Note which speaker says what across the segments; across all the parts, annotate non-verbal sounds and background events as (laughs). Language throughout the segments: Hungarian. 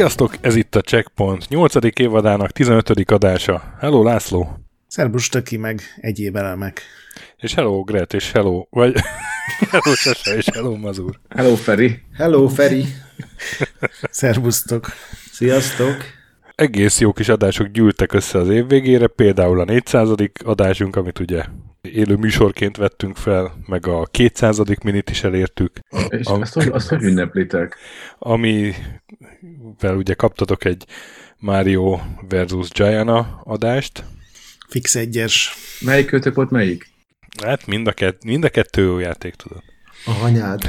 Speaker 1: Sziasztok, ez itt a Checkpoint 8. évadának 15. adása. Hello László!
Speaker 2: Szerbus Töki meg egyéb elemek.
Speaker 1: És hello Gret, és hello, vagy (laughs) hello Sese, és hello Mazur.
Speaker 3: Hello Feri.
Speaker 4: Hello Feri. (laughs)
Speaker 2: Szerbusztok!
Speaker 4: Sziasztok!
Speaker 1: Egész jó kis adások gyűltek össze az év végére, például a 400. adásunk, amit ugye élő műsorként vettünk fel, meg a 200. minit is elértük.
Speaker 3: És Am- azt, hogy, azt hogy ünneplitek?
Speaker 1: Amivel ugye kaptatok egy Mario versus Giana adást.
Speaker 2: Fix egyes.
Speaker 3: Melyik kötök volt melyik?
Speaker 1: Hát mind a, kett, mind a kettő jó játék, tudod.
Speaker 4: A hanyád.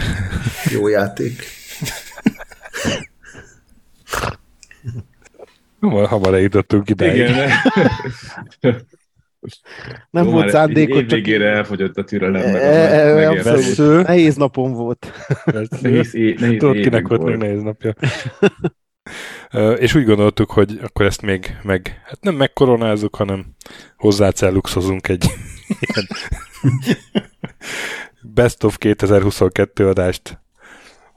Speaker 4: Jó játék.
Speaker 1: Hamar, hamar eljutottunk idáig.
Speaker 3: Igen. (laughs)
Speaker 5: Nem
Speaker 3: Jó,
Speaker 5: volt szándékot,
Speaker 3: Év
Speaker 5: csak
Speaker 3: végére elfogyott a türelem. meg a
Speaker 5: E- e- nehéz napom volt.
Speaker 3: Nehéz, nehéz
Speaker 1: Tudod, kinek volt még nehéz napja. És úgy gondoltuk, hogy akkor ezt még meg, hát nem megkoronázzuk, hanem hozzácelluxozunk egy (laughs) ilyen (laughs) Best of 2022 adást.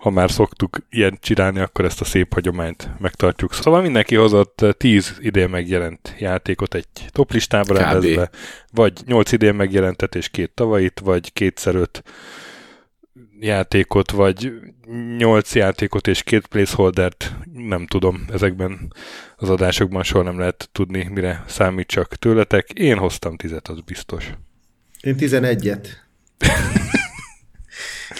Speaker 1: Ha már szoktuk ilyen csinálni, akkor ezt a szép hagyományt megtartjuk. Szóval mindenki hozott 10 idén megjelent játékot egy toplistába rendezve, vagy 8 idén megjelentet és két tavalyit, vagy kétszer öt játékot, vagy 8 játékot és két placeholdert, nem tudom, ezekben az adásokban soha nem lehet tudni, mire számít csak tőletek. Én hoztam tizet, az biztos.
Speaker 4: Én 11-et. (laughs)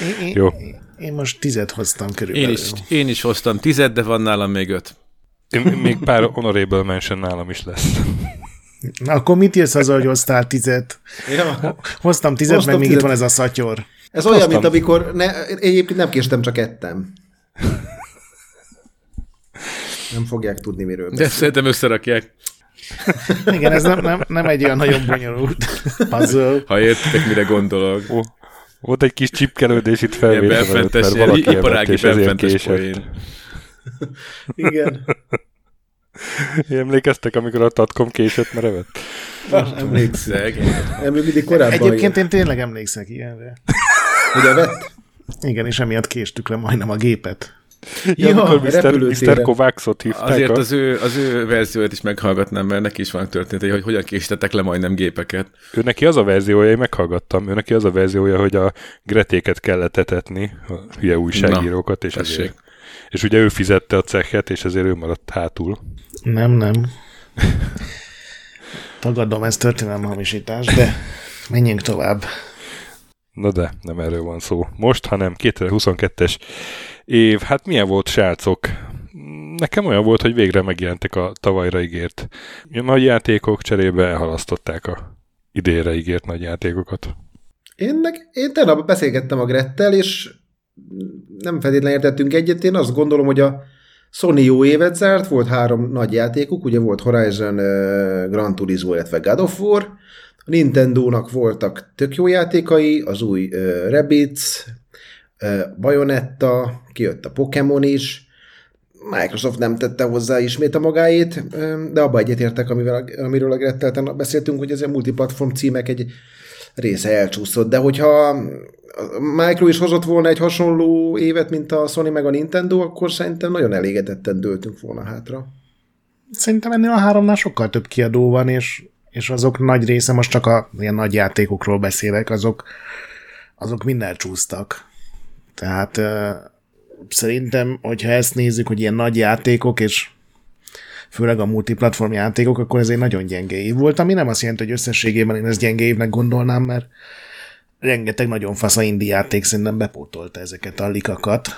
Speaker 2: Én, én,
Speaker 1: Jó.
Speaker 2: Én most tizet hoztam körülbelül.
Speaker 6: Én is, én is hoztam tizet, de van nálam még öt.
Speaker 1: Én, még pár honorable mention nálam is lesz.
Speaker 2: Na, akkor mit jössz azzal, hogy hoztál tizet?
Speaker 4: Ja.
Speaker 2: Hoztam tizet,
Speaker 4: Hoztam
Speaker 2: meg még
Speaker 4: tizet.
Speaker 2: itt van ez a szatyor.
Speaker 4: Ez olyan,
Speaker 1: Hoztam.
Speaker 4: mint amikor ne, egyébként nem késtem, csak ettem. Nem fogják tudni, miről
Speaker 6: De
Speaker 4: beszél.
Speaker 6: szerintem összerakják.
Speaker 2: Igen, ez nem, nem, nem egy olyan nagyon bonyolult puzzle.
Speaker 6: Ha értitek, mire gondolok.
Speaker 1: Ó, volt egy kis csipkelődés itt felvétel előtt, mert valaki
Speaker 6: iparági
Speaker 1: és ezért
Speaker 6: benfentes.
Speaker 4: Igen.
Speaker 1: Emlékeztek, amikor a Tatkom késett, mert evett?
Speaker 4: Nem, ő mindig korábban
Speaker 2: Egyébként én tényleg emlékszek ilyenre.
Speaker 4: Hogy evett?
Speaker 2: Igen, és emiatt késtük le majdnem a gépet. (laughs)
Speaker 1: Ja,
Speaker 4: Ja,
Speaker 1: amikor Mr. Mr. Kovácsot hívták.
Speaker 6: Azért
Speaker 1: a...
Speaker 6: az ő, az ő verzióját is meghallgatnám, mert neki is van történet, hogy hogyan késtetek le majdnem gépeket.
Speaker 1: Ő neki az a verziója, én meghallgattam, ő neki az a verziója, hogy a gretéket kellett etetni, a hülye újságírókat, és,
Speaker 6: tessék.
Speaker 1: ezért, és ugye ő fizette a cechet, és ezért ő maradt hátul.
Speaker 2: Nem, nem. Tagadom, ez történelmi hamisítás, de menjünk tovább.
Speaker 1: Na de, nem erről van szó most, hanem 2022-es év. Hát milyen volt, srácok? Nekem olyan volt, hogy végre megjelentek a tavalyra ígért nagy játékok, cserébe elhalasztották a idénre ígért nagy játékokat.
Speaker 4: Én, nek, én tegnap beszélgettem a Grettel, és nem feltétlenül értettünk egyet. Én azt gondolom, hogy a Sony jó évet zárt, volt három nagy játékuk, ugye volt Horizon, uh, Gran Turismo, illetve God of War. A Nintendo-nak voltak tök jó játékai, az új Rabbids, Bayonetta, kijött a Pokémon is, Microsoft nem tette hozzá ismét a magáét, de abba egyetértek, amivel, amiről a Grettel tegnap beszéltünk, hogy ez a multiplatform címek egy része elcsúszott, de hogyha Micro is hozott volna egy hasonló évet, mint a Sony meg a Nintendo, akkor szerintem nagyon elégedetten döltünk volna hátra.
Speaker 2: Szerintem ennél a háromnál sokkal több kiadó van, és, és azok nagy része, most csak a ilyen nagy játékokról beszélek, azok, azok mind elcsúsztak. Tehát szerintem, hogyha ezt nézzük, hogy ilyen nagy játékok, és főleg a multiplatform játékok, akkor ez egy nagyon gyenge év volt, ami nem azt jelenti, hogy összességében én ezt gyenge évnek gondolnám, mert rengeteg nagyon fasz a indie játék szerintem bepótolta ezeket a likakat.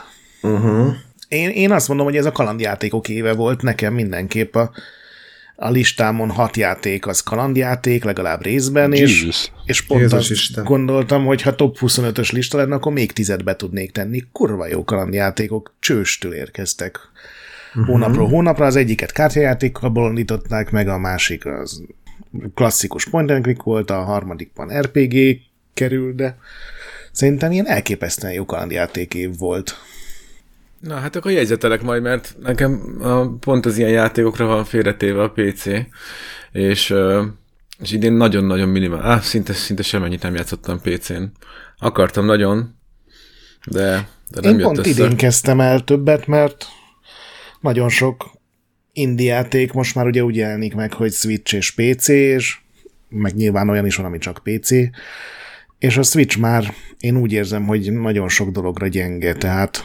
Speaker 4: Uh-huh.
Speaker 2: Én, én azt mondom, hogy ez a kalandjátékok éve volt nekem mindenképp a a listámon hat játék az kalandjáték, legalább részben, és,
Speaker 1: Jesus.
Speaker 2: és pont
Speaker 4: Jézus
Speaker 2: azt
Speaker 4: Isten.
Speaker 2: gondoltam, hogy ha top 25-ös lista lenne, akkor még tizet be tudnék tenni. Kurva jó kalandjátékok, csőstül érkeztek.
Speaker 4: Mhm.
Speaker 2: Hónapról hónapra, az egyiket kártyajátékkal bolondították meg, a másik az klasszikus point and click volt, a harmadikban RPG kerül, de szerintem ilyen elképesztően jó kalandjáték év volt.
Speaker 6: Na, hát akkor jegyzetelek majd, mert nekem a, pont az ilyen játékokra van félretéve a PC, és, és idén nagyon-nagyon minimál, á, szinte, szinte semmennyit nem játszottam PC-n. Akartam nagyon, de, de nem
Speaker 2: Én
Speaker 6: jött
Speaker 2: pont
Speaker 6: össze.
Speaker 2: idén kezdtem el többet, mert nagyon sok indie játék most már ugye úgy jelenik meg, hogy Switch és PC, és meg nyilván olyan is van, ami csak PC, és a Switch már én úgy érzem, hogy nagyon sok dologra gyenge, tehát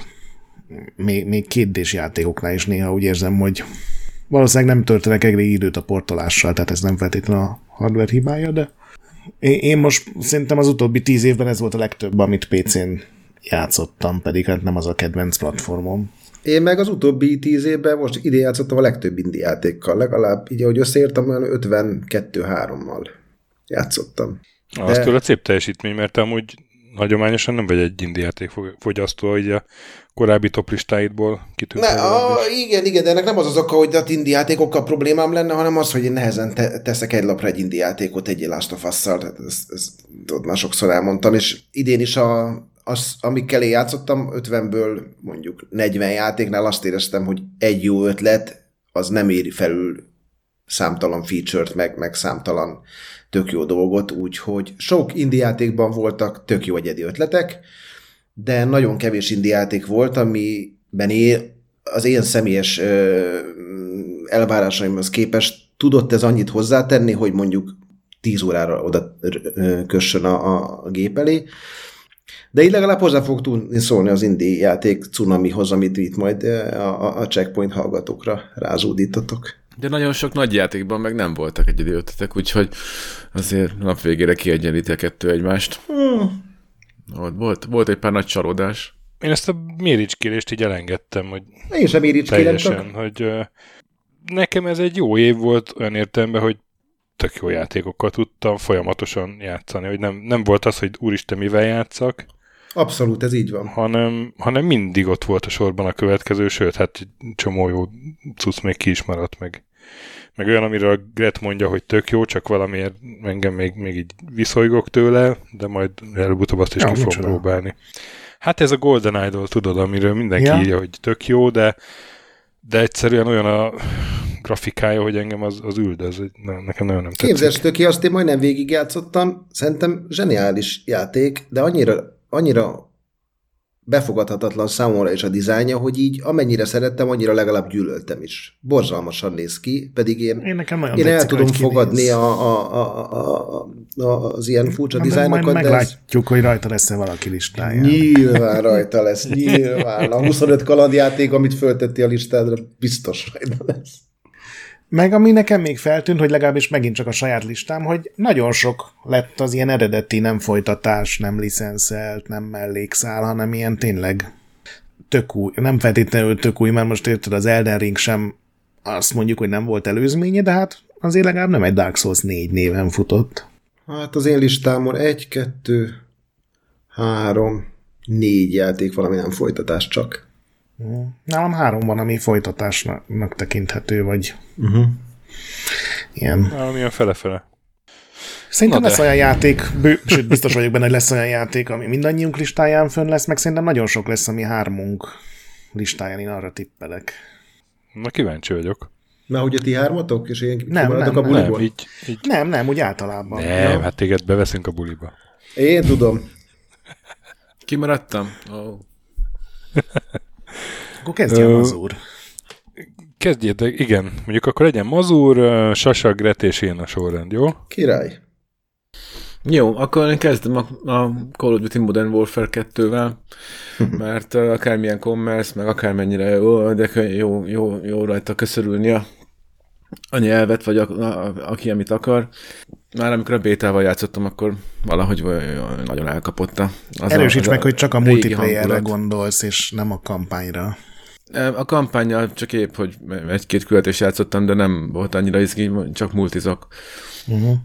Speaker 2: még, még kétdés játékoknál is néha úgy érzem, hogy valószínűleg nem töltenek elég időt a portolással, tehát ez nem feltétlenül a hardware hibája, de én, én most szerintem az utóbbi tíz évben ez volt a legtöbb, amit PC-n játszottam, pedig hát nem az a kedvenc platformom.
Speaker 4: Én meg az utóbbi tíz évben most ide játszottam a legtöbb indie játékkal, legalább így, ahogy összeértem, olyan 52-3-mal játszottam.
Speaker 1: De... Azt tőle szép teljesítmény, mert amúgy hagyományosan nem vagy egy indie játékfogyasztó, így a korábbi top listáidból kitűnt.
Speaker 4: Ne, a, igen, igen, de ennek nem az az oka, hogy a indie játékokkal problémám lenne, hanem az, hogy én nehezen te- teszek egy lapra egy indie játékot egy Last of Us-szal, tehát ezt, ezt tudod, már sokszor elmondtam, és idén is a, az, amikkel én játszottam, 50-ből mondjuk 40 játéknál azt éreztem, hogy egy jó ötlet, az nem éri felül számtalan feature-t, meg, meg számtalan tök jó dolgot, úgyhogy sok indie játékban voltak tök jó egyedi ötletek, de nagyon kevés indie játék volt, amiben én, az én személyes ö, elvárásaimhoz képest tudott ez annyit hozzátenni, hogy mondjuk 10 órára oda kössön a, a gép elé. De így legalább hozzá fog tudni szólni az indie játék cunamihoz, amit itt majd a, a checkpoint hallgatókra rázódítotok.
Speaker 6: De nagyon sok nagy játékban meg nem voltak egyedi ötletek, úgyhogy azért nap végére kiegyenlíti a kettő egymást.
Speaker 4: Hmm.
Speaker 6: Volt, volt, volt egy pár nagy csalódás.
Speaker 1: Én ezt a méricskérést így elengedtem, hogy
Speaker 4: Én sem
Speaker 1: teljesen, hogy nekem ez egy jó év volt olyan értelemben, hogy tök jó játékokkal tudtam folyamatosan játszani, hogy nem, nem volt az, hogy úristen mivel játszak,
Speaker 4: abszolút ez így van.
Speaker 1: hanem, hanem mindig ott volt a sorban a következő, sőt, hát egy csomó jó cucc még ki is maradt meg. Meg olyan, amiről a Gret mondja, hogy tök jó, csak valamiért engem még, még így viszolygok tőle, de majd előbb-utóbb azt is
Speaker 2: Ja,
Speaker 1: ki fogom próbálni. Hát ez a Golden Idol, tudod, amiről mindenki
Speaker 2: Ja.
Speaker 1: írja, hogy tök jó, de, de egyszerűen olyan a grafikája, hogy engem az, az üldöz, ne, nekem nagyon nem tetszik.
Speaker 4: Képzelsd ki, azt én majdnem végigjátszottam, szerintem zseniális játék, de annyira, annyira befogadhatatlan számomra is a dizájnja, hogy így amennyire szerettem, annyira legalább gyűlöltem is. Borzalmasan néz ki, pedig én,
Speaker 2: Én nekem
Speaker 4: én el tudom fogadni a, a, a, a, a, az ilyen furcsa
Speaker 2: Na, majd
Speaker 4: dizájnokat, ez
Speaker 2: meglátjuk, hogy rajta lesz-e valaki listáján.
Speaker 4: nyilván rajta lesz, nyilván. A 25 kalandjáték, amit föltetti a listádra, biztos rajta lesz.
Speaker 2: Meg ami nekem még feltűnt, hogy legalábbis megint csak a saját listám, hogy nagyon sok lett az ilyen eredeti, nem folytatás, nem licenszelt, nem mellékszál, hanem ilyen tényleg tök új, nem feltétlenül tök új, mert most érted, az Elden Ring sem azt mondjuk, hogy nem volt előzménye, de hát azért legalább nem egy Dark Souls 4 néven futott.
Speaker 4: Hát az én listámon egy, kettő, három, négy játék, valami nem folytatás csak.
Speaker 2: Nálam három van, ami folytatásnak tekinthető, vagy
Speaker 4: Uh-huh.
Speaker 2: ilyen.
Speaker 1: Valamilyen fele-fele.
Speaker 2: Szerintem
Speaker 1: Na
Speaker 2: lesz
Speaker 1: de.
Speaker 2: olyan játék, bő, sőt, biztos vagyok benne, hogy lesz olyan játék, ami mindannyiunk listáján fönn lesz, meg szerintem nagyon sok lesz, ami hármunk listáján, én arra tippelek.
Speaker 1: Na kíváncsi vagyok.
Speaker 4: Mert hogy a ti hármatok, és én
Speaker 2: Nem, nem,
Speaker 4: a
Speaker 2: nem.
Speaker 4: buliból?
Speaker 1: Nem, így, így
Speaker 2: Nem, nem, úgy általában.
Speaker 1: nem, hát téged beveszünk a buliba.
Speaker 4: Én tudom.
Speaker 6: Kimaradtam? Oh.
Speaker 2: Akkor kezdjen
Speaker 1: Ö,
Speaker 2: az úr.
Speaker 1: Kezdjétek, igen, mondjuk akkor legyen Mazur, Sasa, Gret és én a sorrend, jó?
Speaker 4: Király.
Speaker 6: Jó, akkor én kezdem a, a Call of Duty Modern Warfare 2-vel, (laughs) mert uh, akármilyen commerce, meg akármennyire jó, de jó, jó, jó rajta köszörülni a, a nyelvet, vagy a, a, aki amit akar. Már amikor a bétával játszottam, akkor valahogy nagyon elkapott a, az
Speaker 2: Erősíts
Speaker 6: a,
Speaker 2: meg,
Speaker 6: az
Speaker 2: hogy csak a multiplayerre gondolsz, és nem a kampányra.
Speaker 6: A kampányjal csak épp, hogy egy-két küldetés játszottam, de nem volt annyira izgi, csak multizok. Uh-huh.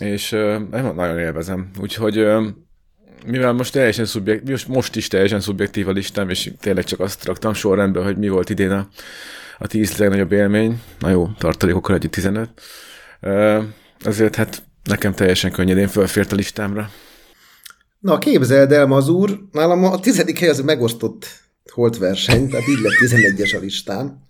Speaker 6: És uh, nagyon élvezem. Úgyhogy mivel most teljesen szubjekt, most, is teljesen szubjektív a listám, és tényleg csak azt raktam sorrendbe, hogy mi volt idén a, a tíz legnagyobb élmény. Na jó, tartalékokkal együtt 15. Uh, azért hát nekem teljesen könnyedén fölfért a listámra.
Speaker 4: Na, képzeld el, Mazur, nálam a tizedik hely az megosztott holt verseny, tehát így lett 11-es a listán.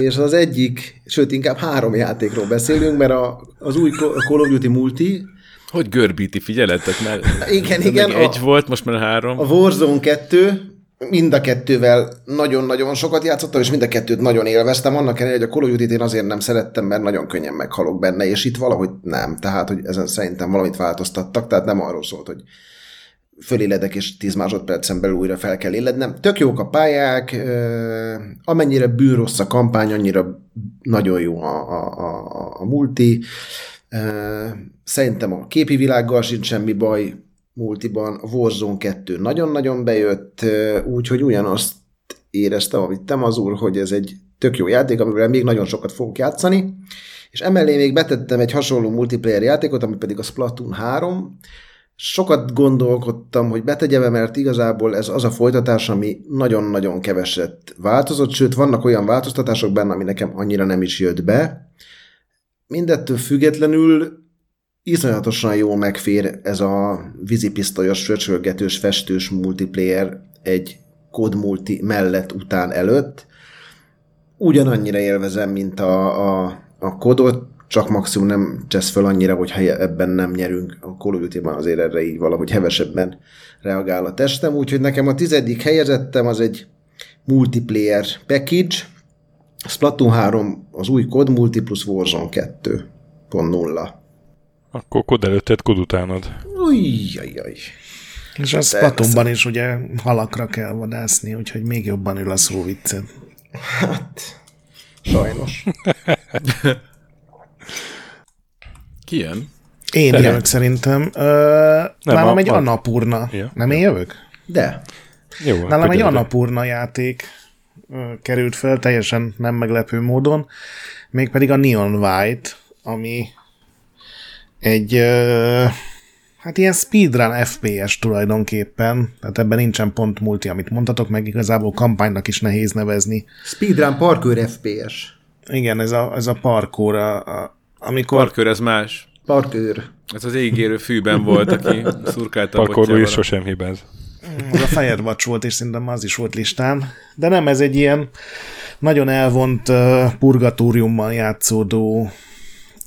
Speaker 4: És az egyik, sőt inkább három játékról beszélünk, mert a, az új Call of Duty multi,
Speaker 6: hogy görbíti, figyeletek, mert
Speaker 4: igen, igen,
Speaker 6: egy a, volt, most már három.
Speaker 4: A Warzone 2, mind a kettővel nagyon-nagyon sokat játszottam, és mind a kettőt nagyon élveztem, annak ellenére, hogy a Call of Duty-t én azért nem szerettem, mert nagyon könnyen meghalok benne, és itt valahogy nem, tehát hogy ezen szerintem valamit változtattak, tehát nem arról szólt, hogy föléledek, és 10 másodpercen belül újra fel kell élednem. Tök jók a pályák, amennyire bűrossz a kampány, annyira nagyon jó a, a, a, a multi. Szerintem a képi világgal sincs semmi baj multiban. Warzone 2 nagyon-nagyon bejött, úgyhogy ugyanazt éreztem, amit te az úr, hogy ez egy tök jó játék, amivel még nagyon sokat fogok játszani. És emellé még betettem egy hasonló multiplayer játékot, ami pedig a Splatoon 3, sokat gondolkodtam, hogy betegyem mert igazából ez az a folytatás, ami nagyon-nagyon keveset változott, sőt, vannak olyan változtatások benne, ami nekem annyira nem is jött be. Mindettől függetlenül iszonyatosan jól megfér ez a vízipisztolyos, fröcsölgetős, festős multiplayer egy kód multi mellett, után, előtt. Ugyanannyira élvezem, mint a, a, a kodot, csak maximum nem csesz föl annyira, hogy ebben nem nyerünk. A Call of Duty-ban azért erre így valahogy hevesebben reagál a testem, úgyhogy nekem a tizedik helyezettem az egy multiplayer package, Splatoon 3 az új kod multi plusz Warzone 2.0.
Speaker 1: Akkor kod előtted, kod utánad.
Speaker 4: Ujjajjaj.
Speaker 2: És a Splatoonban is ugye halakra kell vadászni, úgyhogy még jobban ül a szó vicced.
Speaker 4: Hát, sajnos. (laughs)
Speaker 6: Ki jön?
Speaker 2: Én Te jövök szerintem. Ö, nem, nálam a, egy a... Annapurna. Ja. Nem én jövök?
Speaker 4: De.
Speaker 2: Jó, nálam egy Annapurna játék ö, került fel, teljesen nem meglepő módon, mégpedig a Neon White, ami egy ö, hát ilyen speedrun FPS tulajdonképpen, tehát ebben nincsen pont multi, amit mondhatok, meg igazából kampánynak is nehéz nevezni.
Speaker 4: Speedrun parkour FPS.
Speaker 2: Igen, ez a, ez a parkour, a, a amikor...
Speaker 6: Parkőr, ez más.
Speaker 4: Parkőr.
Speaker 6: Ez az égérő fűben volt, aki (laughs) szurkálta
Speaker 1: a Parkour is sosem hibáz.
Speaker 2: Az a Firewatch volt, és szerintem az is volt listán. De nem, ez egy ilyen nagyon elvont uh, purgatóriummal játszódó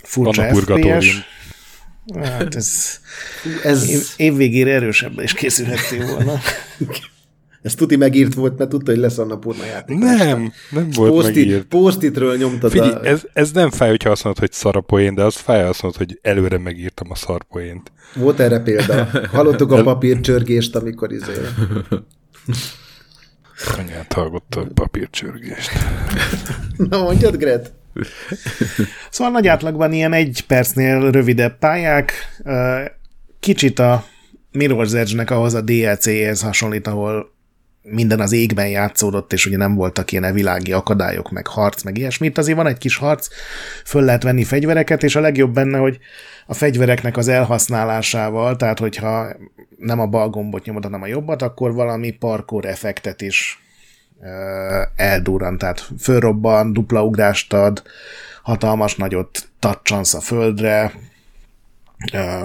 Speaker 2: furcsa Van a. Hát ez, ez... Év, évvégére erősebben is készülhettél volna. (laughs)
Speaker 4: Ez tuti megírt volt, mert tudta, hogy lesz a napurna játék.
Speaker 1: Nem, nem volt Post-it, megírt.
Speaker 4: Post-itről nyomtad
Speaker 1: Figyelj, a... ez, ez nem fáj, hogyha azt mondod, hogy szarapoén, de az fáj, azt mondod, hogy előre megírtam a szarpoént.
Speaker 4: Volt erre példa. Hallottuk a papírcsörgést, amikor izé...
Speaker 1: Anyát hallgatta a papírcsörgést.
Speaker 4: Na mondjad, Gret.
Speaker 2: Szóval nagy átlagban ilyen egy percnél rövidebb pályák, kicsit a Mirror's Edge-nek ahhoz a DLC-hez hasonlít, ahol minden az égben játszódott, és ugye nem voltak ilyen világi akadályok, meg harc, meg ilyesmi. Itt azért van egy kis harc, föl lehet venni fegyvereket, és a legjobb benne, hogy a fegyvereknek az elhasználásával, tehát hogyha nem a bal gombot nyomod, hanem a jobbat, akkor valami parkour effektet is eldurran, tehát fölrobban, dupla ugrást ad, hatalmas nagyot tacsansz a földre,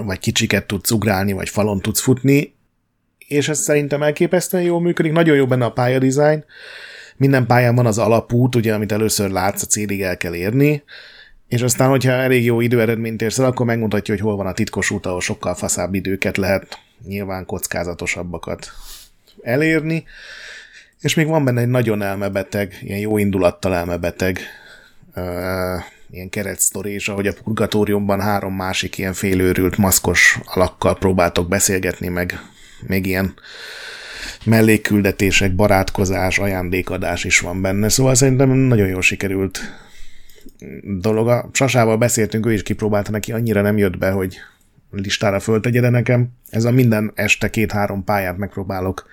Speaker 2: vagy kicsiket tudsz ugrálni, vagy falon tudsz futni, és ez szerintem elképesztően jól működik, nagyon jó benne a pályadizájn, minden pályán van az alapút, ugye, amit először látsz, a célig el kell érni, és aztán, hogyha elég jó időeredményt érsz el, akkor megmutatja, hogy hol van a titkos út, ahol sokkal faszább időket lehet nyilván kockázatosabbakat elérni, és még van benne egy nagyon elmebeteg, ilyen jó indulattal elmebeteg ilyen keretsztori, és ahogy a purgatóriumban három másik ilyen félőrült maszkos alakkal próbáltok beszélgetni, meg még ilyen mellékküldetések, barátkozás, ajándékadás is van benne, szóval szerintem nagyon jól sikerült dolog. A Sasával beszéltünk, ő is kipróbálta neki, annyira nem jött be, hogy listára föltegye, de nekem ez a minden este két-három pályát megpróbálok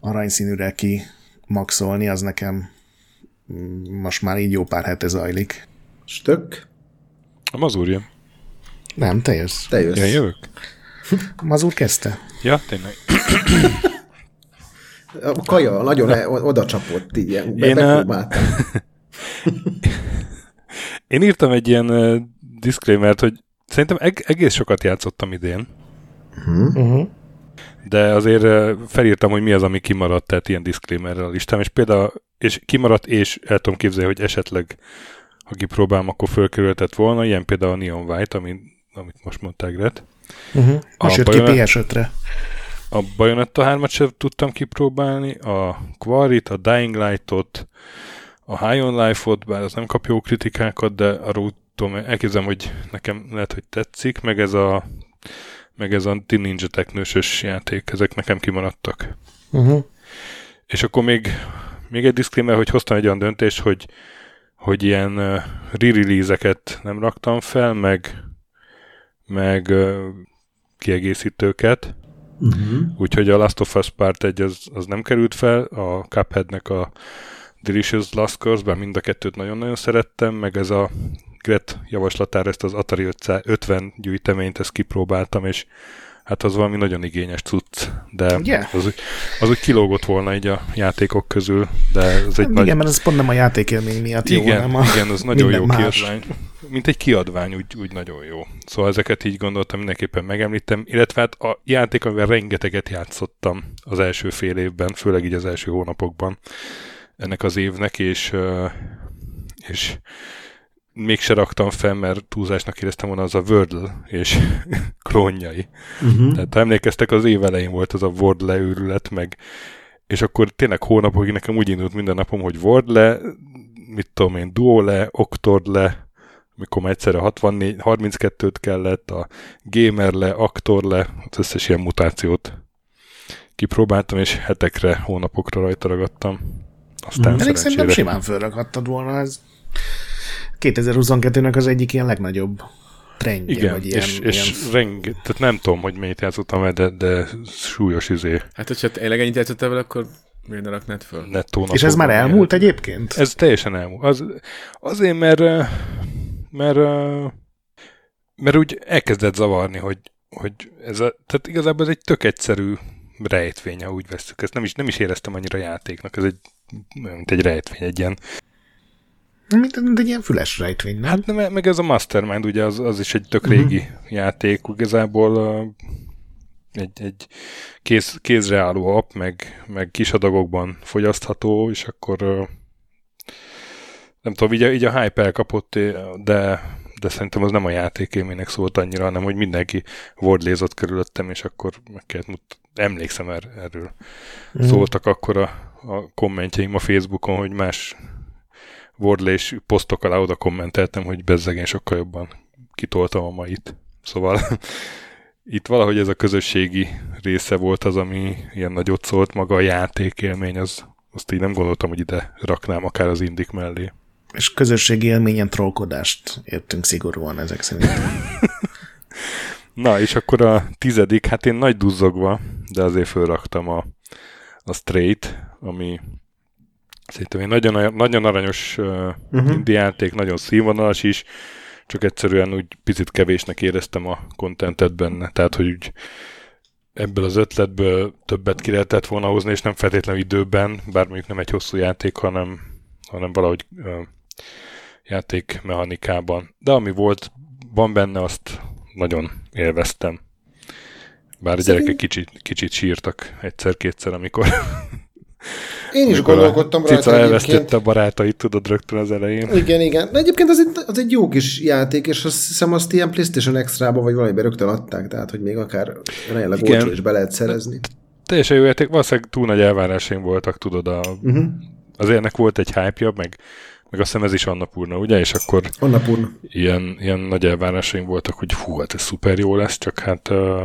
Speaker 2: aranyszínűre ki maxolni, az nekem most már így jó pár hete zajlik.
Speaker 4: Stök,
Speaker 1: A mazur jön.
Speaker 2: Nem, te jössz.
Speaker 4: te jössz.
Speaker 1: Ja, jövök?
Speaker 2: Mazur kezdte.
Speaker 1: Ja, tényleg.
Speaker 4: A kaja nagyon e- oda csapott, így ilyen, be,
Speaker 1: Én,
Speaker 4: megpróbáltam. (laughs)
Speaker 1: Én írtam egy ilyen uh, disclaimert, hogy szerintem eg- egész sokat játszottam idén,
Speaker 2: Uh-huh.
Speaker 1: de azért uh, felírtam, hogy mi az, ami kimaradt, tehát ilyen disclaimerrel a listám, és például, és kimaradt, és el tudom képzelni, hogy esetleg, ha kipróbálom, akkor fölkerülhetett volna, ilyen például a Neon White, ami, amit most mondták, Gret.
Speaker 2: Uh-huh. Most
Speaker 1: A
Speaker 2: jött ki
Speaker 1: Bayonet-
Speaker 2: PS5-re.
Speaker 1: A Bayonetta 3-at sem tudtam kipróbálni, a Quarit, a Dying Light-ot, a High on Life-ot, bár az nem kap jó kritikákat, de arról tudom, elképzelem, hogy nekem lehet, hogy tetszik, meg ez a meg ez a Teen Ninja Teknősös játék, ezek nekem kimaradtak.
Speaker 2: Uh-huh.
Speaker 1: És akkor még, még egy disclaimer, hogy hoztam egy olyan döntést, hogy, hogy ilyen re-release-eket nem raktam fel, meg, meg kiegészítőket,
Speaker 4: Uh-huh.
Speaker 1: úgyhogy a Last of Us Part 1 az, az nem került fel, a Cupheadnek a Delicious Last Course, bár mind a kettőt nagyon-nagyon szerettem, meg ez a Gret javaslatára ezt az Atari 550 gyűjteményt, ezt kipróbáltam, és hát az valami nagyon igényes cucc, de
Speaker 2: Ugye?
Speaker 1: az, úgy- az úgy kilógott volna így a játékok közül, de ez egy
Speaker 2: Hát
Speaker 1: nagy...
Speaker 2: igen, mert ez pont nem a játékélmény miatt jó,
Speaker 1: igen,
Speaker 2: hanem a...
Speaker 1: igen, az nagyon jó kiadvány. Mint egy kiadvány, úgy, úgy nagyon jó. Szóval ezeket így gondoltam, mindenképpen megemlítem, illetve hát a játék, amivel rengeteget játszottam az első fél évben, főleg így az első hónapokban ennek az évnek, és, és mégse raktam fel, mert túlzásnak éreztem volna az a Wordle és (laughs) klónjai.
Speaker 4: Uh-huh.
Speaker 1: Tehát ha emlékeztek, az év elején volt az a Wordle őrület, meg és akkor tényleg hónapokig nekem úgy indult minden napom, hogy Wordle, mit tudom én, Duole, Octordle, amikor már egyszerre 64, 32-t kellett, a Gamerle, Actorle, az összes ilyen mutációt kipróbáltam, és hetekre, hónapokra rajta ragadtam. Aztán
Speaker 2: Pedig szerintem simán fölrakhattad volna. Ez 2022-nek az egyik ilyen legnagyobb trendje,
Speaker 1: Igen,
Speaker 2: vagy ilyen,
Speaker 1: és, és
Speaker 2: ilyen...
Speaker 1: renge, tehát nem tudom, hogy mennyit játszottam el, de, de súlyos izé,
Speaker 6: Hát, hogyha tényleg ennyit játszottál vele, akkor miért ne raknád föl?
Speaker 1: nettó
Speaker 2: És ez már elmúlt egyébként?
Speaker 1: Ez teljesen elmúlt. Az, azért, mert, mert, mert úgy elkezdett zavarni, hogy, hogy ez a, tehát igazából ez egy tök egyszerű rejtvény, ha úgy veszük. Ezt nem is, nem is éreztem annyira játéknak. Ez egy, mint egy rejtvény, egy ilyen.
Speaker 2: Mint, mint egy ilyen füles rejtvény, nem?
Speaker 1: Hát nem, meg ez a Mastermind, ugye az, az is egy tök régi uh-huh. játék. Igazából egy, egy kéz, kézre álló app, meg, meg kis adagokban fogyasztható, és akkor ö, nem tudom, így a, így a hype elkapott, de, de szerintem az nem a játékélménynek szólt annyira, hanem hogy mindenki wordlézott körülöttem, és akkor meg kellett mut- emlékszem er, erről. Mm. Szóltak akkor a, a kommentjeim a Facebookon, hogy más wordlés posztok alá oda kommenteltem, hogy bezzegen sokkal jobban kitoltam a mait. Szóval (laughs) itt valahogy ez a közösségi része volt az, ami ilyen nagyot szólt, maga a játékélmény, az, azt így nem gondoltam, hogy ide raknám akár az indik mellé.
Speaker 2: És közösségi élményen trollkodást értünk szigorúan ezek szerint. (laughs)
Speaker 1: Na, és akkor a tizedik, hát én nagy duzzogva, de azért fölraktam a, a Straight, ami szerintem egy nagyon, nagyon aranyos uh, uh-huh. indie játék, nagyon színvonalas is, csak egyszerűen úgy picit kevésnek éreztem a kontentet benne, tehát hogy úgy ebből az ötletből többet ki lehetett volna hozni, és nem feltétlenül időben, bár mondjuk nem egy hosszú játék, hanem, hanem valahogy uh, játékmechanikában. De ami volt, van benne, azt nagyon élveztem. Bár a gyerekek kicsit, kicsit sírtak egyszer-kétszer, amikor,
Speaker 4: Én is gondolkodtam rajta
Speaker 1: cica elvesztette a barátait, tudod, rögtön az elején.
Speaker 4: Igen, igen. De egyébként az egy, az egy jó kis játék, és azt hiszem azt ilyen PlayStation Extra-ba vagy valamiben rögtön adták, tehát hogy még akár
Speaker 1: Igen.
Speaker 4: olcsó is be lehet szerezni.
Speaker 1: Teljesen jó játék, valószínűleg túl nagy elvárásaim voltak, tudod, a,
Speaker 4: Uh-huh.
Speaker 1: azért ennek volt egy hype meg, meg azt hiszem ez is Annapurna, ugye? És akkor
Speaker 4: Annapurna.
Speaker 1: ilyen, ilyen nagy elvárásaim voltak, hogy hú, hát ez szuper jó lesz, csak hát uh,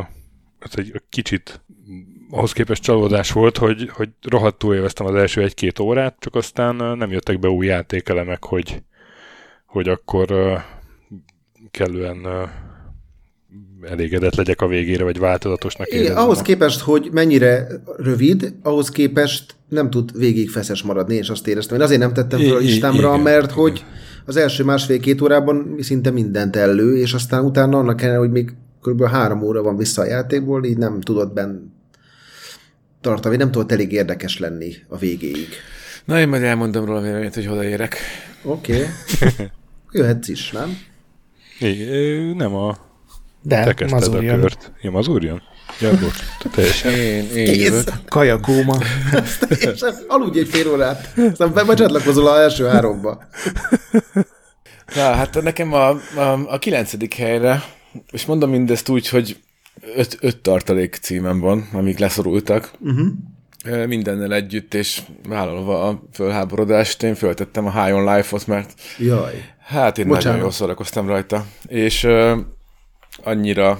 Speaker 1: ez egy kicsit ahhoz képest csalódás volt, hogy, hogy rohadtul élveztem az első egy-két órát, csak aztán nem jöttek be új játékelemek, hogy, hogy akkor uh, kellően uh, elégedett legyek a végére, vagy változatosnak
Speaker 4: Igen,
Speaker 1: érezzem
Speaker 4: ahhoz
Speaker 1: a-
Speaker 4: képest, hogy mennyire rövid, ahhoz képest nem tud végig feszes maradni, és azt éreztem. Én azért nem tettem fel a listámra,
Speaker 1: igen,
Speaker 4: mert
Speaker 1: igen.
Speaker 4: hogy az első másfél-két órában szinte mindent elő, és aztán utána annak ellenére, hogy még kb. három óra van vissza a játékból, így nem tudott benn tartani, nem tudott elég érdekes lenni a végéig.
Speaker 6: Na, én majd elmondom róla véleményt, hogy hol érek.
Speaker 4: Oké. Okay. (laughs) Jöhetsz is, nem?
Speaker 1: É, nem a...
Speaker 2: De,
Speaker 1: Te kezdted a kört. Ja, mazur jön? Ja, bocs. Te Teljesen.
Speaker 6: Én, én jövök.
Speaker 2: Kajakóma.
Speaker 4: És aludj egy fél órát, aztán be- becsatlakozol az első háromba.
Speaker 6: Na, hát nekem a, a, a kilencedik helyre, és mondom mindezt úgy, hogy öt, öt tartalék címem van, amik leszorultak. Uh-huh. Mindennel együtt, és vállalva a fölháborodást, én föltettem a High on Life-ot, mert
Speaker 4: Jaj.
Speaker 6: hát én
Speaker 4: Bocsánat.
Speaker 6: nagyon jól szórakoztam rajta. És uh, annyira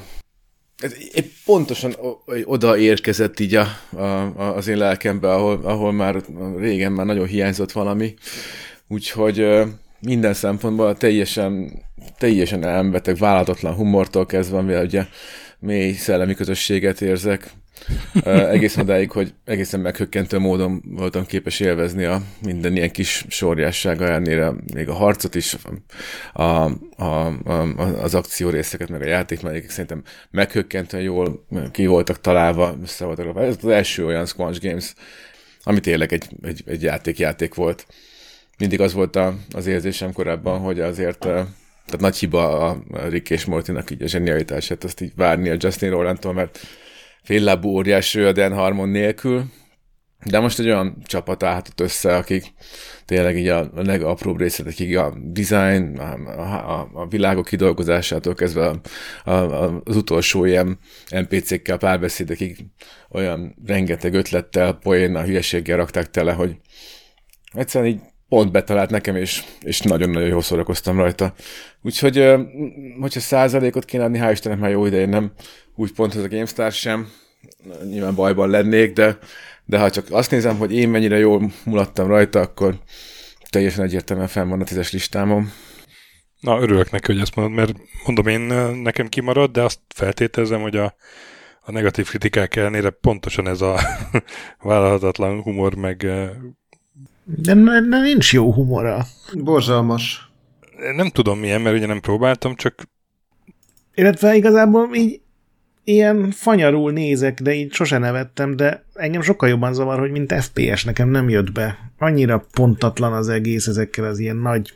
Speaker 6: épp pontosan oda érkezett így a, a, az én lelkembe, ahol, ahol már régen már nagyon hiányzott valami. Úgyhogy minden szempontból teljesen, teljesen elmbeteg, vállalatlan humortól kezdve, amivel ugye mély szellemi közösséget érzek, egészen odáig, hogy egészen meghökkentő módon voltam képes élvezni a minden ilyen kis sorjássága ellenére, még a harcot is, a, a, a, az akció részeket, meg a játékmenékek szerintem meghökkentően jól ki voltak találva, össze voltak. Ez az első olyan Squanch Games, ami tényleg egy, egy, egy játék-játék volt. Mindig az volt a, az érzésem korábban, hogy azért tehát nagy hiba a Rick és Mortinak így a zsenialitását, azt így várni a Justin Rolandtól, mert féllábú óriás Dan Harmon nélkül, de most egy olyan csapat állhatott össze, akik tényleg így a, a legapróbb részletekig a design, a, a, a világok kidolgozásától kezdve a, a, a, az utolsó ilyen NPC-kkel párbeszédekig olyan rengeteg ötlettel, poénnal, hülyeséggel rakták tele, hogy egyszerűen így pont betalált nekem, és, és nagyon-nagyon jól szórakoztam rajta. Úgyhogy, hogyha százalékot kéne adni, hál' Istennek már jó ideje nem úgy pont ez a GameStar sem, nyilván bajban lennék, de, de ha csak azt nézem, hogy én mennyire jól mulattam rajta, akkor teljesen egyértelműen fenn van a tízes listámon.
Speaker 1: Na, örülök neki, hogy ezt mondod, mert mondom én, nekem kimarad, de azt feltételezem, hogy a, a negatív kritikák ellenére pontosan ez a (laughs) vállalhatatlan humor, meg
Speaker 2: De, de nincs jó humora.
Speaker 4: Borzalmas.
Speaker 1: nem tudom milyen, mert ugye nem próbáltam, csak
Speaker 2: Illetve igazából így ilyen fanyarul nézek, de így sose nevettem, de engem sokkal jobban zavar, hogy mint FPS nekem nem jött be. Annyira pontatlan az egész ezekkel az ilyen nagy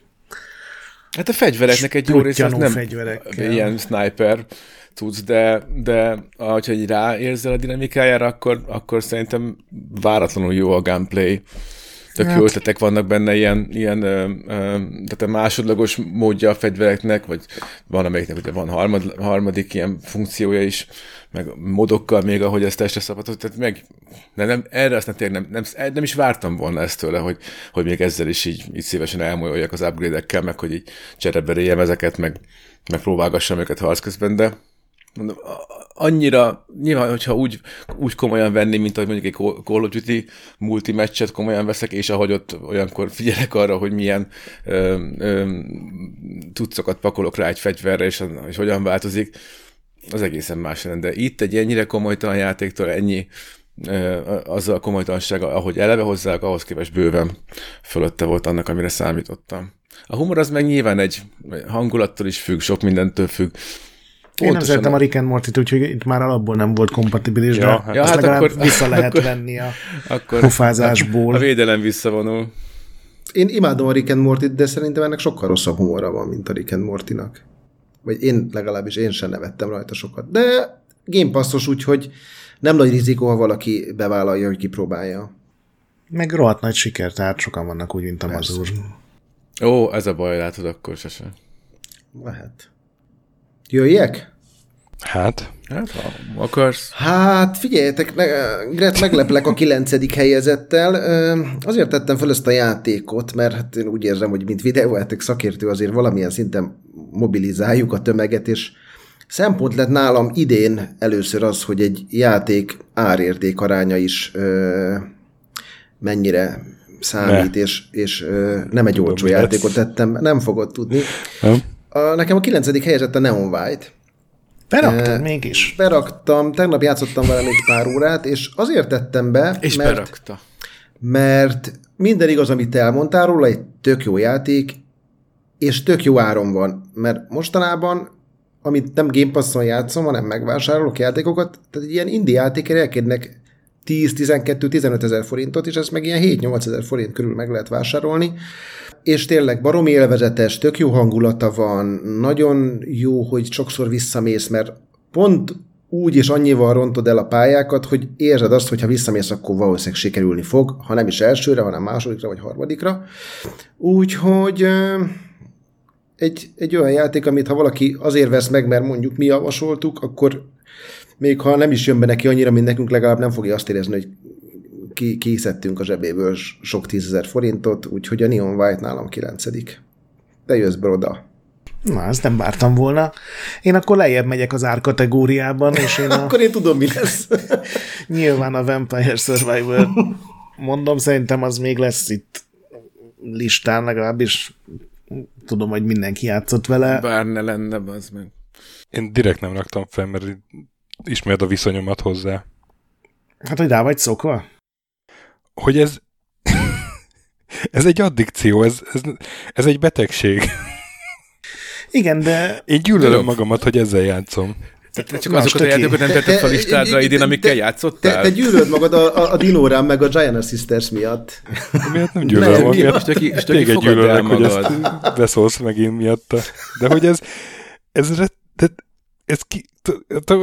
Speaker 6: Hát a fegyvereknek egy jó része nem
Speaker 2: fegyverekkel.
Speaker 6: ilyen sniper tudsz, de, de ahogy így ráérzel a dinamikájára, akkor, akkor szerintem váratlanul jó a gameplay. Tök jó
Speaker 2: Hát-
Speaker 6: ötletek vannak benne, ilyen, ilyen ö, ö, tehát a másodlagos módja a fegyvereknek, vagy van amelyiknek ugye van harmad, harmadik ilyen funkciója is, meg modokkal még, ahogy ezt testre szabadott, tehát meg, de nem, erre azt nem, nem, nem, nem, is vártam volna ezt tőle, hogy, hogy még ezzel is így, így szívesen elmolyoljak az upgrade-ekkel, meg hogy így csereberéljem ezeket, meg, meg próbálgassam őket harc közben, de mondom, annyira, nyilván, hogyha úgy, úgy komolyan venni, mint ahogy mondjuk egy Call of Duty multimeccset komolyan veszek, és ahogy ott olyankor figyelek arra, hogy milyen ö, ö, tudszokat pakolok rá egy fegyverre, és, és hogyan változik, az egészen más lenne. De itt egy ennyire komolytalan játéktól ennyi ö, azzal a komolytalansága, ahogy eleve hozzák, ahhoz képest bőven fölötte volt annak, amire számítottam. A humor az meg nyilván egy hangulattól is függ, sok mindentől függ.
Speaker 2: Én nem
Speaker 6: Pontosan
Speaker 2: szeretem a Rick and Morty-t, úgyhogy itt már alapból nem volt kompatibilis,
Speaker 1: Ja,
Speaker 2: de
Speaker 1: hát-
Speaker 2: ja,
Speaker 6: hát
Speaker 2: legalább
Speaker 6: akkor-
Speaker 2: vissza lehet (laughs)
Speaker 6: akkor-
Speaker 2: venni a
Speaker 6: akkor
Speaker 2: pofázásból.
Speaker 6: a védelem visszavonul.
Speaker 4: Én imádom a Rick and Morty-t, de szerintem ennek sokkal rosszabb humora van, mint a Rick and Morty-nak. Vagy én legalábbis én sem nevettem rajta sokat. De Game Passos úgyhogy nem nagy rizikó, ha valaki bevállalja, hogy kipróbálja.
Speaker 2: Meg rohadt nagy siker, tehát sokan vannak úgy, mint a
Speaker 4: Persze.
Speaker 2: mazur.
Speaker 6: Ó, ez a baj, látod, akkor sose.
Speaker 4: Lehet. Jöjjek?
Speaker 1: hát,
Speaker 6: Hát, ha akarsz.
Speaker 4: Hát figyeljetek, me- Gret, megleplek a kilencedik helyezettel. Azért tettem fel ezt a játékot, mert hát én úgy érzem, hogy mint videójáték szakértő azért valamilyen szinten mobilizáljuk a tömeget, és szempont lett nálam idén először az, hogy egy játék árérték aránya is ö, mennyire számít, és, és ö, nem egy olcsó
Speaker 1: lesz.
Speaker 4: játékot tettem, nem fogod tudni.
Speaker 1: nem?
Speaker 4: A, nekem a kilencedik helyezett a Neon White.
Speaker 2: Beraktad
Speaker 4: Eh,
Speaker 2: mégis.
Speaker 4: Beraktam, tegnap játszottam vele még pár órát, és azért tettem be,
Speaker 6: És
Speaker 4: mert,
Speaker 6: berakta.
Speaker 4: mert minden igaz, amit elmondtál róla, egy tök jó játék, és tök jó áron van, mert mostanában, amit nem Game Pass-on játszom, hanem megvásárolok játékokat, tehát ilyen indie játékért elkérnek 10-12-15 ezer forintot, és ezt meg ilyen 7-8 ezer forint körül meg lehet vásárolni. És tényleg baromi élvezetes, tök jó hangulata van, nagyon jó, hogy sokszor visszamész, mert pont úgy és annyival rontod el a pályákat, hogy érzed azt, hogy ha visszamész, akkor valószínűleg sikerülni fog, ha nem is elsőre, hanem másodikra vagy harmadikra. Úgyhogy egy, egy olyan játék, amit ha valaki azért vesz meg, mert mondjuk mi javasoltuk, akkor még ha nem is jön be neki annyira, mint nekünk, legalább nem fogja azt érezni, hogy ki, kiszedtünk a zsebéből sok tízezer forintot, úgyhogy a Neon White nálam kilencedik. Te jössz be oda.
Speaker 2: Na, ezt nem vártam volna. Én akkor lejjebb megyek az árkategóriában, és én a... (laughs)
Speaker 4: akkor én tudom, mi lesz. (laughs)
Speaker 2: Nyilván a Vampire Survivor. Mondom, szerintem az még lesz itt listán, legalábbis tudom, hogy mindenki játszott vele.
Speaker 6: Bár ne lenne, az meg.
Speaker 1: Én direkt nem raktam fel, mert ismerd a viszonyomat hozzá.
Speaker 2: Hát, hogy rá vagy szokva?
Speaker 1: Hogy ez... (laughs) ez egy addikció, ez, ez, ez egy betegség.
Speaker 2: Igen, de...
Speaker 1: Én gyűlölöm magamat, hogy ezzel játszom.
Speaker 6: Tehát csak azokat a játékokat nem tetted fel listára idén, amikkel játszottál?
Speaker 4: Te, te gyűlöd magad a, a, a Dinórám meg a Giant Sisters miatt.
Speaker 1: Miért nem gyűlölöm magam?
Speaker 6: Miatt, és téged
Speaker 1: gyűlölök, hogy ezt beszólsz megint miatta. De hogy ez, ez, ez, ez ki,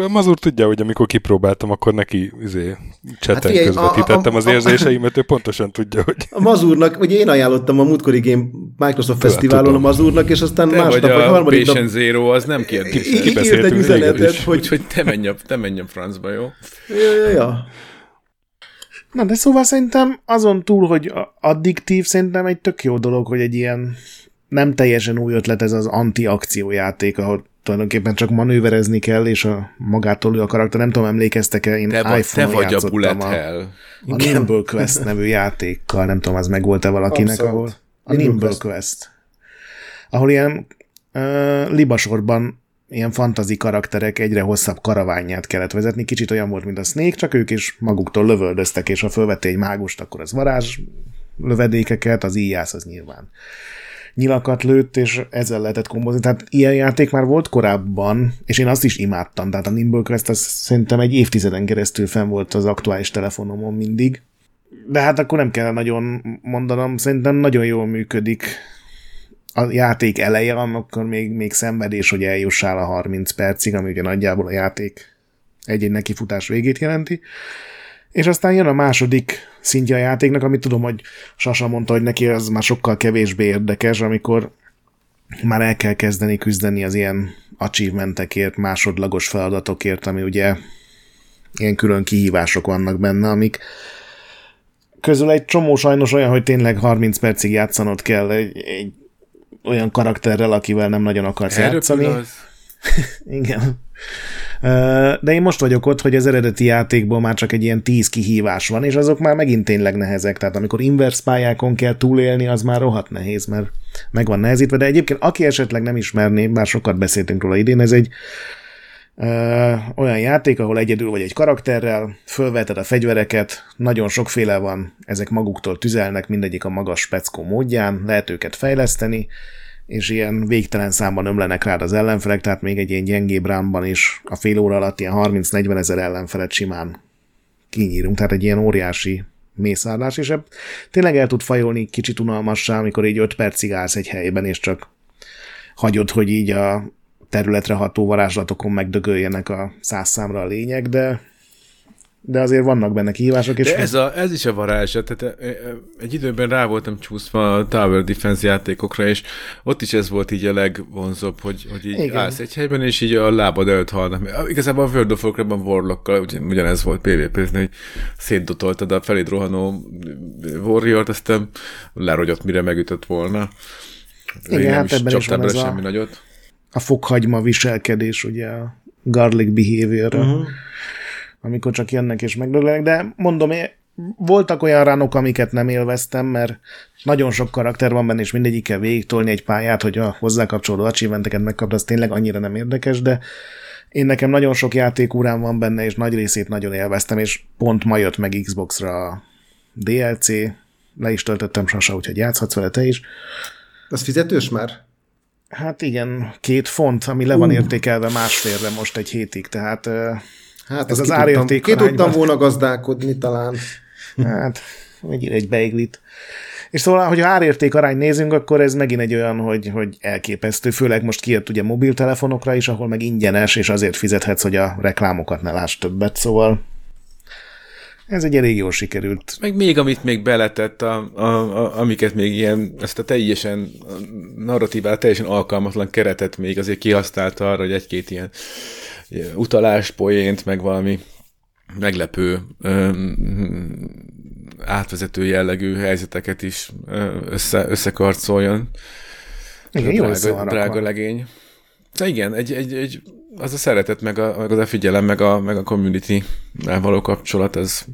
Speaker 1: Mazur tudja, hogy amikor kipróbáltam, akkor neki izé, cseten hát, közvetítettem a, a, az érzéseimet, ő pontosan tudja, hogy...
Speaker 4: A Mazurnak, ugye én ajánlottam a múltkori Game Microsoft Fesztiválon a Mazurnak, és aztán te másnap, vagy,
Speaker 6: vagy
Speaker 4: a harmadik
Speaker 6: nap... Zero, az nem kérdés.
Speaker 4: Írt egy üzenetet,
Speaker 6: hogy... Úgyhogy te menj a, te menj a francba, jó?
Speaker 4: Ja, ja, ja.
Speaker 2: Na, de szóval szerintem azon túl, hogy addiktív, szerintem egy tök jó dolog, hogy egy ilyen nem teljesen új ötlet ez az anti-akciójáték, ahol tulajdonképpen csak manőverezni kell, és a magától ő a karakter. Nem tudom, emlékeztek-e, én
Speaker 6: te
Speaker 2: iPhone-on
Speaker 6: te vagy a Bullet
Speaker 2: a,
Speaker 6: Hell.
Speaker 2: A Nimble Quest nevű játékkal, nem tudom, az megvolt-e valakinek, Abszolút. ahol a Nimble Quest. Quest. Ahol ilyen uh, libasorban ilyen fantazi karakterek egyre hosszabb karaványát kellett vezetni. Kicsit olyan volt, mint a Snake, csak ők is maguktól lövöldöztek, és ha fölvette egy mágust, akkor az varázs lövedékeket, az íjász az nyilván nyilakat lőtt, és ezzel lehetett kombozni. Tehát ilyen játék már volt korábban, és én azt is imádtam. Tehát a Nimble Quest az szerintem egy évtizeden keresztül fenn volt az aktuális telefonomon mindig. De hát akkor nem kell nagyon mondanom, szerintem nagyon jól működik a játék eleje, akkor még, még szenvedés, hogy eljussál a 30 percig, ami ugye nagyjából a játék egy-egy nekifutás végét jelenti. És aztán jön a második szintje a játéknak, amit tudom, hogy Sasa mondta, hogy neki az már sokkal kevésbé érdekes, amikor már el kell kezdeni küzdeni az ilyen achievementekért, másodlagos feladatokért, ami ugye ilyen külön kihívások vannak benne, amik közül egy csomó sajnos olyan, hogy tényleg 30 percig játszanod kell egy, egy olyan karakterrel, akivel nem nagyon akarsz Erről játszani. Az. (laughs) Igen. De én most vagyok ott, hogy az eredeti játékból már csak egy ilyen tíz kihívás van, és azok már megint tényleg nehezek. Tehát amikor inverse pályákon kell túlélni, az már rohadt nehéz, mert meg van nehezítve. De egyébként aki esetleg nem ismerné, bár sokat beszéltünk róla idén, ez egy ö, olyan játék, ahol egyedül vagy egy karakterrel, fölveted a fegyvereket, nagyon sokféle van, ezek maguktól tüzelnek, mindegyik a magas speckó módján, lehet őket fejleszteni, és ilyen végtelen számban ömlenek rád az ellenfelek, tehát még egy ilyen gyengébb rámban is a fél óra alatt ilyen 30-40 ezer ellenfelet simán kinyírunk, tehát egy ilyen óriási mészárlás, és tényleg el tud fajolni kicsit unalmassá, amikor így 5 percig állsz egy helyben, és csak hagyod, hogy így a területre ható varázslatokon megdögöljenek a száz számra a lényeg, de de azért vannak benne kihívások. És
Speaker 6: de ez, a, ez is a varázsa. Tehát egy időben rá voltam csúszva a Tower Defense játékokra, és ott is ez volt így a legvonzóbb, hogy, hogy így Igen. állsz egy helyben, és így a lábad előtt halnak. Igazából a World of Warcraft-ban Warlockkal ugyanez volt PvP-zni, hogy szétdotoltad a feléd rohanó Warrior-t, aztán lerogyott, mire megütött volna.
Speaker 2: Igen, hát ebben is van ez
Speaker 6: semmi a, nagyot.
Speaker 2: a fokhagyma viselkedés, ugye a garlic behavior uh-huh amikor csak jönnek és megdöglenek, de mondom, voltak olyan ránok, amiket nem élveztem, mert nagyon sok karakter van benne, és mindegyikkel végigtolni egy pályát, hogy a hozzá kapcsolódó achievementeket megkapd, az tényleg annyira nem érdekes, de én nekem nagyon sok játékúrám van benne, és nagy részét nagyon élveztem, és pont ma jött meg Xbox-ra a DLC, le is töltöttem Sasa, úgyhogy játszhatsz vele te is.
Speaker 4: Az fizetős már?
Speaker 2: Hát igen, két font, ami le van értékelve másfélre most egy hétig, tehát
Speaker 4: Hát
Speaker 2: Ez
Speaker 4: az
Speaker 2: az
Speaker 4: ki tudtam,
Speaker 2: árérték
Speaker 4: ki tudtam volna gazdálkodni talán.
Speaker 2: hát egy, egy beiglit. És szóval, hogyha árérték arány nézünk, akkor ez megint egy olyan, hogy, hogy elképesztő, főleg most kijött ugye mobiltelefonokra is, ahol meg ingyenes, és azért fizethetsz, hogy a reklámokat ne láss többet, szóval ez egy elég jól sikerült.
Speaker 6: Meg még, amit még beletett, a, a, a, amiket még ilyen, ezt a teljesen narratívára teljesen alkalmatlan keretet még azért kihasználta arra, hogy egy-két ilyen, ilyen utalás, poént, meg valami meglepő, öm, átvezető jellegű helyzeteket is össze, összekarcoljon.
Speaker 2: Igen, jó
Speaker 6: drága, drága legény. De igen, egy, egy, egy, az a szeretet, meg, a, meg az a figyelem, meg a, meg a community való kapcsolat, az,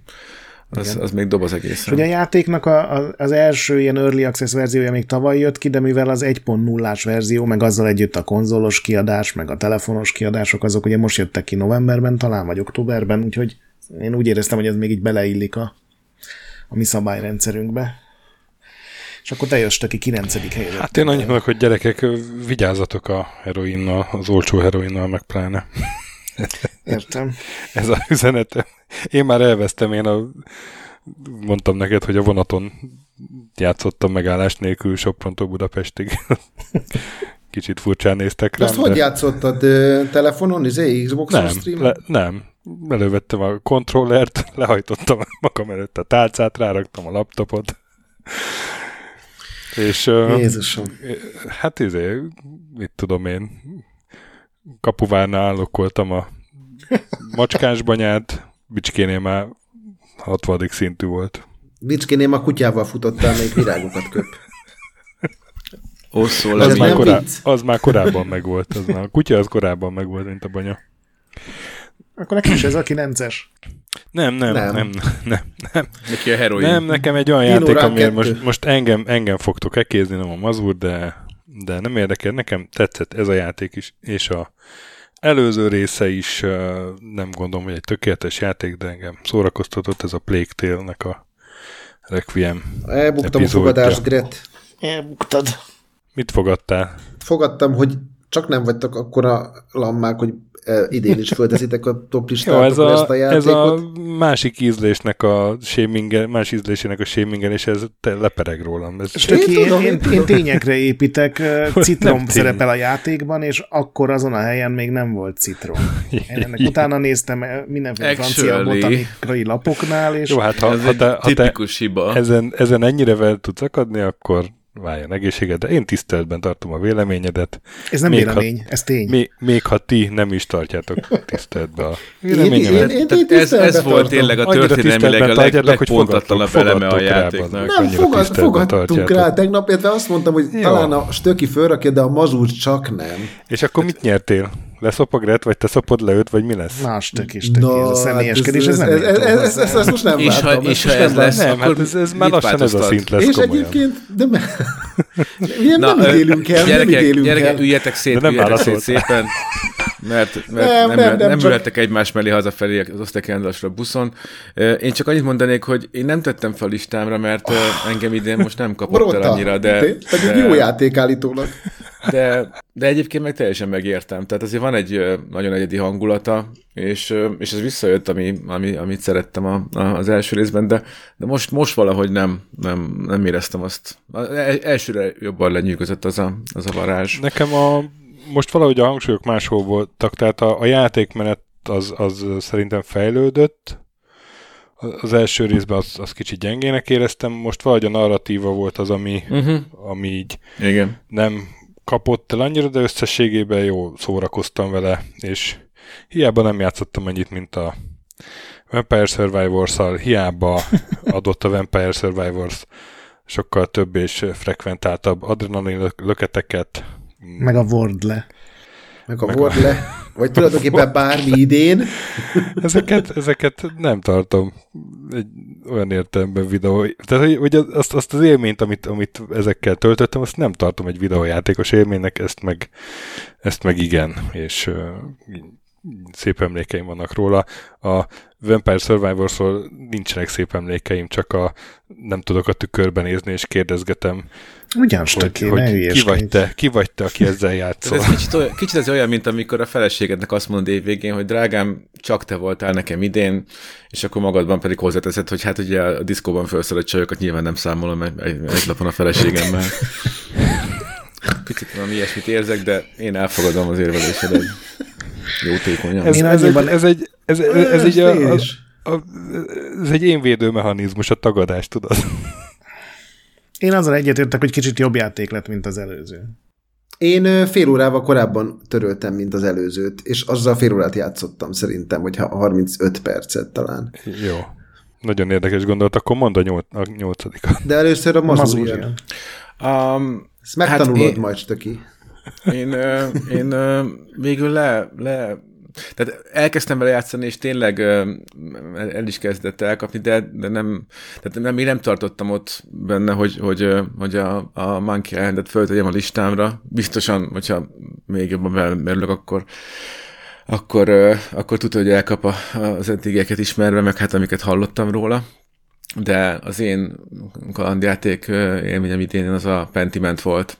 Speaker 6: az, az még dob az
Speaker 2: És
Speaker 6: egészen.
Speaker 2: ugye a játéknak a, a, az első ilyen Early Access verziója még tavaly jött ki, de mivel az 1.0-ás verzió, meg azzal együtt a konzolos kiadás, meg a telefonos kiadások, azok ugye most jöttek ki novemberben talán, vagy októberben, úgyhogy én úgy éreztem, hogy ez még így beleillik a, a mi szabályrendszerünkbe. És akkor te jössz ki 9. helyre.
Speaker 1: Hát én annyit mondok, hogy gyerekek, vigyázzatok a heroinnal, az olcsó heroinnal, meg pláne.
Speaker 2: Értem.
Speaker 1: Ez a üzenetem. Én már elvesztem, én a, mondtam neked, hogy a vonaton játszottam megállás nélkül Soprontól Budapestig. (laughs) Kicsit furcsán néztek
Speaker 4: De
Speaker 1: rám.
Speaker 4: azt hogy játszottad telefonon, izé, Xbox-on
Speaker 1: Nem,
Speaker 4: stream?
Speaker 1: le, nem. Elővettem a kontrollert, lehajtottam magam előtt a tálcát, ráraktam a laptopot. És
Speaker 4: Jézusom.
Speaker 1: hát izé, mit tudom én, kapuvárnál állokkoltam a macskásbanyát, Bicskénél már 60. szintű volt.
Speaker 4: Bicskénél a kutyával futottál, még virágokat köp. Ez
Speaker 1: Az már, korá- az már korábban megvolt. Az már, a kutya az korábban megvolt, mint a banya.
Speaker 2: Akkor nekem is ez a 9-es.
Speaker 1: Nem, nem,
Speaker 4: Nem.
Speaker 1: nem, nem, nem,
Speaker 6: Neki a heroin.
Speaker 1: nem nekem egy olyan
Speaker 4: Dino
Speaker 1: játék, amiért
Speaker 4: 2.
Speaker 1: most, most engem, engem fogtok ekézni, nem a mazur, de, de nem érdekel. Nekem tetszett ez a játék is, és a előző része is nem gondolom, hogy egy tökéletes játék, de engem szórakoztatott ez a Plague Tale-nek a Requiem.
Speaker 4: Elbuktam a
Speaker 1: Epizódja.
Speaker 4: fogadást, Gret.
Speaker 2: Elbuktad.
Speaker 1: Mit fogadtál?
Speaker 4: Fogadtam, hogy csak nem vagytok akkora lammák, hogy eh, idén is fölteszitek a top
Speaker 1: Jó,
Speaker 4: listátokra
Speaker 1: ez
Speaker 4: ezt a
Speaker 1: a, ez
Speaker 4: játékot.
Speaker 1: a másik ízlésnek a shamingen, más ízlésének a shamingen, és ez te lepereg rólam. Ez,
Speaker 2: Stöki,
Speaker 4: Én tudom,
Speaker 2: én,
Speaker 4: én
Speaker 2: tényekre építek, (laughs) citrom
Speaker 1: nem tény.
Speaker 2: szerepel a játékban, és akkor azon a helyen még nem volt citrom. (laughs) Én ennek utána néztem ö, mindenféle francia
Speaker 6: Actually.
Speaker 2: botanikai lapoknál, és
Speaker 1: Jó, hát ha,
Speaker 6: Ez
Speaker 1: ha,
Speaker 6: egy
Speaker 1: te, ha te
Speaker 6: tipikus hiba.
Speaker 1: ezen, ezen ennyire vel tudsz akadni, akkor váljon egészséged, de én tiszteletben tartom a véleményedet,
Speaker 2: ez nem
Speaker 1: még
Speaker 2: vélemény, ez tény.
Speaker 1: még, még ha ti nem is tartjátok tiszteletbe a
Speaker 4: Én, én,
Speaker 1: véleményemet.
Speaker 4: én, én,
Speaker 6: Tehát ez, ez
Speaker 4: tiszteletben
Speaker 6: volt tényleg a történelmileg a
Speaker 1: tiszteletben
Speaker 6: leg, legpontatlanabb eleme a játéknak.
Speaker 4: Nem, fogad,
Speaker 1: tiszteletben
Speaker 4: fogadtunk rá tegnap, illetve azt mondtam, hogy
Speaker 1: Jó.
Speaker 4: talán a stöki fölrakja, de a mazur csak nem.
Speaker 1: És akkor mit nyertél? Leszop a Gret, vagy te szopod le őt, vagy mi lesz?
Speaker 2: Más tök is tök, ez a személyeskedés, ez,
Speaker 4: ez,
Speaker 2: nem
Speaker 4: ez, ez, ez, ez, ez, ez most nem
Speaker 6: És ha-
Speaker 4: látom.
Speaker 6: és ha ez
Speaker 4: nem
Speaker 6: lesz,
Speaker 1: nem,
Speaker 6: akkor
Speaker 1: hát ez, ez már lassan ez a szint lesz
Speaker 4: És
Speaker 1: komolyan.
Speaker 4: egyébként, de me... Ilyen nem
Speaker 6: ö,
Speaker 4: ítélünk el, nem
Speaker 6: gyerekek,
Speaker 4: ítélünk
Speaker 6: gyerekek,
Speaker 4: el.
Speaker 6: üljetek szét,
Speaker 1: De nem
Speaker 6: üljetek szét szépen, mert, mert
Speaker 4: Nem,
Speaker 6: nem,
Speaker 4: nem,
Speaker 6: nem,
Speaker 4: nem, csak-
Speaker 6: ülhettek egymás mellé hazafelé az osztálykirándulásra a buszon. Én csak annyit mondanék, hogy én nem tettem fel listámra, mert ö, engem idén most nem kapott el
Speaker 4: Brotta,
Speaker 6: annyira, de,
Speaker 4: pedig
Speaker 6: de,
Speaker 4: jó játék állítólag.
Speaker 6: de, de egyébként meg teljesen megértem. Tehát azért van egy nagyon egyedi hangulata, és, és ez visszajött, ami, ami, amit szerettem a, a, az első részben, de, de most, most valahogy nem, nem, nem éreztem azt. Az el- elsőre jobban lenyűgözött az a, az a varázs.
Speaker 1: Nekem a, most valahogy a hangsúlyok máshol voltak, tehát a, a játékmenet az, az szerintem fejlődött, az első részben az, az kicsit gyengének éreztem, most valahogy a narratíva volt az, ami,
Speaker 6: Uh-huh.
Speaker 1: ami így
Speaker 6: Igen.
Speaker 1: nem kapott el annyira, de összességében jó szórakoztam vele, és hiába nem játszottam ennyit, mint a Vampire Survivors-szal, hiába (laughs) adott a Vampire Survivors sokkal több és frekventáltabb adrenalin lö- löketeket,
Speaker 2: meg a Wordle.
Speaker 4: Meg a
Speaker 1: Meg
Speaker 4: volt le, vagy tulajdonképpen (laughs) bármi idén.
Speaker 1: Ezeket, ezeket nem tartom egy olyan értelemben videó. Tehát, hogy, hogy azt, azt az élményt, amit, amit ezekkel töltöttem, azt nem tartom egy videójátékos élménynek, ezt meg, ezt meg igen. És uh, szép emlékeim vannak róla. A Vampire Survivors-ról nincsenek szép emlékeim, csak a nem tudok a tükörben nézni, és kérdezgetem,
Speaker 2: Ugyan ne
Speaker 1: hogy ki vagy te, ki vagy te, aki ezzel játszol.
Speaker 6: Ez kicsit, olyan, kicsit ez olyan, mint amikor a feleségednek azt mondod évvégén, hogy drágám, csak te voltál nekem idén, és akkor magadban pedig hozzáteszed, hogy hát ugye a diszkóban felszedett csajokat nyilván nem számolom egy, lapon a feleségemmel. Picit valami ilyesmit érzek, de én elfogadom az érvelésedet. Jótékonyan.
Speaker 1: Ez, ez, egy, ez, egy, ez, ez, ez, így a,
Speaker 4: én
Speaker 1: a, a, ez egy én védőmechanizmus, a tagadás, tudod?
Speaker 2: Én azzal egyetértek, hogy kicsit jobb játék lett, mint az előző.
Speaker 4: Én fél órával korábban töröltem, mint az előzőt, és azzal fél órát játszottam szerintem, hogy ha- 35 percet talán.
Speaker 1: Jó. Nagyon érdekes gondolat, akkor mondd a, nyolc, a nyolcadikat.
Speaker 4: De először a jön.
Speaker 6: Um,
Speaker 4: Ezt megtanulod
Speaker 6: én-
Speaker 4: majd, Stöki.
Speaker 6: Én, én végül le, le, tehát elkezdtem vele játszani, és tényleg el is kezdett elkapni, de, de nem, tehát nem, én nem tartottam ott benne, hogy, hogy, hogy a, a Monkey Island-et föltegyem a listámra. Biztosan, hogyha még jobban bemerülök, akkor akkor, akkor tudja, hogy elkap az eddigieket ismerve, meg hát amiket hallottam róla. De az én kalandjáték élményem idén az a Pentiment volt.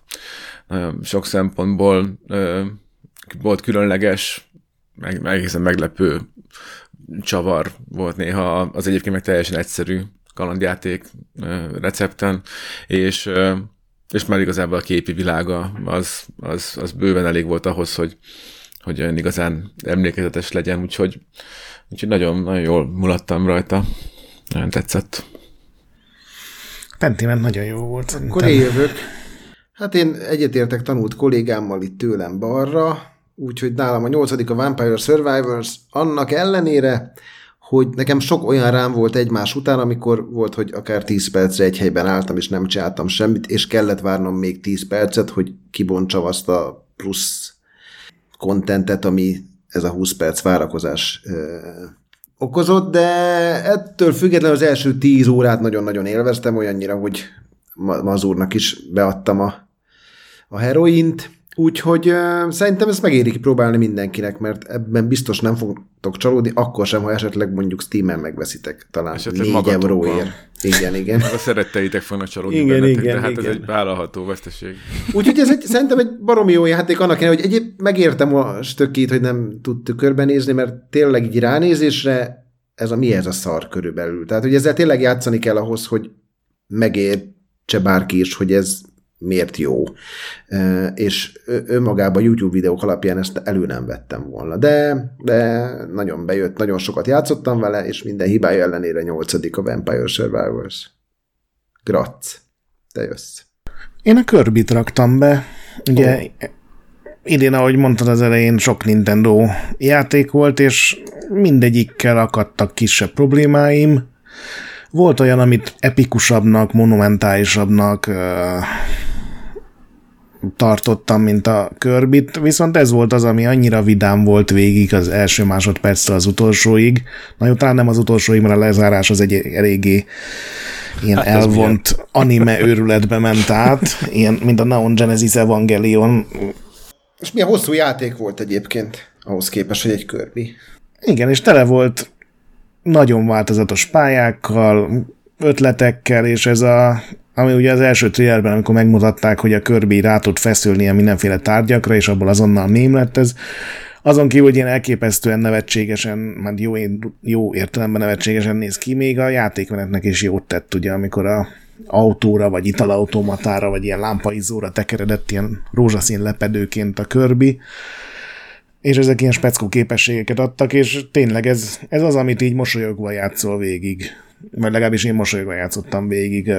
Speaker 6: Sok szempontból volt különleges, meg, egészen meglepő csavar volt néha az egyébként meg teljesen egyszerű kalandjáték recepten, és, és már igazából a képi világa az, az, az bőven elég volt ahhoz, hogy, hogy olyan igazán emlékezetes legyen, úgyhogy, úgyhogy nagyon, nagyon jól mulattam rajta. Nagyon tetszett.
Speaker 2: Pentiment nagyon jó volt.
Speaker 4: Akkor én jövök. Hát én egyetértek tanult kollégámmal itt tőlem balra, úgyhogy nálam a nyolcadik a Vampire Survivors, annak ellenére, hogy nekem sok olyan rám volt egymás után, amikor volt, hogy akár 10 percre egy helyben álltam, és nem csináltam semmit, és kellett várnom még 10 percet, hogy kibontsam azt a plusz kontentet, ami ez a 20 perc várakozás ö, okozott, de ettől függetlenül az első 10 órát nagyon-nagyon élveztem, olyannyira, hogy Ma- Mazurnak is beadtam a, a heroint, úgyhogy uh, szerintem ezt megéri kipróbálni mindenkinek, mert ebben biztos nem fogtok csalódni, akkor sem, ha esetleg mondjuk Steam-en megveszitek talán
Speaker 6: Esetleg
Speaker 4: 4
Speaker 6: magatokban.
Speaker 4: euróért. Igen, igen. (laughs)
Speaker 6: A szeretteitek fognak csalódni
Speaker 4: Igen,
Speaker 6: bennetek,
Speaker 4: igen,
Speaker 6: de hát
Speaker 4: igen.
Speaker 6: ez egy vállalható veszteség. (laughs)
Speaker 4: Úgyhogy ez egy, szerintem egy baromi jó játék annak ellenére, hogy egyéb megértem a stökkét, hogy nem tud körbenézni, mert tényleg így ránézésre ez a mi ez a szar körülbelül. Tehát, hogy ezzel tényleg játszani kell ahhoz, hogy megértse bárki is, hogy ez miért jó. És önmagában YouTube videók alapján ezt elő nem vettem volna. De, de nagyon bejött, nagyon sokat játszottam vele, és minden hibája ellenére nyolcadik a Vampire Survivors. Gratz. Te jössz.
Speaker 2: Én a kirby raktam be. Ugye idén, ahogy mondtad az elején, sok Nintendo játék volt, és mindegyikkel akadtak kisebb problémáim. Volt olyan, amit epikusabbnak, monumentálisabbnak tartottam, mint a kirby viszont ez volt az, ami annyira vidám volt végig az első másodperctől az utolsóig. Na jó, talán nem az utolsóig, mert a lezárás az egy eléggé ilyen hát elvont anime őrületbe ment át, ilyen, mint a Neon Genesis Evangelion.
Speaker 4: És milyen hosszú játék volt egyébként, ahhoz képest, hogy egy Kirby.
Speaker 2: Igen, és tele volt nagyon változatos pályákkal, ötletekkel, és ez a, ami ugye az első trailerben, amikor megmutatták, hogy a Kirby rá tud feszülni ilyen mindenféle tárgyakra, és abból azonnal mém lett ez, azon kívül, hogy ilyen elképesztően nevetségesen, már jó, jó értelemben nevetségesen néz ki, még a játékmenetnek is jót tett, ugye, amikor a autóra, vagy italautomatára, vagy ilyen lámpaizzóra tekeredett ilyen rózsaszín lepedőként a Kirby, és ezek ilyen speckó képességeket adtak, és tényleg ez, ez az, amit így mosolyogva játszol végig. Vagy legalábbis én mosolyogva játszottam végig.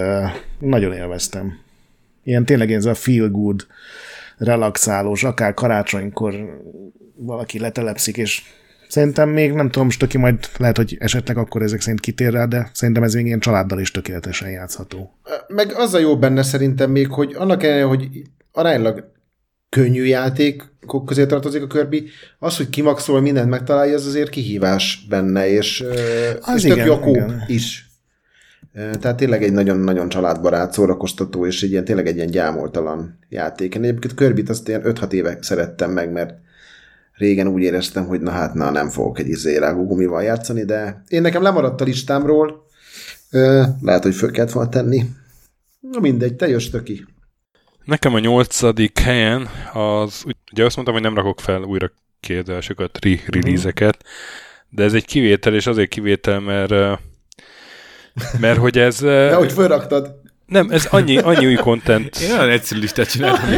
Speaker 2: Nagyon élveztem. Ilyen tényleg ez a feel good, relaxálós, akár karácsonykor valaki letelepszik, és szerintem még nem tudom, most aki majd lehet, hogy esetleg akkor ezek szerint kitér rá, de szerintem ez még ilyen családdal is tökéletesen játszható.
Speaker 4: Meg az a jó benne szerintem még, hogy annak ellenére, hogy aránylag könnyű játékok közé tartozik a Kirby, az, hogy kimaxol mindent megtalálja, az azért kihívás benne, és,
Speaker 2: Az
Speaker 4: és tök
Speaker 2: igen,
Speaker 4: kóp
Speaker 2: igen.
Speaker 4: is. Tehát tényleg egy nagyon-nagyon családbarát, szórakoztató, és egy ilyen, tényleg egy ilyen gyámoltalan játék. Én egyébként Kirby-t azt ilyen 5-6 éve szerettem meg, mert régen úgy éreztem, hogy na hát, na nem fogok egy izé gumival játszani, de én nekem lemaradt a listámról, lehet, hogy föl kellett volna tenni. Na mindegy, te jössz ki.
Speaker 1: Nekem a nyolcadik helyen az, ugye azt mondtam, hogy nem rakok fel újra kiadásokat, re-release-eket, de ez egy kivétel, és azért kivétel, mert mert hogy ez...
Speaker 4: De (laughs) hogy fölraktad.
Speaker 1: Nem, ez annyi, annyi új content. (laughs)
Speaker 6: Én olyan egyszerű listát csináltam.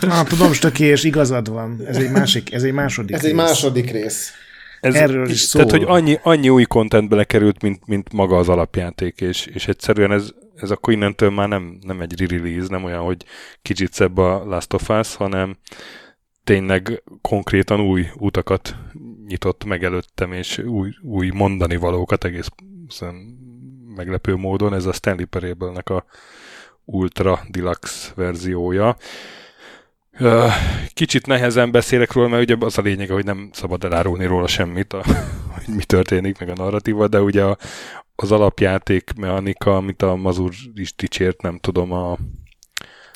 Speaker 2: Ah, tudom, stöki, és igazad van. Ez egy másik, ez egy második
Speaker 4: Ez
Speaker 2: rész.
Speaker 4: egy második rész.
Speaker 1: Ez,
Speaker 2: Erről is szól.
Speaker 1: Tehát, hogy annyi, annyi új content belekerült, mint, mint maga az alapjáték, és, és egyszerűen ez, ez akkor innentől már nem, nem egy re-release, nem olyan, hogy kicsit szebb a Last of Us, hanem tényleg konkrétan új utakat nyitott meg előttem, és új, új mondani valókat egészen meglepő módon. Ez a Stanley Parable-nek a Ultra Deluxe verziója. Kicsit nehezen beszélek róla, mert ugye az a lényege, hogy nem szabad elárulni róla semmit, a, hogy mi történik, meg a narratíva, de ugye a, az alapjáték mechanika, amit a Mazur is dicsért, nem tudom, a,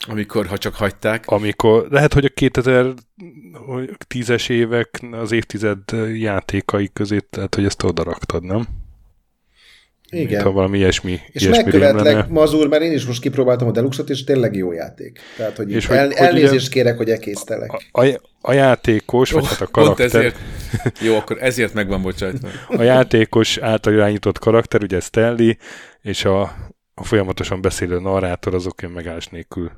Speaker 6: Amikor, ha csak hagyták.
Speaker 1: amikor, lehet, hogy a 2010-es évek az évtized játékai közé, tehát, hogy ezt oda raktad, nem?
Speaker 4: Igen.
Speaker 1: Mint ha valami ilyesmi,
Speaker 4: És
Speaker 1: ilyesmi
Speaker 4: megkövetlek. Mazur, mert én is most kipróbáltam a Deluxe-ot, és tényleg jó játék. Tehát, hogy,
Speaker 1: És
Speaker 4: el,
Speaker 1: hogy
Speaker 4: elnézést kérek, hogy ekésztelek.
Speaker 1: A, a, a játékos, vagy
Speaker 6: Oh,
Speaker 1: hát a (laughs)
Speaker 6: pont
Speaker 1: karakter,
Speaker 6: ezért. Jó, akkor ezért meg van bocsájtva.
Speaker 1: a játékos által irányított karakter, ugye Stanley, és a, a folyamatosan beszélő narrátor, azok ilyen megállás nélkül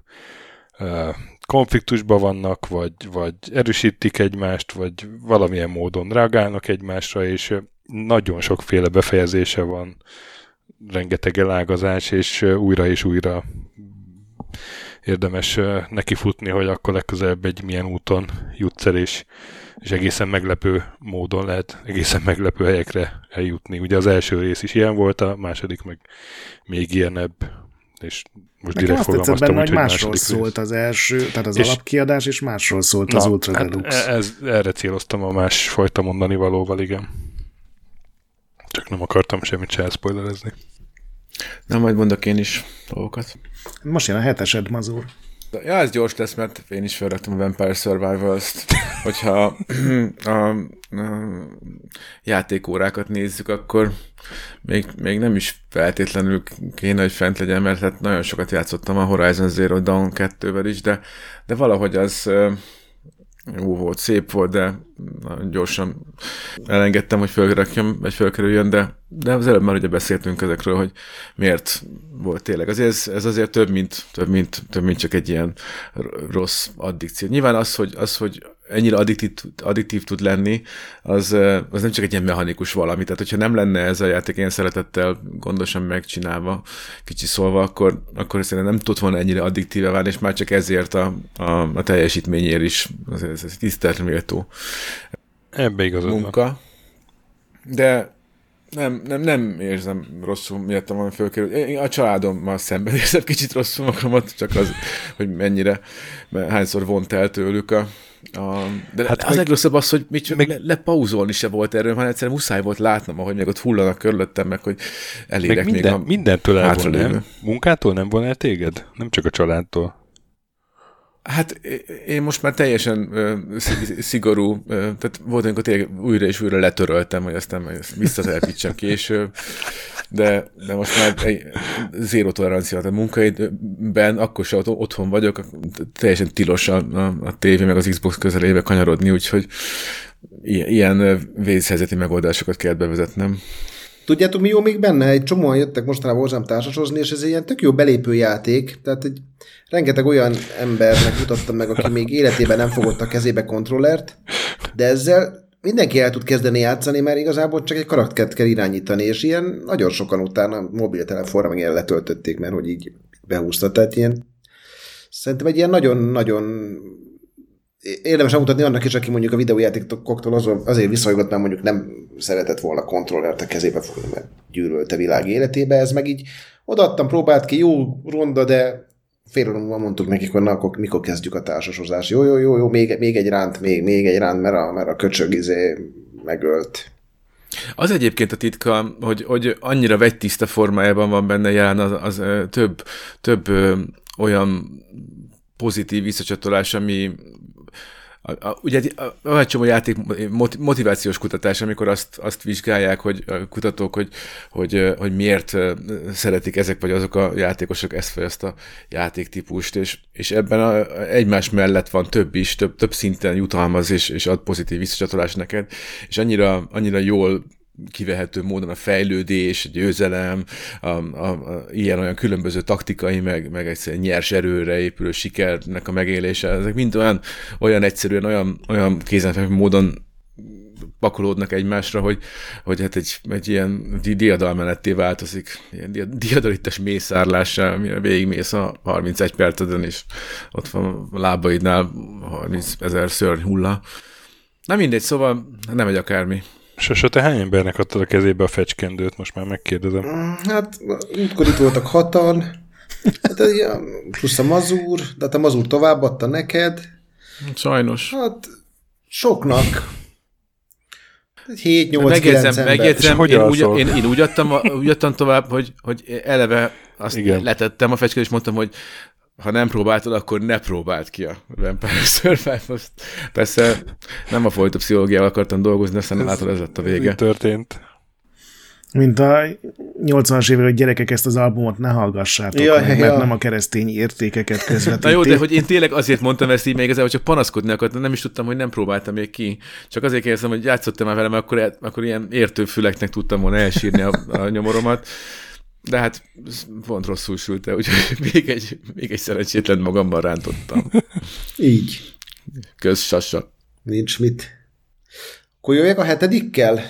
Speaker 1: uh, konfliktusban vannak, vagy, vagy erősítik egymást, vagy valamilyen módon reagálnak egymásra, és nagyon sokféle befejezése van, rengeteg elágazás, és újra és újra érdemes nekifutni, hogy akkor legközelebb egy milyen úton jutsz el, és, és egészen meglepő módon lehet egészen meglepő helyekre eljutni. Ugye az első rész is ilyen volt, a második meg még ilyenebb, és most
Speaker 2: Nekem
Speaker 1: direkt
Speaker 2: azt
Speaker 1: fogalmaztam
Speaker 2: benne,
Speaker 1: úgy,
Speaker 2: hogy másról
Speaker 1: rész.
Speaker 2: szólt az első, tehát az
Speaker 1: És-
Speaker 2: alapkiadás, és másról szólt az Ultra
Speaker 1: hát
Speaker 2: Deluxe.
Speaker 1: ez, erre céloztam a másfajta mondani valóval, igen. Csak nem akartam semmit se elszpoilerezni.
Speaker 6: Na, majd mondok én is dolgokat.
Speaker 2: Most jön a hetesed, Mazur.
Speaker 6: Ja, ez gyors lesz, mert én is felraktam a Vampire Survivors-t. Hogyha a, a játékórákat nézzük, akkor még, még nem is feltétlenül kéne, hogy fent legyen, mert hát nagyon sokat játszottam a Horizon Zero Dawn 2-vel is, de, de valahogy az ö, jó volt, szép volt, de gyorsan elengedtem, hogy fölrakjam, vagy fölkerüljön, de, de az előbb már ugye beszéltünk ezekről, hogy miért volt tényleg. Azért ez, ez azért több mint, több, mint, több, mint csak egy ilyen rossz addikció. Nyilván az, hogy, az, hogy ennyire addiktív, addiktív tud lenni, az, az nem csak egy ilyen mechanikus valami. Tehát, hogyha nem lenne ez a játék ilyen szeretettel gondosan megcsinálva, kicsi szólva, akkor, akkor szerintem nem tud volna ennyire addiktíve válni, és már csak ezért a, a, a teljesítményért is ez, ez, ez tisztelt méltó
Speaker 1: Ebbe igazad
Speaker 6: munka. De nem, nem, nem érzem rosszul, miattam van fölkerült. Én a családommal szemben (laughs) érzem kicsit rosszul magamat, csak az, hogy mennyire, mert hányszor vont el tőlük a, a de hát az
Speaker 1: meg-
Speaker 6: legrosszabb az, hogy mit
Speaker 1: meg-
Speaker 6: le, lepauzolni se volt erről, hanem egyszerűen muszáj volt látnom, ahogy még ott hullanak körülöttem, meg hogy elérek
Speaker 1: Meg
Speaker 6: még
Speaker 1: minden,
Speaker 6: a...
Speaker 1: mindentől el van,
Speaker 6: hátralévő.
Speaker 1: nem? Munkától nem von el téged? Nem csak a családtól.
Speaker 6: Hát én most már teljesen ö, szi- szigorú, ö, tehát volt, amikor tényleg újra és újra letöröltem, hogy aztán majd ezt visszatelepítsem később, de, de most már egy zéró tolerancia, tehát munkaidőben akkor se ott- otthon vagyok, teljesen tilos a, a, a tévé meg az Xbox közelébe kanyarodni, úgyhogy ilyen, ilyen vészhelyzeti megoldásokat kell bevezetnem.
Speaker 4: Tudjátok, mi jó még benne? Egy csomóan jöttek mostanában hozzám társasozni, és ez egy ilyen tök jó belépő játék, tehát egy rengeteg olyan embernek mutattam meg, aki még életében nem fogott a kezébe kontrollert, de ezzel mindenki el tud kezdeni játszani, mert igazából csak egy karaktert kell irányítani, és ilyen nagyon sokan utána mobiltelefonra meg ilyen letöltötték, mert hogy így behúzta, tehát ilyen szerintem egy ilyen nagyon-nagyon érdemes elmutatni annak is, aki mondjuk a videójátékoktól azon, azért visszahajgott, mert mondjuk nem szeretett volna kontrollert a kezébe fogni, mert gyűrölte világ életébe. Ez meg így odaadtam, próbált ki, jó ronda, de fél múlva mondtuk nekik, hogy na, akkor mikor kezdjük a társasozást. Jó, jó, jó, jó, még, még egy ránt, még, még egy ránt, mert a, mert a köcsög izé megölt.
Speaker 6: Az egyébként a titka, hogy, hogy annyira vegytiszta formájában van benne jelen az, az több, több ö, olyan pozitív visszacsatolás, ami a, a, ugye a, a, egy csomó játék mot- motivációs kutatás, amikor azt, azt vizsgálják, hogy a kutatók, hogy, hogy, hogy miért szeretik ezek vagy azok a játékosok ezt vagy azt a játéktípust, és, és ebben a, egymás mellett van több is, több, több szinten jutalmaz és, és ad pozitív visszacsatolás neked, és annyira, annyira jól kivehető módon a fejlődés, a győzelem, a, a, a, ilyen-olyan különböző taktikai, meg, meg egyszerűen nyers erőre épülő sikernek a megélése, ezek mind olyan, olyan egyszerűen, olyan, olyan kézenfekvő módon pakolódnak egymásra, hogy, hogy hát egy, egy ilyen diadalmenetté változik, ilyen diadalittes mészárlással, amire végigmész a 31 perceden, és ott van a lábaidnál 30 ezer szörny hulla. Na mindegy, szóval nem egy akármi.
Speaker 1: Sose, te hány embernek adtad a kezébe a fecskendőt? Most már megkérdezem.
Speaker 4: Hát, útkor itt voltak hatan, hát, plusz a mazúr, de hát a mazúr továbbadta neked.
Speaker 6: Sajnos.
Speaker 4: Hát, soknak. 7-8
Speaker 6: Megjegyzem, megjegyzem én, úgy, én, én úgy, adtam, úgy adtam tovább, hogy, hogy eleve azt Igen. letettem a fecskét, és mondtam, hogy ha nem próbáltad, akkor ne próbáld ki a Vampire (laughs) Survivors. Persze nem a folytó pszichológiával akartam dolgozni, aztán látod, ez lett a vége.
Speaker 1: történt.
Speaker 2: Mint a 80-as évek, hogy gyerekek ezt az albumot ne hallgassátok ja, meg, ja. mert nem a keresztény értékeket közvetíti. (laughs)
Speaker 6: Na jó, de hogy én tényleg azért mondtam ezt így, még igazából csak panaszkodni akartam, nem is tudtam, hogy nem próbáltam még ki. Csak azért kérdeztem, hogy játszottam már velem, akkor, akkor ilyen értő füleknek tudtam volna elsírni a, a nyomoromat. De hát pont rosszul sült el, úgyhogy (laughs) még egy, még egy szerencsétlen magamban rántottam.
Speaker 4: Így.
Speaker 6: Kösz, sassa.
Speaker 4: Nincs mit. Akkor jöjjek a hetedikkel?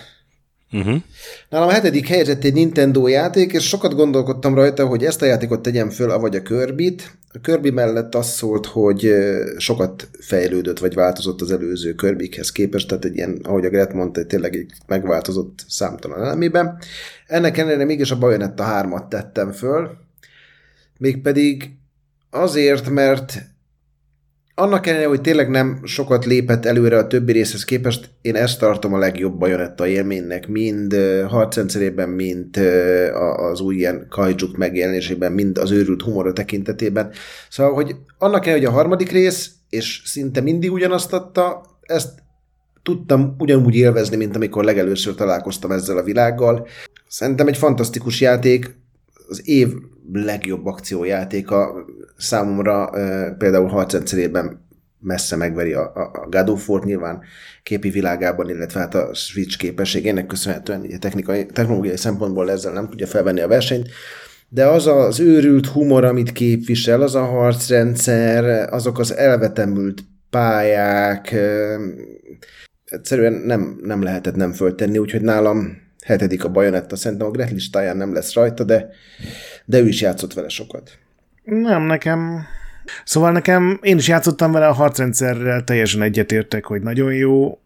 Speaker 1: Uh-huh.
Speaker 4: Nálam a hetedik helyezett egy Nintendo játék, és sokat gondolkodtam rajta, hogy ezt a játékot tegyem föl, avagy a Kirby-t. A Kirby mellett az szólt, hogy sokat fejlődött, vagy változott az előző Kirbyhez képest, tehát egy ilyen, ahogy a Gret mondta, tényleg egy megváltozott számtalan elemében. Ennek ellenére mégis a Bayonetta 3-at tettem föl, mégpedig azért, mert annak ellenére, hogy tényleg nem sokat lépett előre a többi részhez képest, én ezt tartom a legjobb bajonetta élménynek, mind harcrendszerében, mind az új ilyen kajdzsuk megjelenésében, mind az őrült humora tekintetében. Szóval, hogy annak ellenére, hogy a harmadik rész, és szinte mindig ugyanazt adta, ezt tudtam ugyanúgy élvezni, mint amikor legelőször találkoztam ezzel a világgal. Szerintem egy fantasztikus játék, az év legjobb akciójátéka számomra például harcrendszerében messze megveri a, a God of War nyilván képi világában, illetve hát a Switch képességének köszönhetően ugye technikai, technológiai szempontból ezzel nem tudja felvenni a versenyt, de az az őrült humor, amit képvisel, az a harcrendszer, azok az elvetemült pályák, egyszerűen nem, nem lehetett nem föltenni, úgyhogy nálam hetedik a bajonetta, szerintem a Gret listáján nem lesz rajta, de, de ő is játszott vele sokat.
Speaker 2: Nem, nekem... Szóval nekem, én is játszottam vele a harcrendszerrel, teljesen egyetértek, hogy nagyon jó,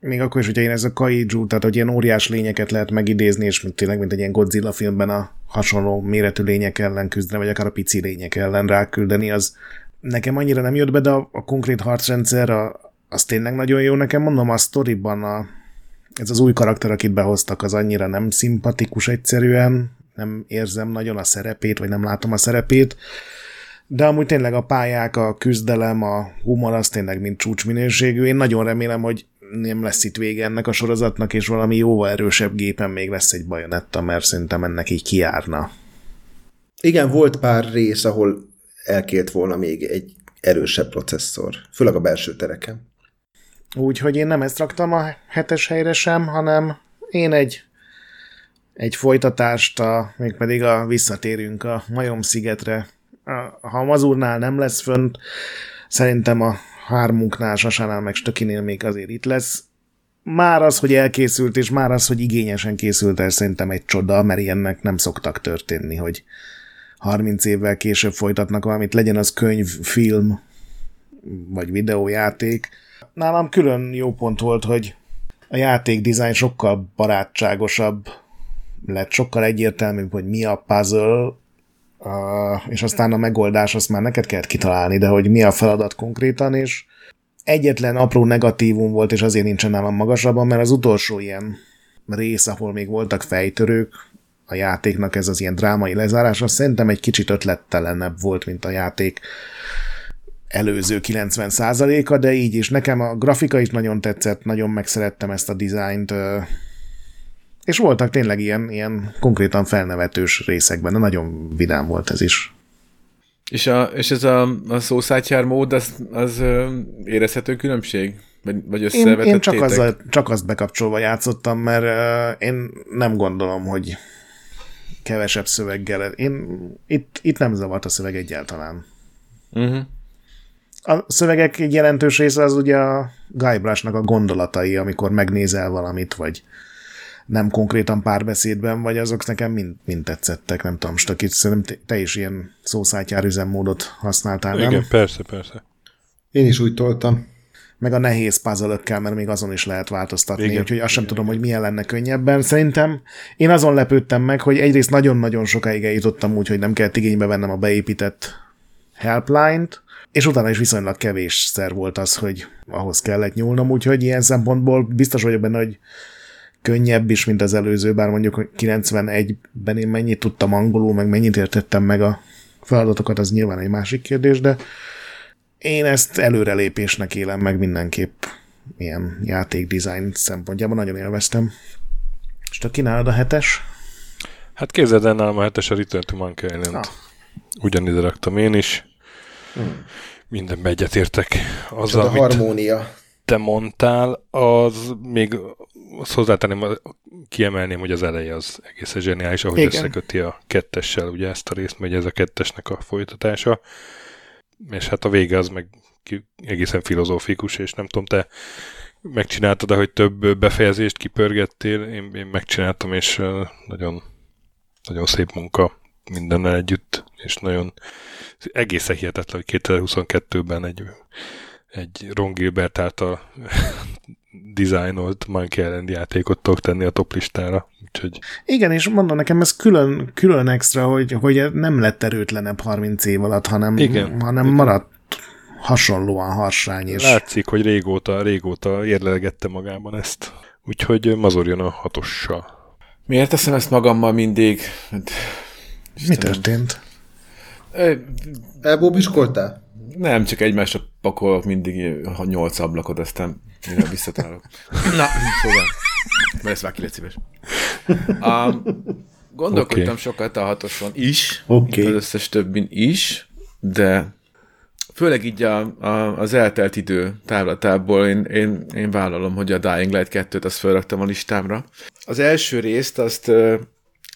Speaker 2: még akkor is, hogyha én ez a kaiju, tehát hogy ilyen óriás lényeket lehet megidézni, és mint tényleg, mint egy ilyen Godzilla filmben a hasonló méretű lények ellen küzdeni, vagy akár a pici lények ellen ráküldeni, az nekem annyira nem jött be, de a, a konkrét harcrendszer a, az tényleg nagyon jó. Nekem mondom, a sztoriban a, ez az új karakter, akit behoztak, az annyira nem szimpatikus egyszerűen, nem érzem nagyon a szerepét, vagy nem látom a szerepét, de amúgy tényleg a pályák, a küzdelem, a humor az tényleg mind csúcsminőségű. Én nagyon remélem, hogy nem lesz itt vége ennek a sorozatnak, és valami jóval erősebb gépen még lesz egy bajonetta, mert szerintem ennek így kiárna.
Speaker 4: Igen, volt pár rész, ahol elkélt volna még egy erősebb processzor, főleg a belső tereken.
Speaker 2: Úgyhogy én nem ezt raktam a hetes helyre sem, hanem én egy, egy folytatást, a, mégpedig a visszatérünk a Majom-szigetre. Ha a Mazurnál nem lesz fönt, szerintem a hármunknál, Sasánál meg Stökinél még azért itt lesz. Már az, hogy elkészült, és már az, hogy igényesen készült el, szerintem egy csoda, mert ilyennek nem szoktak történni, hogy 30 évvel később folytatnak valamit, legyen az könyv, film, vagy videójáték, nálam külön jó pont volt, hogy a játék dizájn sokkal barátságosabb lett, sokkal egyértelműbb, hogy mi a puzzle, és aztán a megoldás azt már neked kellett kitalálni, de hogy mi a feladat konkrétan, és egyetlen apró negatívum volt, és azért nincsen nálam magasabban, mert az utolsó ilyen rész, ahol még voltak fejtörők, a játéknak ez az ilyen drámai lezárás, az szerintem egy kicsit ötlettelenebb volt, mint a játék előző 90%-a, de így is. Nekem a grafika is nagyon tetszett, nagyon megszerettem ezt a dizájnt, és voltak tényleg ilyen, ilyen konkrétan felnevetős részekben, de nagyon vidám volt ez is.
Speaker 6: És, a, és ez a, a szószátyár mód, az, az érezhető különbség? Vagy, vagy
Speaker 2: Én, én csak, azzal, csak azt bekapcsolva játszottam, mert uh, én nem gondolom, hogy kevesebb szöveggel. Én itt, itt nem zavart a szöveg egyáltalán.
Speaker 6: Uh-huh.
Speaker 2: A szövegek egy jelentős része az ugye a Guybrushnak a gondolatai, amikor megnézel valamit, vagy nem konkrétan párbeszédben, vagy azok nekem mind, mind tetszettek, nem tudom, Stakit, szerintem te, te is ilyen szószátyár üzemmódot használtál, nem?
Speaker 1: Igen, persze, persze.
Speaker 4: Én is úgy toltam.
Speaker 2: meg a nehéz puzzle mert még azon is lehet változtatni,
Speaker 1: Igen.
Speaker 2: úgyhogy azt sem tudom, hogy milyen lenne könnyebben. Szerintem én azon lepődtem meg, hogy egyrészt nagyon-nagyon sokáig eljutottam úgy, hogy nem kellett igénybe vennem a beépített helpline-t, és utána is viszonylag kevésszer volt az, hogy ahhoz kellett nyúlnom, úgyhogy ilyen szempontból biztos vagyok benne, hogy könnyebb is, mint az előző, bár mondjuk hogy 91-ben én mennyit tudtam angolul, meg mennyit értettem meg a feladatokat, az nyilván egy másik kérdés, de én ezt előrelépésnek élem meg mindenképp ilyen játékdesign szempontjában, nagyon élveztem. És te kínálod a hetes?
Speaker 1: Hát képzeld el nálam a hetes a Return to Monkey Island.
Speaker 2: Ah.
Speaker 1: Ugyanide raktam én is. Mindenbe egyetértek azzal,
Speaker 4: a
Speaker 1: amit
Speaker 4: harmónia.
Speaker 1: Te mondtál, az még azt hozzátenném, kiemelném, hogy az eleje az egészen zseniális, ahogy
Speaker 2: Igen.
Speaker 1: összeköti a kettessel, ugye ezt a részt, megy ez a kettesnek a folytatása, és hát a vége az meg egészen filozófikus, és nem tudom, te megcsináltad, hogy több befejezést kipörgettél, én, én megcsináltam, és nagyon, nagyon szép munka mindennel együtt, és nagyon egészen hihetetlen, hogy 2022-ben egy, egy Ron Gilbert által (laughs) dizájnolt Monkey Island játékot tudok tenni a top listára, úgyhogy
Speaker 2: Igen, és mondom nekem ez külön, külön extra, hogy, hogy nem lett erőtlenebb 30 év alatt, hanem,
Speaker 1: Igen.
Speaker 2: hanem maradt hasonlóan harsány. És...
Speaker 1: látszik, hogy régóta, régóta érlelgette magában ezt. Úgyhogy mazorjon a hatossal.
Speaker 6: Miért teszem ezt magammal mindig? Hát,
Speaker 2: Mi történt?
Speaker 4: Elbóbiskoltál?
Speaker 6: Nem, csak egymásra pakolok mindig ha nyolc ablakot, aztán mire visszatalálok. Na, szóval. Mert ezt már ki szíves. Um, gondolkodtam
Speaker 1: Oké.
Speaker 6: sokat a hatoson is, mint az összes többin is, de főleg így a, a, az eltelt idő távlatából én, én, én vállalom, hogy a Dying Light 2-t azt felraktam a listámra. Az első részt azt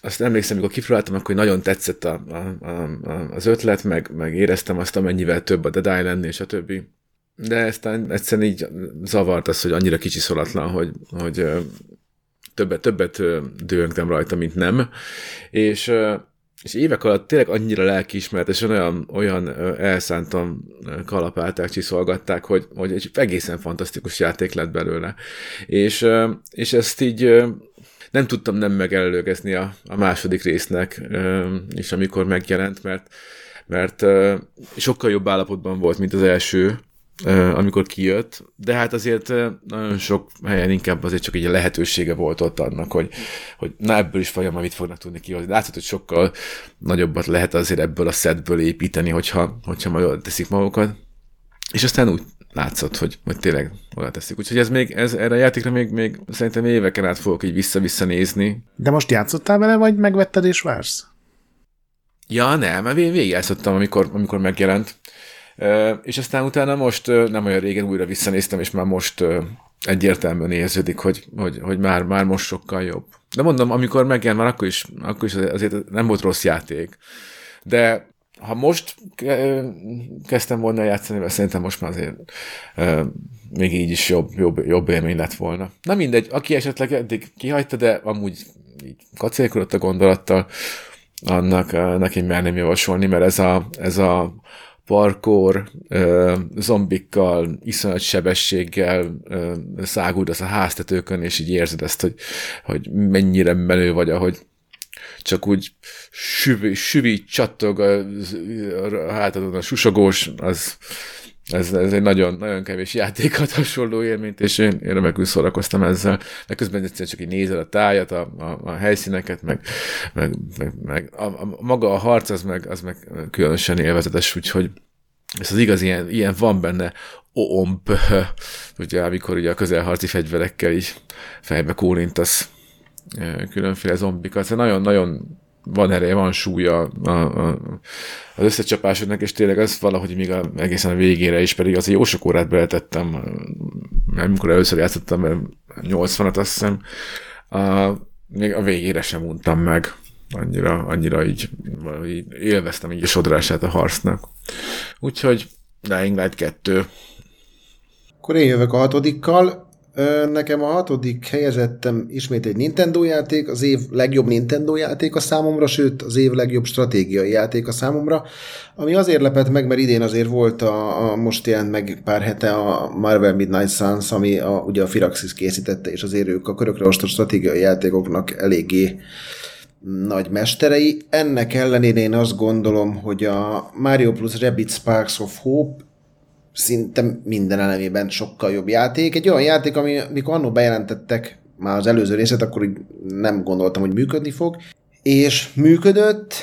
Speaker 6: azt emlékszem, amikor kipróbáltam, akkor nagyon tetszett a, a, a, az ötlet, meg, meg éreztem azt, amennyivel több a Dead Island és a többi. De aztán egyszerűen így zavart az, hogy annyira kicsi szolatlan, hogy, hogy többet, többet dőlöngtem rajta, mint nem. És, és évek alatt tényleg annyira lelkiismeretesen olyan, olyan elszántan kalapálták, csiszolgatták, hogy, hogy egy egészen fantasztikus játék lett belőle. És, és ezt így nem tudtam nem megelőgezni a, a második résznek, és amikor megjelent, mert, mert sokkal jobb állapotban volt, mint az első, amikor kijött, de hát azért nagyon sok helyen inkább azért csak egy lehetősége volt ott annak, hogy, hogy na ebből is vajon mit fognak tudni kihozni. Látszott, hogy sokkal nagyobbat lehet azért ebből a setből építeni, hogyha, hogyha majd teszik magukat. És aztán úgy látszott, hogy, hogy tényleg oda teszik. Úgyhogy ez még, ez, erre a játékra még, még szerintem éveken át fogok így vissza-vissza nézni.
Speaker 2: De most játszottál vele, vagy megvetted és vársz?
Speaker 6: Ja, nem, mert én végigjátszottam, amikor, amikor megjelent. És aztán utána most nem olyan régen újra visszanéztem, és már most egyértelműen érződik, hogy, hogy, hogy már, már most sokkal jobb. De mondom, amikor megjelent, már akkor is, akkor is azért nem volt rossz játék. De ha most kezdtem volna játszani, mert szerintem most már azért még így is jobb, jobb, jobb élmény lett volna. Na mindegy, aki esetleg eddig kihagyta, de amúgy így a gondolattal, annak neki merném javasolni, mert ez a, ez a parkour, zombikkal, iszonyat sebességgel uh, száguldasz a háztetőkön, és így érzed ezt, hogy, hogy mennyire menő vagy, ahogy csak úgy süvi, süvi csattog a, a hátadon a susogós, az, ez, ez egy nagyon, nagyon kevés játékat hasonló élményt, és én, én remekül szórakoztam ezzel. De közben egyszerűen csak így nézel a tájat, a, a, a helyszíneket, meg, meg, meg, meg a, a, maga a harc, az meg, az meg különösen élvezetes, úgyhogy ez az igaz, ilyen, ilyen van benne oomp, ugye, amikor ugye a közelharci fegyverekkel is fejbe kólintasz különféle zombikat. Szóval nagyon-nagyon van ereje, van súlya a, a, az összecsapásodnak, és tényleg az valahogy még a, egészen a végére is, pedig az jó sok órát beletettem, amikor először játszottam, mert 80-at azt hiszem, a, még a végére sem untam meg. Annyira, annyira így, így élveztem így a sodrását a harcnak. Úgyhogy Dying Light 2.
Speaker 4: Akkor én jövök a hatodikkal. Nekem a hatodik helyezettem ismét egy Nintendo játék, az év legjobb Nintendo játék a számomra, sőt az év legjobb stratégiai játék a számomra, ami azért lepett meg, mert idén azért volt a, a most jelent meg pár hete a Marvel Midnight Suns, ami a, ugye a Firaxis készítette, és azért ők a körökre osztott stratégiai játékoknak eléggé nagy mesterei. Ennek ellenére én azt gondolom, hogy a Mario plus Rabbids Sparks of Hope szinte minden elemében sokkal jobb játék. Egy olyan játék, ami mikor annól bejelentettek már az előző részet, akkor nem gondoltam, hogy működni fog. És működött,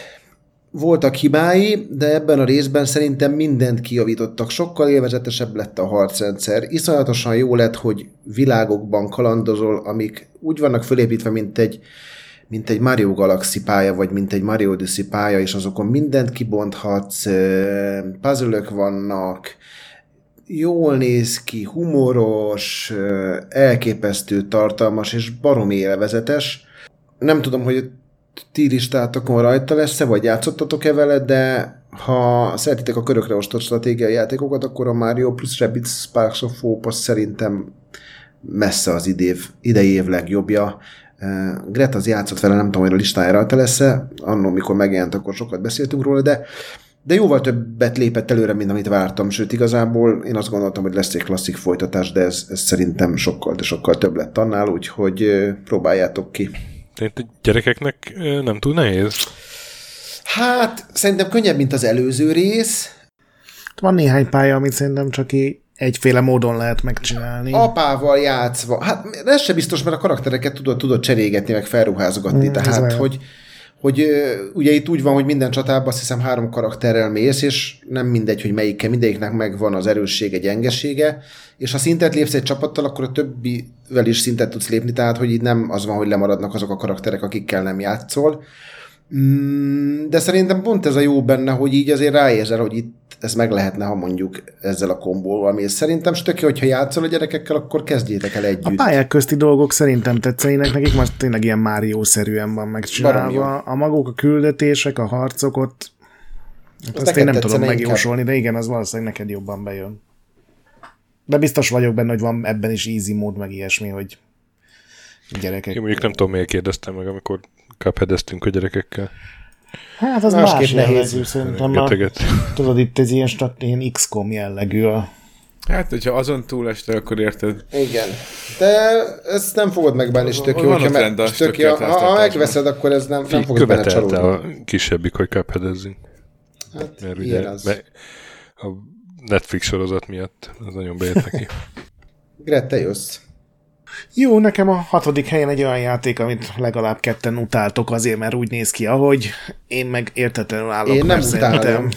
Speaker 4: voltak hibái, de ebben a részben szerintem mindent kijavítottak. Sokkal élvezetesebb lett a harcrendszer. Iszonyatosan jó lett, hogy világokban kalandozol, amik úgy vannak fölépítve, mint egy mint egy Mario Galaxy pálya, vagy mint egy Mario Odyssey pálya, és azokon mindent kibonthatsz, puzzle vannak, jól néz ki, humoros, elképesztő tartalmas és baromi élvezetes. Nem tudom, hogy ti listátokon rajta lesz-e, vagy játszottatok-e vele, de ha szeretitek a körökre osztott stratégiai játékokat, akkor a Mario plus Rabbids Sparks of Hope az szerintem messze az idév, idei év legjobbja. Gret az játszott vele, nem tudom, hogy a listájára rajta lesz-e, annól, mikor megjelent, akkor sokat beszéltünk róla, de de jóval többet lépett előre, mint amit vártam, sőt igazából én azt gondoltam, hogy lesz egy klasszik folytatás, de ez, ez szerintem sokkal, de sokkal több lett annál, úgyhogy próbáljátok ki.
Speaker 1: Tehát gyerekeknek nem túl nehéz?
Speaker 4: Hát, szerintem könnyebb, mint az előző rész.
Speaker 2: Van néhány pálya, amit szerintem csak így egyféle módon lehet megcsinálni.
Speaker 4: Apával játszva. Hát ez se biztos, mert a karaktereket tudod, tudod cserégetni, meg felruházogatni. Mm, tehát, hogy, hogy ugye itt úgy van, hogy minden csatában azt hiszem három karakterrel mész, és nem mindegy, hogy melyikkel, mindegyiknek megvan az erőssége, gyengesége, és ha szintet lépsz egy csapattal, akkor a többivel is szintet tudsz lépni, tehát hogy itt nem az van, hogy lemaradnak azok a karakterek, akikkel nem játszol. Mm, de szerintem pont ez a jó benne, hogy így azért ráérzel, hogy itt ez meg lehetne, ha mondjuk ezzel a kombóval mész. Szerintem stöki, hogyha játszol a gyerekekkel, akkor kezdjétek el együtt.
Speaker 2: A pályák közti dolgok szerintem tetszenének, nekik most tényleg ilyen Mário-szerűen van megcsinálva. A maguk a küldetések, a harcok ott, azt, azt én nem tudom megjósolni, de igen, az valószínűleg neked jobban bejön. De biztos vagyok benne, hogy van ebben is easy mód, meg ilyesmi, hogy gyerekek.
Speaker 1: Én mondjuk nem tudom, miért kérdeztem meg, amikor cupheadeztünk a gyerekekkel.
Speaker 2: Hát az más nehéz, szerintem. A, tudod, itt ez ilyen, ilyen XCOM jellegű a
Speaker 6: Hát, hogyha azon túl este, akkor érted.
Speaker 4: Igen. De ezt nem fogod megbánni, stöki, hogyha me, stöki, ha, ha megveszed, akkor ez nem, nem fogod benne csalódni.
Speaker 1: a kisebbik, hogy cupheadezzünk. Hát, Mert ugye az. Be, a Netflix sorozat miatt az nagyon bejött neki.
Speaker 4: Gret, te jössz.
Speaker 2: Jó, nekem a hatodik helyen egy olyan játék, amit legalább ketten utáltok azért, mert úgy néz ki, ahogy én meg értetlenül állok.
Speaker 4: Én nem utálom.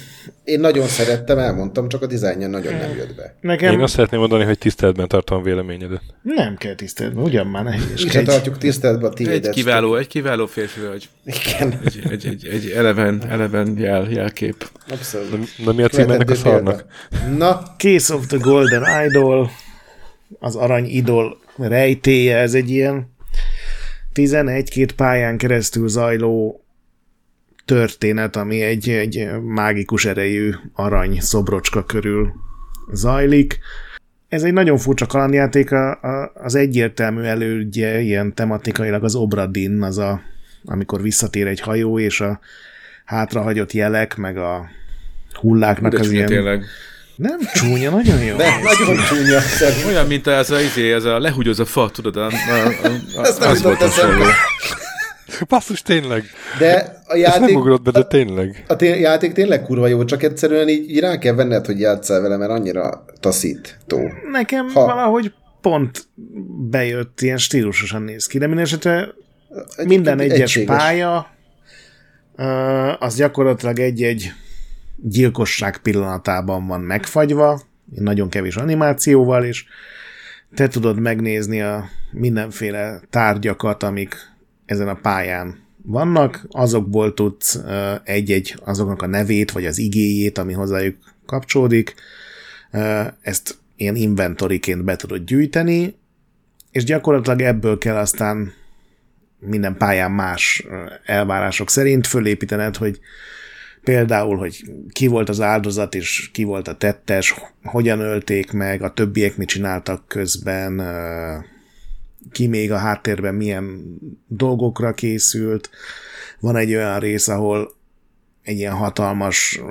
Speaker 4: Én nagyon szerettem, elmondtam, csak a dizájnja nagyon nem jött be.
Speaker 1: Nekem... Én azt szeretném mondani, hogy tiszteletben tartom véleményedet.
Speaker 2: Nem kell tiszteletben, ugyan már nehéz.
Speaker 4: Mi egy... tartjuk tiszteletben a tiédet.
Speaker 6: Egy kiváló, egy kiváló férfi vagy.
Speaker 4: Igen.
Speaker 6: Egy, egy, egy, egy eleven, eleven jel, jelkép.
Speaker 1: Abszolút. Na, na mi a cím ennek a szarnak?
Speaker 2: Na. Case of the Golden Idol, az arany idol rejtéje, ez egy ilyen 11-két pályán keresztül zajló történet, ami egy, egy mágikus erejű arany szobrocska körül zajlik. Ez egy nagyon furcsa kalandjáték, a, a, az egyértelmű elődje ilyen tematikailag az Obradin, az a, amikor visszatér egy hajó, és a hátrahagyott jelek, meg a hulláknak
Speaker 6: De
Speaker 2: az ilyen...
Speaker 6: Tényleg.
Speaker 2: Nem csúnya, nagyon jó.
Speaker 4: De nagyon csúnya.
Speaker 6: Szerintem. Olyan, mint ez a, izé, ez a lehúgyoz a fa, tudod, a, a,
Speaker 4: a, Ezt nem az volt eszembe.
Speaker 1: Basszus, tényleg.
Speaker 4: De a játék...
Speaker 1: Ezt nem ugrott be, de tényleg.
Speaker 4: A, a té- játék tényleg kurva jó, csak egyszerűen így, így rá kell venned, hogy játsszál vele, mert annyira taszító.
Speaker 2: Nekem ha. valahogy pont bejött, ilyen stílusosan néz ki, de minden esetre minden egyes egységes. pálya az gyakorlatilag egy-egy gyilkosság pillanatában van megfagyva, nagyon kevés animációval, és te tudod megnézni a mindenféle tárgyakat, amik ezen a pályán vannak, azokból tudsz egy-egy azoknak a nevét, vagy az igéjét, ami hozzájuk kapcsolódik, ezt ilyen inventoriként be tudod gyűjteni, és gyakorlatilag ebből kell aztán minden pályán más elvárások szerint fölépítened, hogy például, hogy ki volt az áldozat, és ki volt a tettes, hogyan ölték meg, a többiek mit csináltak közben, ki még a háttérben milyen dolgokra készült. Van egy olyan rész, ahol egy ilyen hatalmas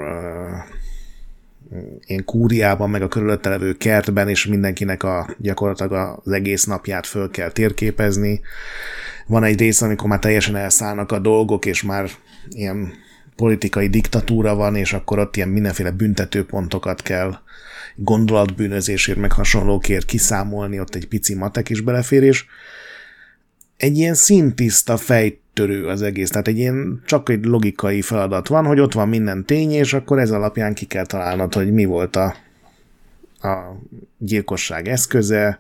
Speaker 2: ilyen kúriában, meg a körülötte levő kertben, és mindenkinek a gyakorlatilag az egész napját föl kell térképezni. Van egy rész, amikor már teljesen elszállnak a dolgok, és már ilyen politikai diktatúra van, és akkor ott ilyen mindenféle büntetőpontokat kell gondolatbűnözésért, meg hasonlókért kiszámolni, ott egy pici matek is belefér, és egy ilyen szintiszta fejtörő az egész, tehát egy ilyen csak egy logikai feladat van, hogy ott van minden tény, és akkor ez alapján ki kell találnod, hogy mi volt a, a gyilkosság eszköze,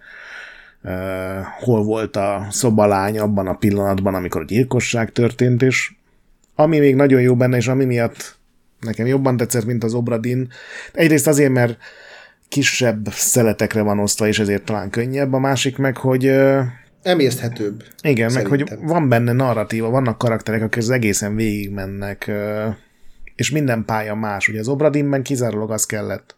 Speaker 2: hol volt a szobalány abban a pillanatban, amikor a gyilkosság történt, és ami még nagyon jó benne, és ami miatt nekem jobban tetszett, mint az Obradin, egyrészt azért, mert kisebb szeletekre van osztva, és ezért talán könnyebb, a másik meg, hogy
Speaker 4: Emészthetőbb.
Speaker 2: igen, meg
Speaker 4: Szerintem.
Speaker 2: hogy van benne narratíva, vannak karakterek, akik az egészen végigmennek, és minden pálya más. Ugye az Obradinben kizárólag az kellett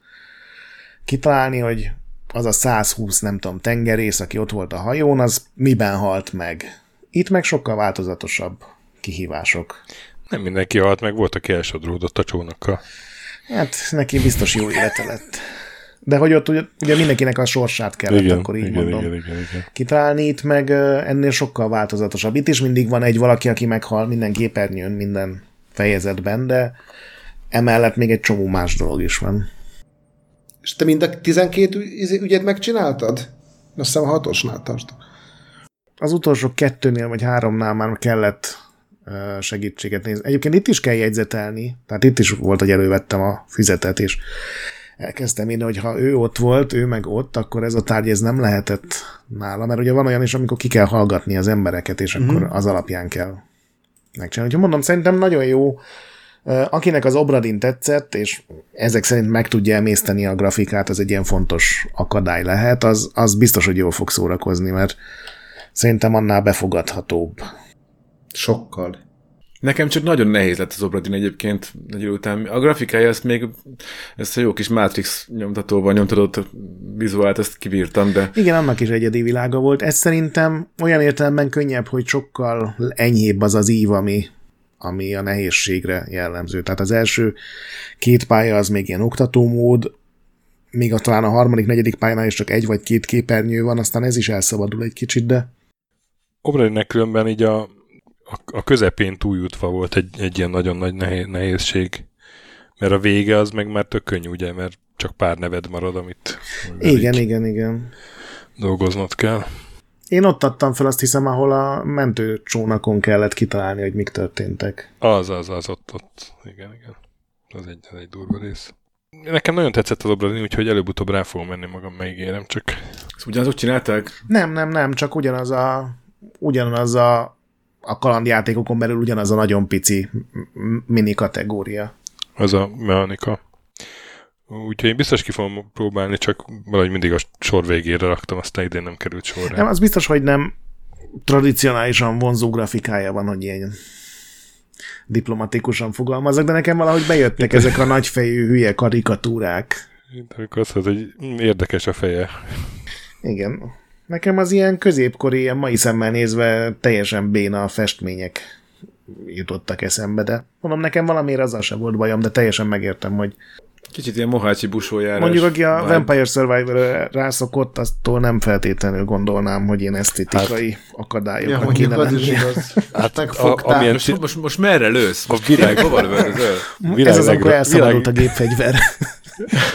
Speaker 2: kitalálni, hogy az a 120, nem tudom, tengerész, aki ott volt a hajón, az miben halt meg. Itt meg sokkal változatosabb kihívások.
Speaker 1: Nem mindenki halt meg, volt, aki elsodródott a csónakkal.
Speaker 2: Hát neki biztos jó élete lett. De hogy ott ugye, ugye mindenkinek a sorsát kellett, igen, akkor így
Speaker 1: igen,
Speaker 2: mondom.
Speaker 1: igen, igen, igen.
Speaker 2: kitalálni, itt meg ennél sokkal változatosabb. Itt is mindig van egy valaki, aki meghal minden képernyőn, minden fejezetben, de emellett még egy csomó más dolog is van.
Speaker 4: És te mind a 12 ügy- ügyet megcsináltad? Azt hiszem a hatosnál tart.
Speaker 2: Az utolsó kettőnél vagy háromnál már kellett segítséget nézni. Egyébként itt is kell jegyzetelni, tehát itt is volt, hogy elővettem a füzetet, és elkezdtem írni, hogy ha ő ott volt, ő meg ott, akkor ez a tárgy ez nem lehetett nála, mert ugye van olyan is, amikor ki kell hallgatni az embereket, és akkor az alapján kell megcsinálni. Úgyhogy mondom, szerintem nagyon jó. Akinek az Obradin tetszett, és ezek szerint meg tudja emészteni a grafikát, az egy ilyen fontos akadály lehet, az, az biztos, hogy jól fog szórakozni, mert szerintem annál befogadhatóbb.
Speaker 4: Sokkal.
Speaker 6: Nekem csak nagyon nehéz lett az Obradin egyébként egy idő után. A grafikája ezt még, ezt a jó kis Matrix nyomtatóval nyomtatott vizuált, ezt kibírtam, de
Speaker 2: Igen, annak is egyedi világa volt. Ez szerintem olyan értelemben könnyebb, hogy sokkal enyhébb az az ív, ami, ami a nehézségre jellemző. Tehát az első két pálya az még ilyen oktatómód, még a, talán a harmadik, negyedik pályánál is csak egy vagy két képernyő van, aztán ez is elszabadul egy kicsit, de
Speaker 1: Obradinnek különben így a, a, a közepén túljutva volt egy, egy ilyen nagyon nagy nehéz, nehézség. Mert a vége az meg már tök könnyű, ugye, mert csak pár neved marad, amit
Speaker 2: igen, igen, igen.
Speaker 1: dolgoznod kell.
Speaker 2: Én ott adtam fel azt hiszem, ahol a mentőcsónakon kellett kitalálni, hogy mik történtek.
Speaker 1: Az, az, az, ott, ott. Igen, igen. Az egy, az egy durva rész. Nekem nagyon tetszett az Obradin, úgyhogy előbb-utóbb rá fogom menni magam, megígérem, csak
Speaker 6: ezt ugyanazok csinálták?
Speaker 2: Nem, nem, nem, csak ugyanaz a, ugyanaz a, a kalandjátékokon belül ugyanaz a nagyon pici mini kategória.
Speaker 1: az a mechanika. Úgyhogy én biztos ki fogom próbálni, csak valahogy mindig a sor végére raktam, aztán idén nem került sorra.
Speaker 2: Nem, az biztos, hogy nem tradicionálisan vonzó grafikája van, hogy ilyen diplomatikusan fogalmazok, de nekem valahogy bejöttek ezek a nagyfejű hülye karikatúrák.
Speaker 1: De Amikor azt mondod, hogy érdekes a feje.
Speaker 2: Igen. Nekem az ilyen középkori, ilyen mai szemmel nézve teljesen béna festmények jutottak eszembe, de mondom, nekem valamiért azzal sem volt bajom, de teljesen megértem, hogy
Speaker 6: Kicsit ilyen mohácsi busójárás.
Speaker 2: mondjuk aki a
Speaker 6: vibe.
Speaker 2: Vampire Survivor rászokott, attól nem feltétlenül gondolnám, hogy ilyen esztétikai hát, akadályoknak
Speaker 4: Ja,
Speaker 2: kéne
Speaker 4: az is igaz.
Speaker 1: Hát
Speaker 4: Megfogtál.
Speaker 1: amilyen
Speaker 6: Most, most, most merre lősz?
Speaker 1: A világ-
Speaker 6: Hova lövöldözöl?
Speaker 2: Ez az, amikor elszabadult a
Speaker 1: világ,
Speaker 2: gépfegyver.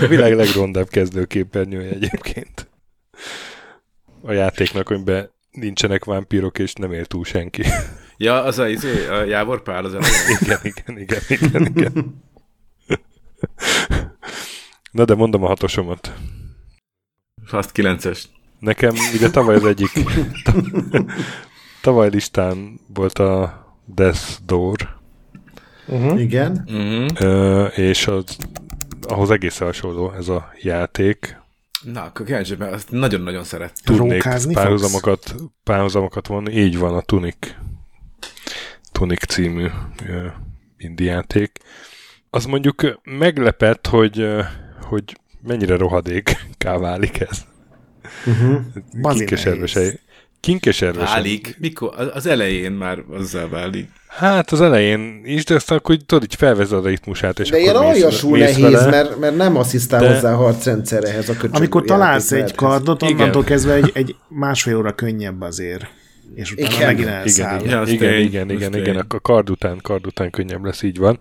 Speaker 1: a (laughs) világ legrondább kezdőképernyője egyébként. A játéknak, amiben nincsenek vámpírok, és nem él túl senki.
Speaker 6: Ja, az a, izé, a Jávor Pál az elején.
Speaker 1: igen, igen, igen, igen, igen. Na de mondom a hatosomat.
Speaker 6: Fast 9-es.
Speaker 1: Nekem ugye tavaly az egyik tavaly listán volt a Death Door,
Speaker 2: Uh-huh.
Speaker 4: Igen.
Speaker 6: Uh-huh.
Speaker 1: ö, és az, ahhoz egészen hasonló ez a játék.
Speaker 6: Na, akkor kíváncsi, mert azt nagyon-nagyon szeret.
Speaker 1: Tudnék párhuzamokat, párhuzamokat vonni. Így van a Tunic. Tunic című ö, indie játék. Az mondjuk meglepett, hogy, hogy mennyire rohadék (laughs) válik ez.
Speaker 4: Uh-huh.
Speaker 2: Bazi
Speaker 1: Kinkeserves
Speaker 2: nehéz.
Speaker 1: egy. Kinkeserves.
Speaker 6: Válik. Mikor? Az- elején már azzal válik.
Speaker 1: Hát az elején is, de aztán akkor tudod, így felvezed a ritmusát, és
Speaker 4: De ilyen aljasul nehéz,
Speaker 1: vele.
Speaker 4: mert, mert nem asszisztál
Speaker 1: De-
Speaker 4: hozzá a harcrendszer ehhez a köcsög
Speaker 2: Amikor találsz egy kardot,
Speaker 1: Igen.
Speaker 2: onnantól kezdve egy, egy másfél óra könnyebb azért. És utána
Speaker 4: Igen.
Speaker 2: megint
Speaker 1: Igen,
Speaker 2: elszáll.
Speaker 1: igen, igen,
Speaker 6: tény,
Speaker 1: igen,
Speaker 6: az
Speaker 1: igen,
Speaker 6: tény.
Speaker 1: igen, a kard után, kard után könnyebb lesz, így van.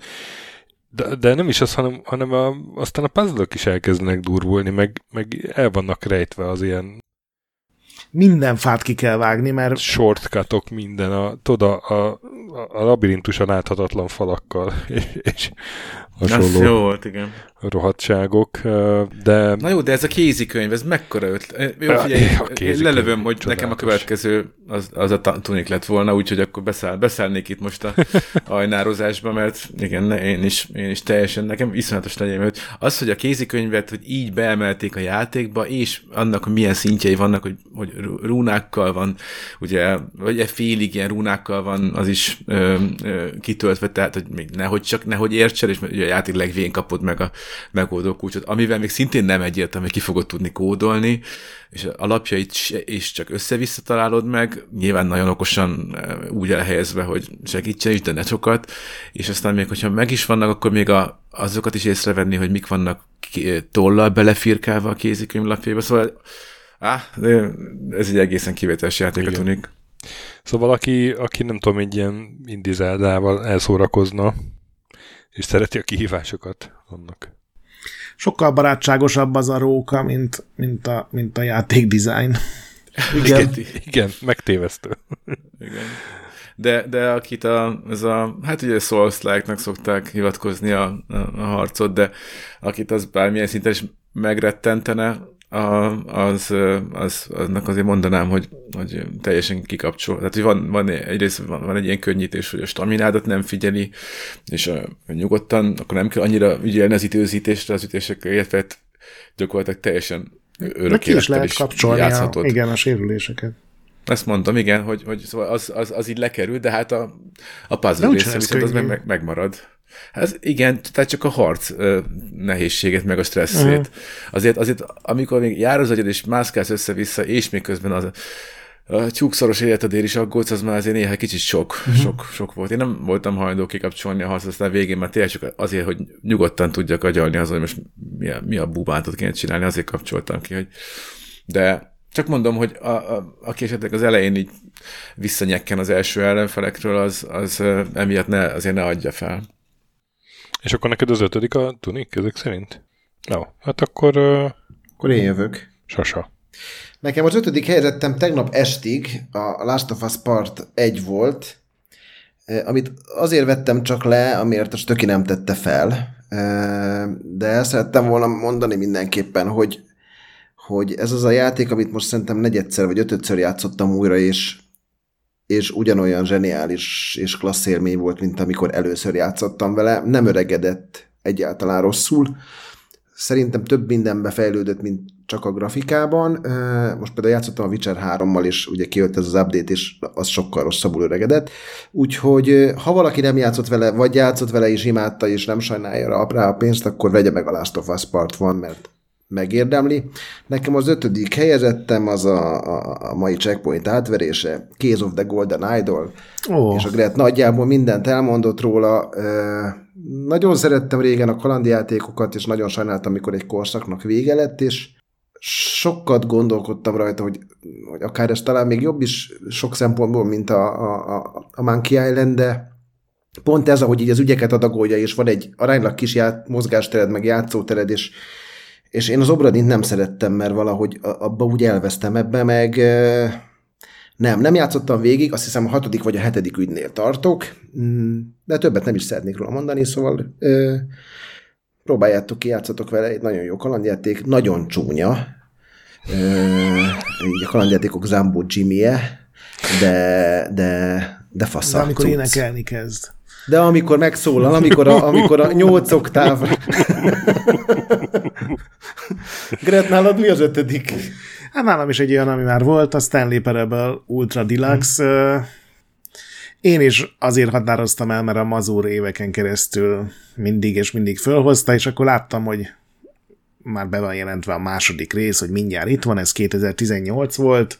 Speaker 1: De, de nem is az, hanem, hanem a, aztán a puzzle is elkezdenek durvulni, meg, meg el vannak rejtve az ilyen
Speaker 2: Minden fát ki kell vágni, mert
Speaker 1: shortcutok minden, a, tudod, a, a, a labirintusan láthatatlan falakkal, (laughs) és, és
Speaker 6: Az jó
Speaker 1: hasonló
Speaker 6: volt, igen.
Speaker 1: rohadtságok, de
Speaker 6: Na jó, de ez a kézikönyv, ez mekkora ötlet? Jó, figyelj,
Speaker 1: a
Speaker 6: lelövöm, hogy nekem a
Speaker 1: csodálatos.
Speaker 6: következő az, az a tunik lett volna, úgyhogy akkor beszáll, beszállnék itt most a (laughs) ajnározásba, mert igen, ne- én is, én is teljesen, nekem iszonyatos legyen, mert az, hogy a kézikönyvet, hogy így beemelték a játékba, és annak, hogy milyen szintjei vannak, hogy, hogy rú- rúnákkal van, ugye, vagy egy félig ilyen rúnákkal van, az is ö, ö, kitöltve, tehát, hogy még nehogy csak, nehogy értsen, és ugye játék legvégén kapod meg a megoldó kulcsot, amivel még szintén nem egyértelmű, hogy ki fogod tudni kódolni, és alapjait is csak össze-vissza találod meg, nyilván nagyon okosan eh, úgy elhelyezve, hogy segítsen is, de ne sokat, és aztán még, hogyha meg is vannak, akkor még a, azokat is észrevenni, hogy mik vannak ki- tollal belefirkálva a kézikönyv lapjaiba, szóval á, ez egy egészen kivételes játék
Speaker 1: Igen.
Speaker 6: tunik.
Speaker 1: Szóval aki, aki nem tudom, egy ilyen indizáldával elszórakozna, és szereti a kihívásokat annak.
Speaker 2: sokkal barátságosabb az a róka, mint, mint, a, mint a játék design. (laughs)
Speaker 1: Igen, igen megtévesztő.
Speaker 6: Igen. De, de akit a, ez a, hát ugye Souls-like-nak szokták hivatkozni a, a, a harcot, de akit az bármilyen szinten is megrettentene, a, az, az, aznak azért mondanám, hogy, hogy teljesen kikapcsol. Tehát, hogy van, van egyrészt van, van egy ilyen könnyítés, hogy a staminádat nem figyeli, és a, nyugodtan, akkor nem kell annyira ügyelni az időzítésre, az ütésekre, illetve gyakorlatilag teljesen
Speaker 2: De
Speaker 6: örök
Speaker 2: ki is lehet kapcsolni a,
Speaker 6: játszhatod.
Speaker 2: igen, a sérüléseket.
Speaker 6: Ezt mondtam, igen, hogy, hogy szóval az, az, az így lekerül, de hát a, a puzzle része viszont az meg,
Speaker 2: könnyű.
Speaker 6: meg, megmarad. Hát igen, tehát csak a harc ö, nehézséget, meg a stresszét. Uh-huh. Azért, azért, amikor még jár az agyad, és mászkálsz össze-vissza, és még közben az a tyúkszoros életedért is aggódsz, az már azért néha kicsit sok, uh-huh. sok, sok volt. Én nem voltam hajlandó kikapcsolni a harcot, aztán végén már tényleg csak azért, hogy nyugodtan tudjak agyalni azon, hogy most mi a, mi a bubántot kéne csinálni, azért kapcsoltam ki, hogy de csak mondom, hogy a, a, aki esetleg az elején így visszanyekken az első ellenfelekről, az, az emiatt ne, azért ne adja fel.
Speaker 1: És akkor neked az ötödik a tunik, ezek szerint? No, hát akkor uh,
Speaker 4: Akkor én jövök.
Speaker 1: Sasa.
Speaker 4: Nekem az ötödik helyezettem tegnap estig a Last of Us Part 1 volt, amit azért vettem csak le, amiért a stöki nem tette fel, de el szerettem volna mondani mindenképpen, hogy, hogy ez az a játék, amit most szerintem negyedszer vagy ötödször játszottam újra, és, és ugyanolyan zseniális és klassz élmény volt, mint amikor először játszottam vele. Nem öregedett egyáltalán rosszul. Szerintem több mindenbe fejlődött, mint csak a grafikában. Most például játszottam a Witcher 3-mal, és ugye kijött ez az update, és az sokkal rosszabbul öregedett. Úgyhogy ha valaki nem játszott vele, vagy játszott vele, és imádta, és nem sajnálja rá a pénzt, akkor vegye meg a Last of Us Part 1, mert megérdemli. Nekem az ötödik helyezettem az a, a, a mai checkpoint átverése, Case of the Golden Idol,
Speaker 2: Ó,
Speaker 4: és a Gret nagyjából mindent elmondott róla. Nagyon szerettem régen a kalandjátékokat, és nagyon sajnáltam, amikor egy korszaknak vége lett, és sokat gondolkodtam rajta, hogy, hogy akár ez talán még jobb is sok szempontból, mint a, a, a, a Monkey Island, de pont ez, ahogy így az ügyeket adagolja, és van egy aránylag kis ját, mozgástered, meg játszótered, és, és én az Obradint nem szerettem, mert valahogy abba úgy elvesztem ebbe, meg nem, nem játszottam végig, azt hiszem a hatodik vagy a hetedik ügynél tartok, Mm, de többet nem is szeretnék róla mondani, szóval ö, próbáljátok ki, játszatok vele, egy nagyon jó kalandjáték, nagyon csúnya, Ö, így a kalandjátékok Zambo Jimmy-e, de, de, de fasza.
Speaker 2: De amikor
Speaker 4: cucc.
Speaker 2: énekelni kezd.
Speaker 4: De amikor megszólal, amikor a, amikor a nyolc oktáv... Gret, nálad mi az ötödik?
Speaker 2: Hát nálam is egy olyan, ami már volt, a Stanley Parable Ultra Deluxe. Hmm. Én is azért határoztam el, mert a Mazur éveken keresztül mindig és mindig fölhozta, és akkor láttam, hogy már be van jelentve a második rész, hogy mindjárt itt van, ez 2018 volt,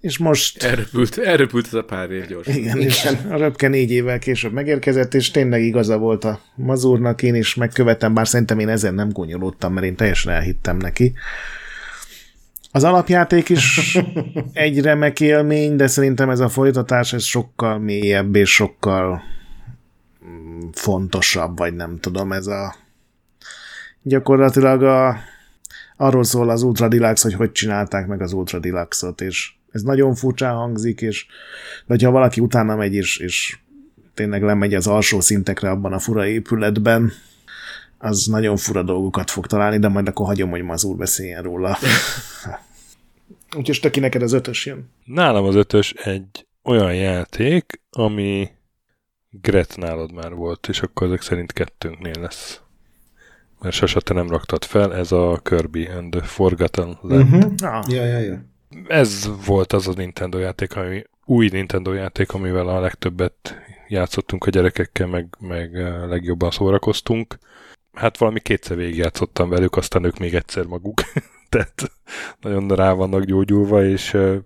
Speaker 2: és most...
Speaker 6: Elröpült, elröpült ez a pár év gyorsan.
Speaker 2: Igen, és a röpke négy évvel később megérkezett, és tényleg igaza volt a Mazurnak, én is megkövetem, bár szerintem én ezen nem gonyolódtam, mert én teljesen elhittem neki. Az alapjáték is (laughs) egy remek élmény, de szerintem ez a folytatás ez sokkal mélyebb és sokkal mm, fontosabb, vagy nem tudom, ez a gyakorlatilag a, arról szól az Ultra Deluxe, hogy hogy csinálták meg az Ultra Deluxe-ot, és ez nagyon furcsán hangzik, és vagy ha valaki utána megy, és, és tényleg lemegy az alsó szintekre abban a fura épületben, az nagyon fura dolgokat fog találni, de majd akkor hagyom, hogy Mazur beszéljen róla. (laughs) Úgyhogy Töki, neked az ötös jön.
Speaker 1: Nálam az ötös egy olyan játék, ami Gret nálad már volt, és akkor ezek szerint kettőnknél lesz. Mert sose te nem raktad fel, ez a Kirby and the Forgotten Land. Uh-huh.
Speaker 2: Ah,
Speaker 4: Ja, ja, ja.
Speaker 1: Ez volt az a Nintendo játék, ami új Nintendo játék, amivel a legtöbbet játszottunk a gyerekekkel, meg, meg eh, legjobban szórakoztunk. Hát valami kétszer végigjátszottam velük, aztán ők még egyszer maguk. (laughs) Tehát nagyon rá vannak gyógyulva, és eh,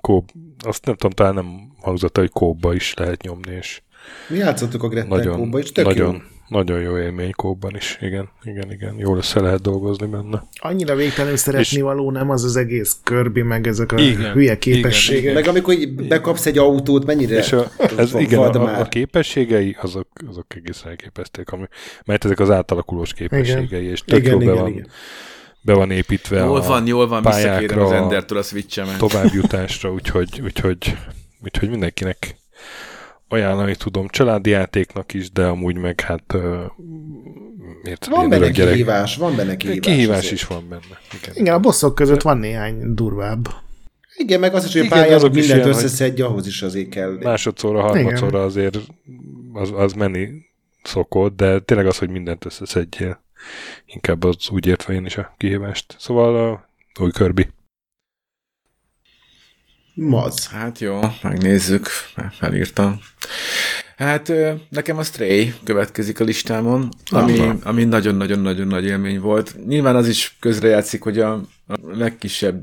Speaker 1: kóp, azt nem tudom, talán nem hangzott, hogy kóba is lehet nyomni, és
Speaker 4: Mi játszottuk a Grettel
Speaker 1: nagyon,
Speaker 4: Kóba, és tök
Speaker 1: nagyon,
Speaker 4: jó.
Speaker 1: Nagyon jó élmény kóban is. Igen, igen, igen. Jól össze lehet dolgozni benne.
Speaker 2: annyira végtelenül szeretni
Speaker 1: És-
Speaker 2: való, nem az az egész Kirby, meg ezek a
Speaker 1: Igen,
Speaker 2: hülye
Speaker 1: igen,
Speaker 2: képességek.
Speaker 4: Meg amikor így bekapsz egy autót, mennyire
Speaker 1: És a, ez igen, a, a, a képességei, azok, azok egészen elképeszték, ami, mert ezek az átalakulós képességei, és tök
Speaker 4: Igen,
Speaker 1: jó be,
Speaker 4: igen,
Speaker 1: van,
Speaker 4: igen.
Speaker 1: be van építve
Speaker 6: Jól
Speaker 1: a
Speaker 6: van, jól van, visszakérem
Speaker 1: pályákra,
Speaker 6: az Endertől a Switch-emet.
Speaker 1: továbbjutásra, úgyhogy, úgyhogy, úgyhogy mindenkinek ajánlani tudom családi játéknak is, de amúgy meg hát miért
Speaker 4: Van benne
Speaker 1: gyerek-
Speaker 4: kihívás, van benne kihívás.
Speaker 1: Kihívás
Speaker 4: azért.
Speaker 1: is van benne. Igen.
Speaker 2: Igen, a bosszok között van néhány durvább.
Speaker 4: Igen, meg az is, hogy a
Speaker 1: Igen, azok is
Speaker 4: mindent
Speaker 1: ilyen,
Speaker 4: összeszedj, ahhoz is azért kell.
Speaker 1: Másodszorra, harmadszorra azért az, az menni szokott, de tényleg az, hogy mindent összeszedjél. Inkább az úgy értve én is a kihívást. Szóval a új Kirby.
Speaker 4: Maz.
Speaker 6: Hát jó, megnézzük, felírtam. Hát nekem a Stray következik a listámon, ami, ami nagyon-nagyon-nagyon nagy élmény volt. Nyilván az is közrejátszik, hogy a, a legkisebb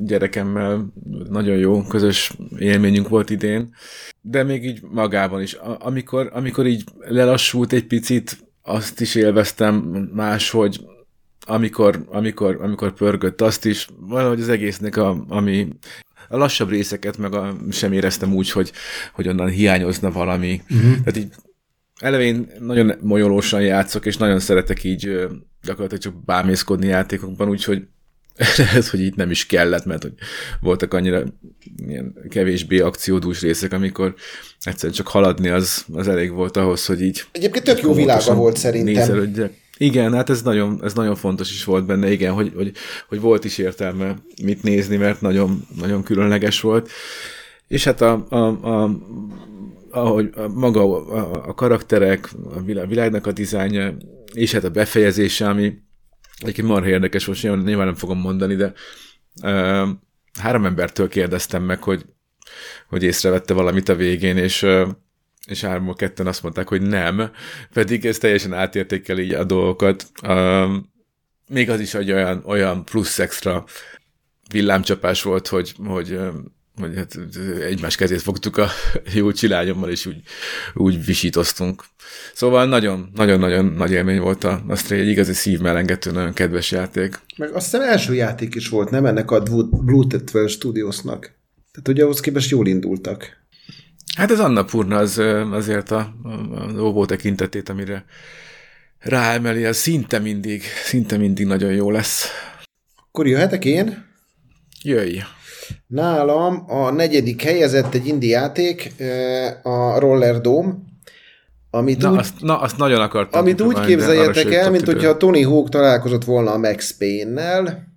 Speaker 6: gyerekemmel nagyon jó közös élményünk volt idén, de még így magában is. Amikor, amikor így lelassult egy picit, azt is élveztem máshogy, amikor, amikor, amikor pörgött azt is, valahogy az egésznek, a, ami a lassabb részeket meg a, sem éreztem úgy, hogy, hogy onnan hiányozna valami. Uh-huh. Tehát így elevén nagyon molyolósan játszok, és nagyon szeretek így gyakorlatilag csak bámészkodni játékokban, úgyhogy (laughs) ez, hogy itt nem is kellett, mert hogy voltak annyira ilyen kevésbé akciódús részek, amikor egyszerűen csak haladni az, az elég volt ahhoz, hogy így
Speaker 4: Egyébként tök jó világa volt szerintem.
Speaker 6: nézelődjek. Igen, hát ez nagyon, ez nagyon fontos is volt benne, igen, hogy, hogy, hogy volt is értelme mit nézni, mert nagyon, nagyon különleges volt. És hát a, a, a, ahogy a, maga a, a karakterek, a világ, világnak a dizájnja, és hát a befejezése, ami egyébként marha érdekes volt, nyilván nyilván nem fogom mondani, de uh, három embertől kérdeztem meg, hogy, hogy észrevette valamit a végén, és uh, és háromból ketten azt mondták, hogy nem, pedig ez teljesen átértékel így a dolgokat. Um, még az is egy olyan, olyan plusz extra villámcsapás volt, hogy, hogy, hogy hát egymás kezét fogtuk a (laughs) jó csilányommal, és úgy, úgy visítoztunk. Szóval nagyon, nagyon-nagyon nagy élmény volt a, a Stray, egy igazi szívmelengető, nagyon kedves játék.
Speaker 4: Meg azt hiszem első játék is volt, nem ennek a Blue 12 Studiosnak. Tehát ugye ahhoz képest jól indultak.
Speaker 6: Hát ez Annapurna az azért a, az óvó tekintetét, amire ráemeli, az szinte mindig, szinte mindig nagyon jó lesz.
Speaker 4: Akkor jöhetek én?
Speaker 6: Jöjj!
Speaker 4: Nálam a negyedik helyezett egy indie játék, a Roller Dome, amit
Speaker 6: Na,
Speaker 4: úgy,
Speaker 6: azt, na, azt nagyon akartam.
Speaker 4: amit úgy képzeljetek el, mint hogyha Tony Hawk találkozott volna a Max Payne-nel,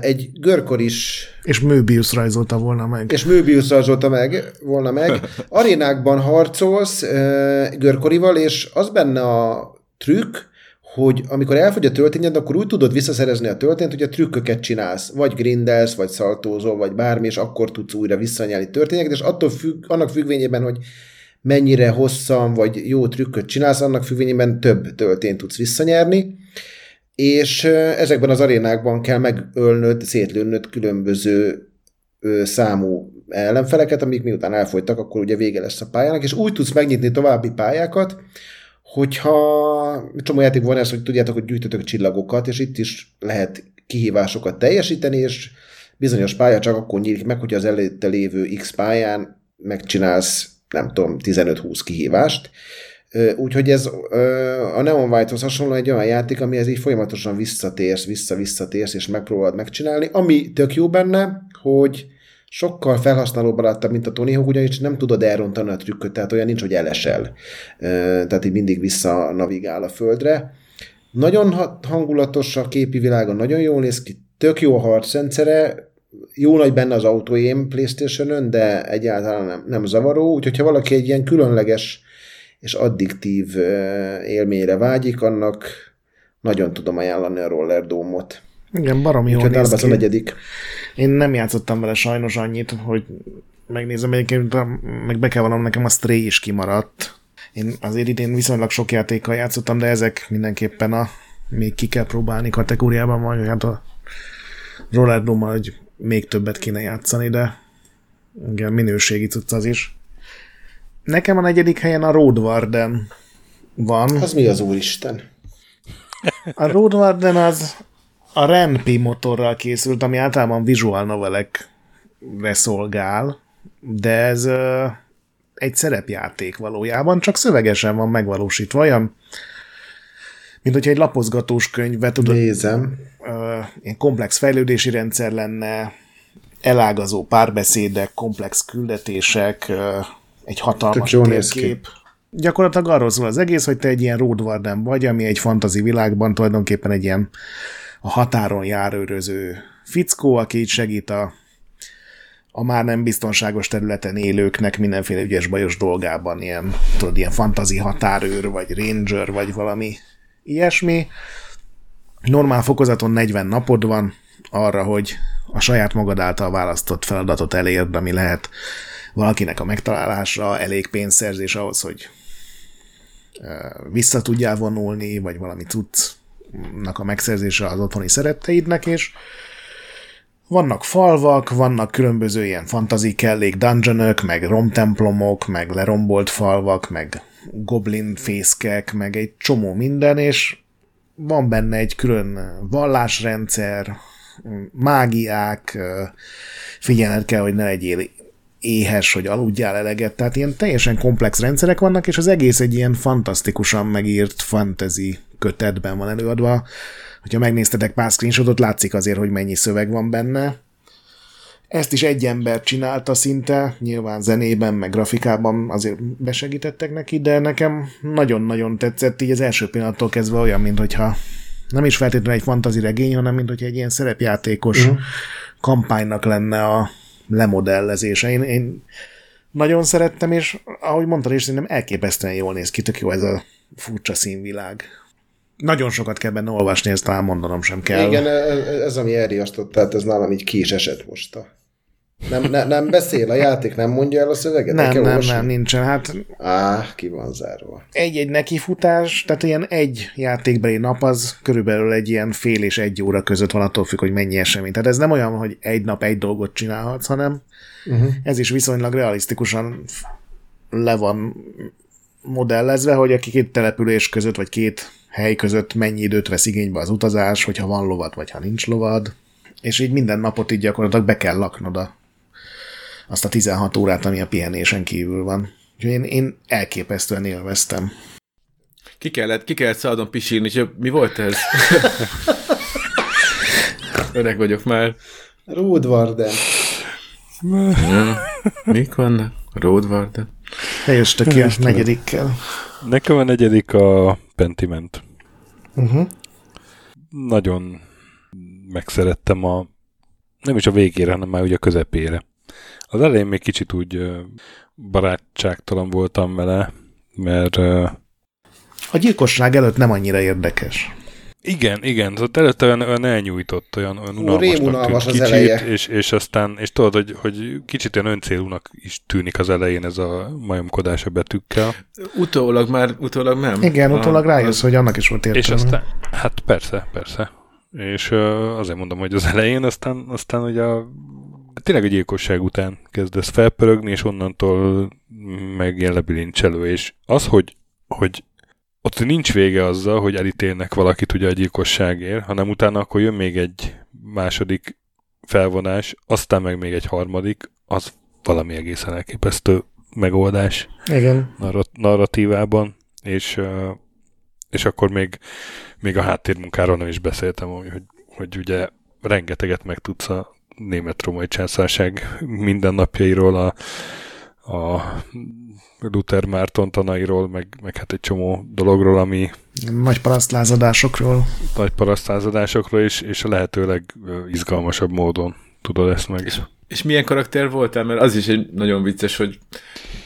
Speaker 4: Egy görkoris
Speaker 2: És Möbius rajzolta volna meg.
Speaker 4: és Möbius rajzolta meg, volna meg. Arénákban harcolsz görkorival, és az benne a trükk, hogy amikor elfogy a töltényed, akkor úgy tudod visszaszerezni a töltényt, hogy a trükköket csinálsz. Vagy grindelsz, vagy szaltózol, vagy bármi, és akkor tudsz újra visszanyelni történeteket, és attól függ, annak függvényében, hogy mennyire hosszan vagy jó trükköt csinálsz, annak függvényében több töltényt tudsz visszanyerni, és ezekben az arénákban kell megölnöd, szétlőnöd különböző számú ellenfeleket, amik miután elfogytak, akkor ugye vége lesz a pályának, és úgy tudsz megnyitni további pályákat, hogyha csomó játék van ez, hogy tudjátok, hogy gyűjtötök csillagokat, és itt is lehet kihívásokat teljesíteni, és bizonyos pálya csak akkor nyílik meg, hogy az előtte lévő X pályán megcsinálsz, nem tudom, 15-20 kihívást. Úgyhogy ez a Neon White-hoz hasonló egy olyan játék, amihez így folyamatosan visszatérsz, vissza-visszatérsz, és megpróbálod megcsinálni. Ami tök jó benne, hogy sokkal felhasználóbarátabb, mint a Tony Hawk, ugyanis nem tudod elrontani a trükköt, tehát olyan nincs, hogy elesel. Tehát így mindig vissza navigál a földre. Nagyon ha- hangulatos a képi világa, nagyon jól néz ki, tök jó a harcrendszere, jó nagy benne az autóém Playstation-ön, de egyáltalán nem, nem zavaró, úgyhogy ha valaki egy ilyen különleges és addiktív élményre vágyik, annak nagyon tudom ajánlani a Roller Dome-ot.
Speaker 2: Igen, baromi jól néz
Speaker 4: ez a
Speaker 2: ki.
Speaker 4: negyedik.
Speaker 2: Én nem játszottam vele sajnos annyit, hogy megnézem egyébként, meg be kell vallanom, nekem a Stray is kimaradt. Én azért idén viszonylag sok játékkal játszottam, de ezek mindenképpen a még ki kell próbálni kategóriában van, hát a Roller Dome hogy még többet kéne játszani, de igen, minőségi cucc az is. Nekem a negyedik helyen a Road Warden van.
Speaker 4: Az mi az úristen?
Speaker 2: A Road Warden az a Renpi motorral készült, ami általában visual novelekre szolgál, de ez ö, egy szerepjáték valójában, csak szövegesen van megvalósítva, olyan, mint hogyha egy lapozgatós könyvbe tudod,
Speaker 4: Nézem.
Speaker 2: ö, ilyen komplex fejlődési rendszer lenne, elágazó párbeszédek, komplex küldetések, ö, egy hatalmas térkép. Gyakorlatilag arról szól az egész, hogy te egy ilyen road warden vagy, ami egy fantazi világban tulajdonképpen egy ilyen a határon járőröző fickó, aki így segít a, a már nem biztonságos területen élőknek mindenféle ügyes bajos dolgában, ilyen, tudod, ilyen fantazi határőr, vagy ranger, vagy valami ilyesmi. Normál fokozaton 40 napod van arra, hogy a saját magad által választott feladatot elérd, ami lehet valakinek a megtalálása, elég pénzszerzés ahhoz, hogy vissza tudjál vonulni, vagy valami cuccnak a megszerzése az otthoni szeretteidnek, és vannak falvak, vannak különböző ilyen fantazi kellék, dungeonök, meg romtemplomok, meg lerombolt falvak, meg goblin fészkek, meg egy csomó minden, és van benne egy külön vallásrendszer, mágiák, figyelned kell, hogy ne legyél éhes, hogy aludjál eleget, tehát ilyen teljesen komplex rendszerek vannak, és az egész egy ilyen fantasztikusan megírt fantasy kötetben van előadva. Hogyha megnéztetek pár screenshotot, látszik azért, hogy mennyi szöveg van benne. Ezt is egy ember csinálta szinte, nyilván zenében, meg grafikában azért besegítettek neki, de nekem nagyon-nagyon tetszett, így az első pillanattól kezdve olyan, mintha nem is feltétlenül egy fantazi regény, hanem mint hogy egy ilyen szerepjátékos uh-huh. kampánynak lenne a lemodellezése. Én, én nagyon szerettem, és ahogy mondtad, és szerintem elképesztően jól néz ki, tök jó ez a furcsa színvilág. Nagyon sokat kell benne olvasni, ezt talán mondanom sem kell.
Speaker 4: Igen, ez ami elriasztott, tehát ez nálam így ki is esett most. A... Nem, ne, nem beszél a játék, nem mondja el a szöveget?
Speaker 2: nem, nem,
Speaker 4: olvasni?
Speaker 2: nem, nincsen. Hát
Speaker 4: Á, ki van zárva.
Speaker 2: egy-egy nekifutás, tehát ilyen egy játékbeli nap az körülbelül egy ilyen fél és egy óra között van attól függ, hogy mennyi esemény. Tehát ez nem olyan, hogy egy nap egy dolgot csinálhatsz, hanem uh-huh. ez is viszonylag realisztikusan le van modellezve, hogy a két település között, vagy két hely között mennyi időt vesz igénybe az utazás, hogyha van lovad, vagy ha nincs lovad. És így minden napot így gyakorlatilag be kell laknod a, azt a 16 órát, ami a pihenésen kívül van. Úgyhogy én, én elképesztően élveztem.
Speaker 6: Ki kellett, ki kellett szabadon pisilni, és mi volt ez? (laughs) Öreg vagyok már.
Speaker 4: Road Warden.
Speaker 6: Ja, mik vannak? Road Warden.
Speaker 2: Helyezte ki a negyedikkel.
Speaker 1: Nekem a negyedik a Pentiment.
Speaker 2: Uh-huh.
Speaker 1: Nagyon megszerettem a nem is a végére, hanem már ugye a közepére. Az elején még kicsit úgy barátságtalan voltam vele, mert
Speaker 2: A gyilkosság előtt nem annyira érdekes.
Speaker 1: igen, igen, ott előtte olyan, olyan elnyújtott, olyan, olyan unalmasnak
Speaker 4: rémunalmas
Speaker 1: tűnt
Speaker 4: az
Speaker 1: kicsit,
Speaker 4: eleje.
Speaker 1: és, és aztán, és tudod, hogy, hogy kicsit olyan öncélúnak is tűnik az elején ez a majomkodás a betűkkel.
Speaker 6: Utólag már, utólag nem.
Speaker 2: Igen,
Speaker 6: A-
Speaker 2: utólag rájössz,
Speaker 6: az-
Speaker 2: hogy annak is volt
Speaker 1: És
Speaker 2: értelme.
Speaker 1: aztán, hát persze, persze. És ö, azért mondom, hogy az elején, aztán, aztán ugye a, tényleg a gyilkosság után kezdesz felpörögni, és onnantól meg ilyen lebilincselő. És az, hogy, hogy ott nincs vége azzal, hogy elítélnek valakit ugye a gyilkosságért, hanem utána akkor jön még egy második felvonás, aztán meg még egy harmadik, az valami egészen elképesztő megoldás
Speaker 2: Igen.
Speaker 1: narrat- narratívában, és, és akkor még, még a háttérmunkáról nem is beszéltem, hogy, hogy, hogy ugye rengeteget megtudsz a német-római császárság mindennapjairól, a, a Luther Márton tanairól, meg, meg hát egy csomó dologról, ami
Speaker 2: Nagy parasztlázadásokról.
Speaker 1: nagy parasztázadásokról, és, és a lehetőleg ö, izgalmasabb módon tudod ezt meg.
Speaker 6: És milyen karakter voltál? Mert az is egy nagyon vicces, hogy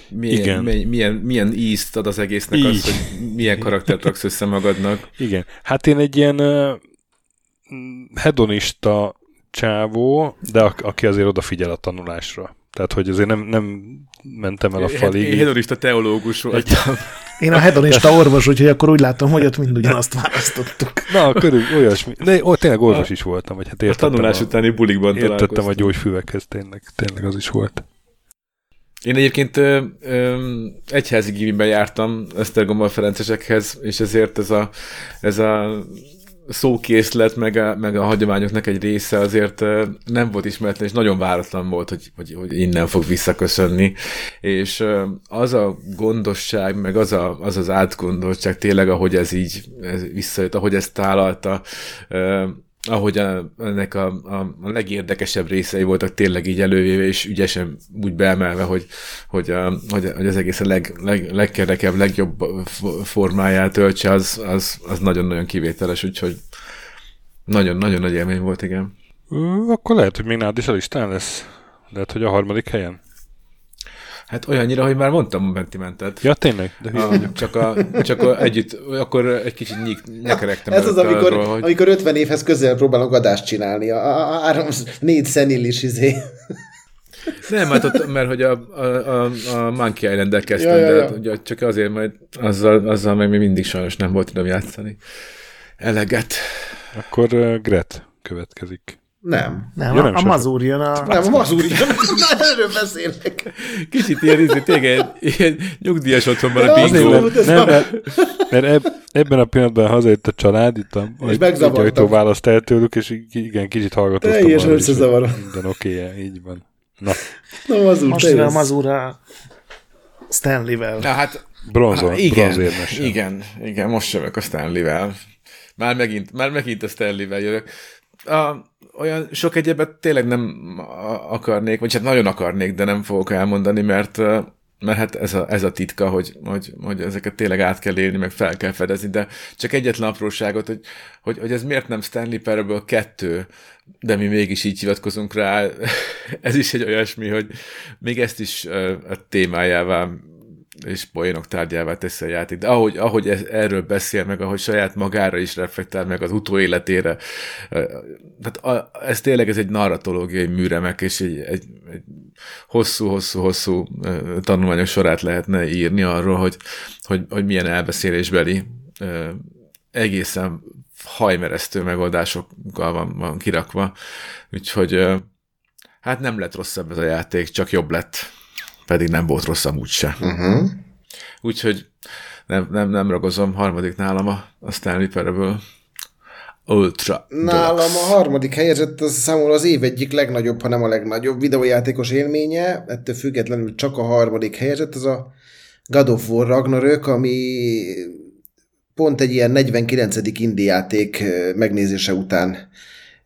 Speaker 6: milyen,
Speaker 1: Igen.
Speaker 6: milyen, milyen, milyen ízt ad az egésznek
Speaker 1: Így.
Speaker 6: az, hogy milyen karaktert raksz össze magadnak.
Speaker 1: Igen. Hát én egy ilyen uh, hedonista csávó, de a, aki azért odafigyel a tanulásra. Tehát, hogy azért nem, nem mentem el a falig.
Speaker 6: Én hedonista teológus voltam.
Speaker 2: Én a hedonista orvos, úgyhogy akkor úgy látom, hogy ott mind ugyanazt választottuk.
Speaker 1: Na, körül olyasmi. De ó, tényleg orvos is voltam, vagy hát
Speaker 6: A
Speaker 1: értettem
Speaker 6: tanulás
Speaker 1: a,
Speaker 6: utáni bulikban
Speaker 1: értettem a gyógyfüvekhez, tényleg, tényleg az is volt.
Speaker 6: Én egyébként ö, ö, egyházi gimiben jártam Esztergomban Ferencesekhez, és ezért ez a, ez a szókészlet, meg a, meg a hagyományoknak egy része azért nem volt ismeretlen, és nagyon váratlan volt, hogy, hogy, hogy innen fog visszaköszönni. És az a gondosság, meg az a, az, az átgondoltság tényleg, ahogy ez így ez visszajött, ahogy ezt tálalta, ahogy a, ennek a, a, a legérdekesebb részei voltak tényleg így elővéve, és ügyesen úgy beemelve, hogy, hogy, a, hogy, hogy az egész a leg, leg, legkerekebb, legjobb formáját öltse, az, az, az nagyon-nagyon kivételes, úgyhogy nagyon-nagyon nagy élmény volt, igen.
Speaker 1: Akkor lehet, hogy még nálad is a listán lesz. Lehet, hogy a harmadik helyen.
Speaker 6: Hát olyannyira, hogy már mondtam a Bentimentet.
Speaker 1: Ja, tényleg? De hülye
Speaker 6: A,
Speaker 1: vagyok.
Speaker 6: csak, a, csak a, együtt, akkor egy kicsit nyik, nyekeregtem.
Speaker 4: Ez az, amikor,
Speaker 6: arról, hogy...
Speaker 4: amikor 50 évhez közel próbálunk adást csinálni. A, a, a három, négy szenilis izé.
Speaker 6: Nem, hát ott, mert hogy a, a, a, a Monkey Island-del kezdtem,
Speaker 4: Ja, ja,
Speaker 6: de
Speaker 4: ja.
Speaker 6: hát ugye csak azért, majd azzal, azzal meg még mindig sajnos nem volt időm játszani. Eleget.
Speaker 1: Akkor uh, Gret következik.
Speaker 4: Nem.
Speaker 2: Nem,
Speaker 1: Ja,
Speaker 2: a,
Speaker 1: nem
Speaker 2: a
Speaker 1: sose.
Speaker 2: mazúr jön a...
Speaker 4: Nem, a mazúr Na, erről beszélek.
Speaker 6: Kicsit ilyen, izé, tényleg ilyen nyugdíjas otthonban a
Speaker 1: Azért,
Speaker 6: bingo.
Speaker 4: Ez
Speaker 1: nem,
Speaker 4: a-
Speaker 1: mert, mert eb, ebben a pillanatban hazajött a család, itt a, ajtó választ el tőlük, és igen, kicsit hallgatottam.
Speaker 4: Teljesen összezavarom.
Speaker 1: Minden oké -e, így van. Na,
Speaker 4: Na, mazúr,
Speaker 2: Most jön a mazúr a Stanley-vel.
Speaker 6: Na hát,
Speaker 1: bronzor,
Speaker 6: Ah, igen,
Speaker 1: bronzérmes.
Speaker 6: igen, igen, most jövök a Stanley-vel. Már megint, már megint a Stanley-vel jövök. A, olyan sok egyebet tényleg nem akarnék, vagy hát nagyon akarnék, de nem fogok elmondani, mert mert hát ez a, ez a titka, hogy, hogy, hogy ezeket tényleg át kell élni, meg fel kell fedezni, de csak egyetlen apróságot, hogy, hogy, hogy ez miért nem Stanley Parable 2, de mi mégis így hivatkozunk rá, (laughs) ez is egy olyasmi, hogy még ezt is a témájává és poénok tárgyává teszi a játék. De ahogy, ahogy ez, erről beszél, meg ahogy saját magára is reflektál, meg az utóéletére, tehát a, ez tényleg ez egy narratológiai műremek, és egy, egy, egy hosszú-hosszú-hosszú tanulmányok sorát lehetne írni arról, hogy, hogy, hogy milyen elbeszélésbeli egészen hajmeresztő megoldásokkal van, van kirakva. Úgyhogy hát nem lett rosszabb ez a játék, csak jobb lett. Pedig nem volt rossz amúgy se.
Speaker 4: Uh-huh.
Speaker 6: Úgyhogy nem, nem, nem ragozom, harmadik nálam a, a Stanley Parable Ultra
Speaker 4: Nálam
Speaker 6: Deluxe.
Speaker 4: a harmadik helyezett az számomra az év egyik legnagyobb, ha nem a legnagyobb videójátékos élménye, ettől függetlenül csak a harmadik helyezett, az a God of War Ragnarök, ami pont egy ilyen 49. indie játék ö, megnézése után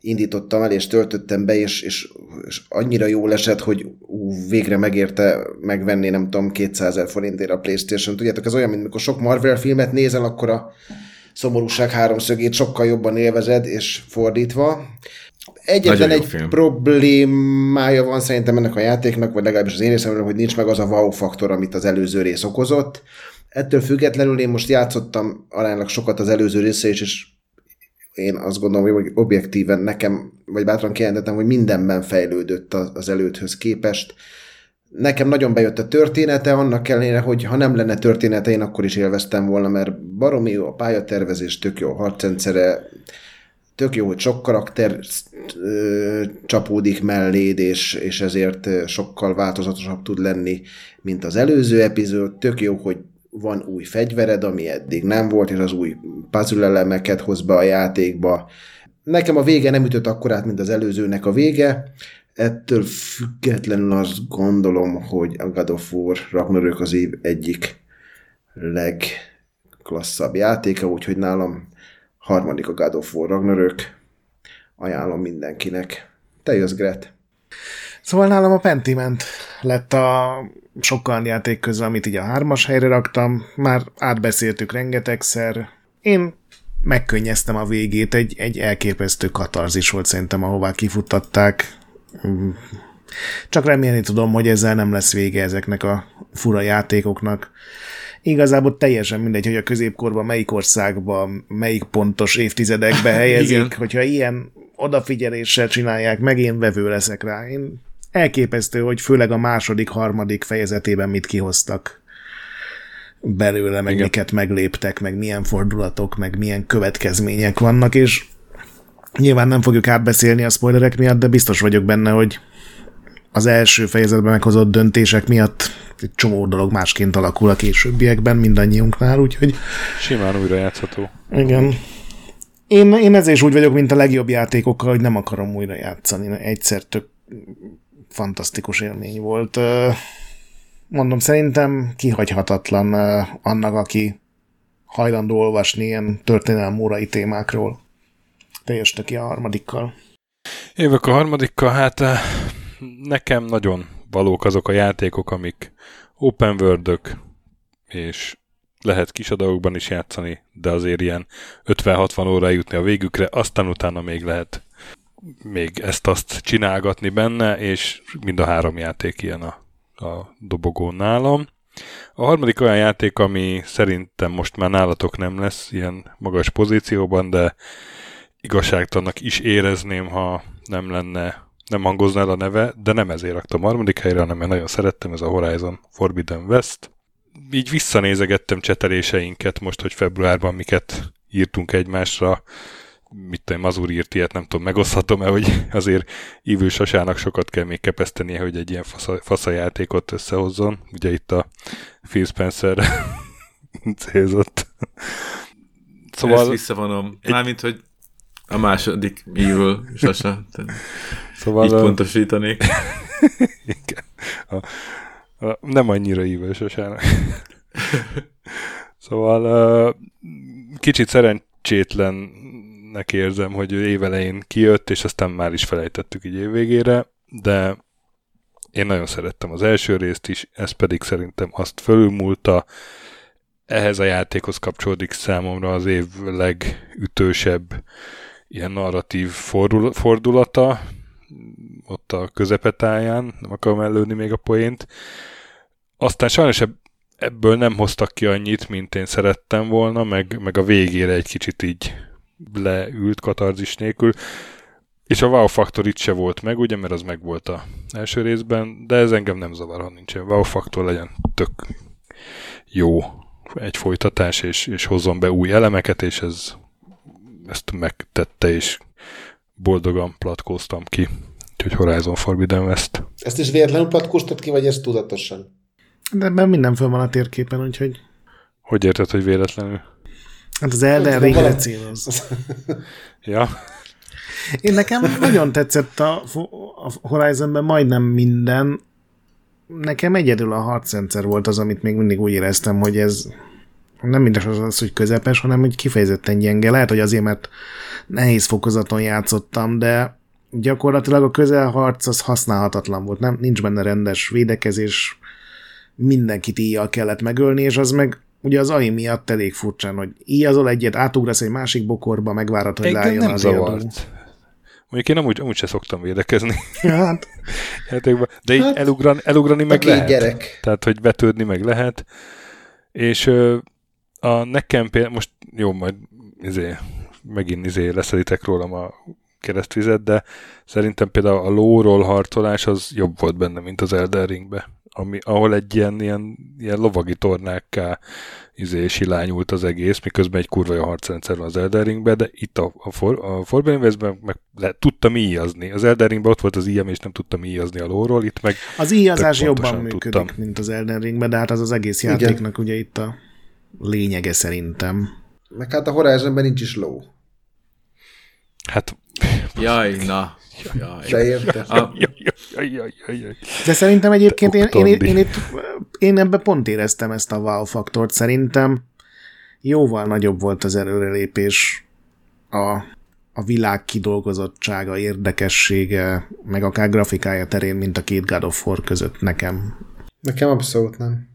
Speaker 4: indítottam el, és töltöttem be, és, és, és annyira jól esett, hogy ú, végre megérte megvenni, nem tudom, 200 ezer forintért a Playstation. Tudjátok, ez olyan, mint amikor sok Marvel filmet nézel, akkor a szomorúság háromszögét sokkal jobban élvezed, és fordítva. Egyetlen
Speaker 6: jó
Speaker 4: egy
Speaker 6: film.
Speaker 4: problémája van szerintem ennek a játéknak, vagy legalábbis az én részemről, hogy nincs meg az a wow faktor, amit az előző rész okozott. Ettől függetlenül én most játszottam aránylag sokat az előző része is, és én azt gondolom, hogy objektíven nekem, vagy bátran kijelentettem, hogy mindenben fejlődött az előthöz képest. Nekem nagyon bejött a története, annak ellenére, hogy ha nem lenne története, én akkor is élveztem volna, mert baromi jó a pályatervezés, tök jó a harcrendszere, tök jó, hogy sok karakter csapódik melléd, és, és ezért sokkal változatosabb tud lenni, mint az előző epizód. Tök jó, hogy van új fegyvered, ami eddig nem volt, és az új puzzle elemeket hoz be a játékba. Nekem a vége nem ütött akkorát, mint az előzőnek a vége. Ettől függetlenül azt gondolom, hogy a God of War Ragnarök az év egyik legklasszabb játéka, úgyhogy nálam harmadik a God of War Ragnarök. Ajánlom mindenkinek. Te jössz, Gret.
Speaker 2: Szóval nálam a Pentiment lett a sokkal játék közül, amit így a hármas helyre raktam. Már átbeszéltük rengetegszer. Én megkönnyeztem a végét, egy, egy elképesztő katarzis volt szerintem, ahová kifuttatták. Mm. Csak remélni tudom, hogy ezzel nem lesz vége ezeknek a fura játékoknak. Igazából teljesen mindegy, hogy a középkorban melyik országban, melyik pontos évtizedekbe (laughs) helyezik, hogyha ilyen odafigyeléssel csinálják, meg én vevő leszek rá. Én elképesztő, hogy főleg a második, harmadik fejezetében mit kihoztak belőle, meg
Speaker 1: Igen.
Speaker 2: miket megléptek, meg milyen fordulatok, meg milyen következmények vannak, és nyilván nem fogjuk átbeszélni a spoilerek miatt, de biztos vagyok benne, hogy az első fejezetben meghozott döntések miatt egy csomó dolog másként alakul a későbbiekben mindannyiunknál, úgyhogy
Speaker 1: Simán újra játszható.
Speaker 2: igen. Én, én ezzel is úgy vagyok, mint a legjobb játékokkal, hogy nem akarom újra játszani. Egyszer tök fantasztikus élmény volt. Mondom, szerintem kihagyhatatlan annak, aki hajlandó olvasni ilyen történelmi órai témákról. Teljes töki a harmadikkal.
Speaker 1: Évek a harmadikkal, hát nekem nagyon valók azok a játékok, amik open world és lehet kis adagokban is játszani, de azért ilyen 50-60 óra jutni a végükre, aztán utána még lehet még ezt-azt csinálgatni benne, és mind a három játék ilyen a, a dobogón nálam. A harmadik olyan játék, ami szerintem most már nálatok nem lesz ilyen magas pozícióban, de igazságtalannak is érezném, ha nem lenne, nem hangozna el a neve, de nem ezért raktam a harmadik helyre, hanem mert nagyon szerettem, ez a Horizon Forbidden West. Így visszanézegettem cseteléseinket most, hogy februárban miket írtunk egymásra, mit tudom, Mazur írt ilyet, nem tudom, megoszthatom-e, hogy (laughs) azért Ívő Sasának sokat kell még kepesztenie, hogy egy ilyen fasza, fasza játékot összehozzon. Ugye itt a Phil Spencer (laughs) célzott.
Speaker 6: Szóval... Ezt visszavonom. Mármint, hogy a második Evil Sasa.
Speaker 1: Szóval
Speaker 6: így pontosítanék. (laughs)
Speaker 1: Igen. A, a, nem annyira ívő sosának. szóval kicsit szerencsétlennek érzem, hogy ő évelején kijött, és aztán már is felejtettük így évvégére, de én nagyon szerettem az első részt is, ez pedig szerintem azt fölülmúlta, ehhez a játékhoz kapcsolódik számomra az év legütősebb ilyen narratív fordul- fordulata, ott a közepetáján, nem akarom előni még a poént. Aztán sajnos ebb- ebből nem hoztak ki annyit, mint én szerettem volna, meg, meg a végére egy kicsit így leült katarzis nélkül. És a wow faktor itt se volt meg, ugye, mert az meg volt a első részben, de ez engem nem zavar, ha nincsen wow faktor, legyen tök jó egy folytatás, és, és hozzon be új elemeket, és ez ezt megtette, és boldogan platkóztam ki. Úgyhogy Horizon Forbidden West.
Speaker 4: Ezt is véletlenül patkóztad ki, vagy ez tudatosan?
Speaker 2: De ebben minden föl van a térképen, úgyhogy
Speaker 1: Hogy érted, hogy véletlenül?
Speaker 2: Hát az Elden Ringre
Speaker 4: valami-
Speaker 2: céloz. (laughs)
Speaker 1: Ja,
Speaker 2: Én nekem nagyon tetszett a, a Horizonben majdnem minden. Nekem egyedül a harcrendszer volt az, amit még mindig úgy éreztem, hogy ez nem mindegy az, az, hogy közepes, hanem hogy kifejezetten gyenge. Lehet, hogy azért, mert nehéz fokozaton játszottam, de gyakorlatilag a közelharc az használhatatlan volt. Nem, nincs benne rendes védekezés, mindenkit íjjal kellett megölni, és az meg ugye az AI miatt elég furcsán, hogy íjazol egyet, átugrasz egy másik bokorba, megvárod, hogy lájjon
Speaker 1: nem
Speaker 2: az
Speaker 1: zavart. Mondjuk én amúgy, amúgy se szoktam védekezni
Speaker 2: hát, (laughs)
Speaker 1: játékban, de így
Speaker 4: Hát,
Speaker 1: elugrani, elugrani
Speaker 4: A
Speaker 1: meg lehet.
Speaker 4: gyerek.
Speaker 1: Tehát, hogy vetődni meg lehet. És a nekem például, most jó, majd izé, megint izé leszeditek rólam a keresztvizet, de szerintem például a lóról harcolás az jobb volt benne, mint az Elden Ringbe. Ami, ahol egy ilyen, ilyen, ilyen lovagi tornákká izé, silányult az egész, miközben egy kurva jó harcrendszer van az Elden Ringbe, de itt a, a, for, a Forbidden West-ben meg le, tudtam íjazni. Az Elden Ringben ott volt az íjem, és nem tudtam íjazni a lóról, itt meg
Speaker 2: az íjazás jobban működik,
Speaker 1: tudtam.
Speaker 2: mint az Elden Ringben, de hát az az egész
Speaker 4: Igen.
Speaker 2: játéknak ugye itt a lényege szerintem.
Speaker 4: Meg hát a Horizonben nincs is ló.
Speaker 1: hát
Speaker 6: Jaj, na. Jaj.
Speaker 4: De érte?
Speaker 6: A,
Speaker 1: Jaj, jaj, jaj, jaj, jaj.
Speaker 2: De szerintem egyébként én, én, én, én, itt, én ebben pont éreztem ezt a wow faktort. Szerintem jóval nagyobb volt az előrelépés a, a világ kidolgozottsága, érdekessége, meg akár grafikája terén, mint a két God of War között nekem.
Speaker 4: Nekem abszolút nem.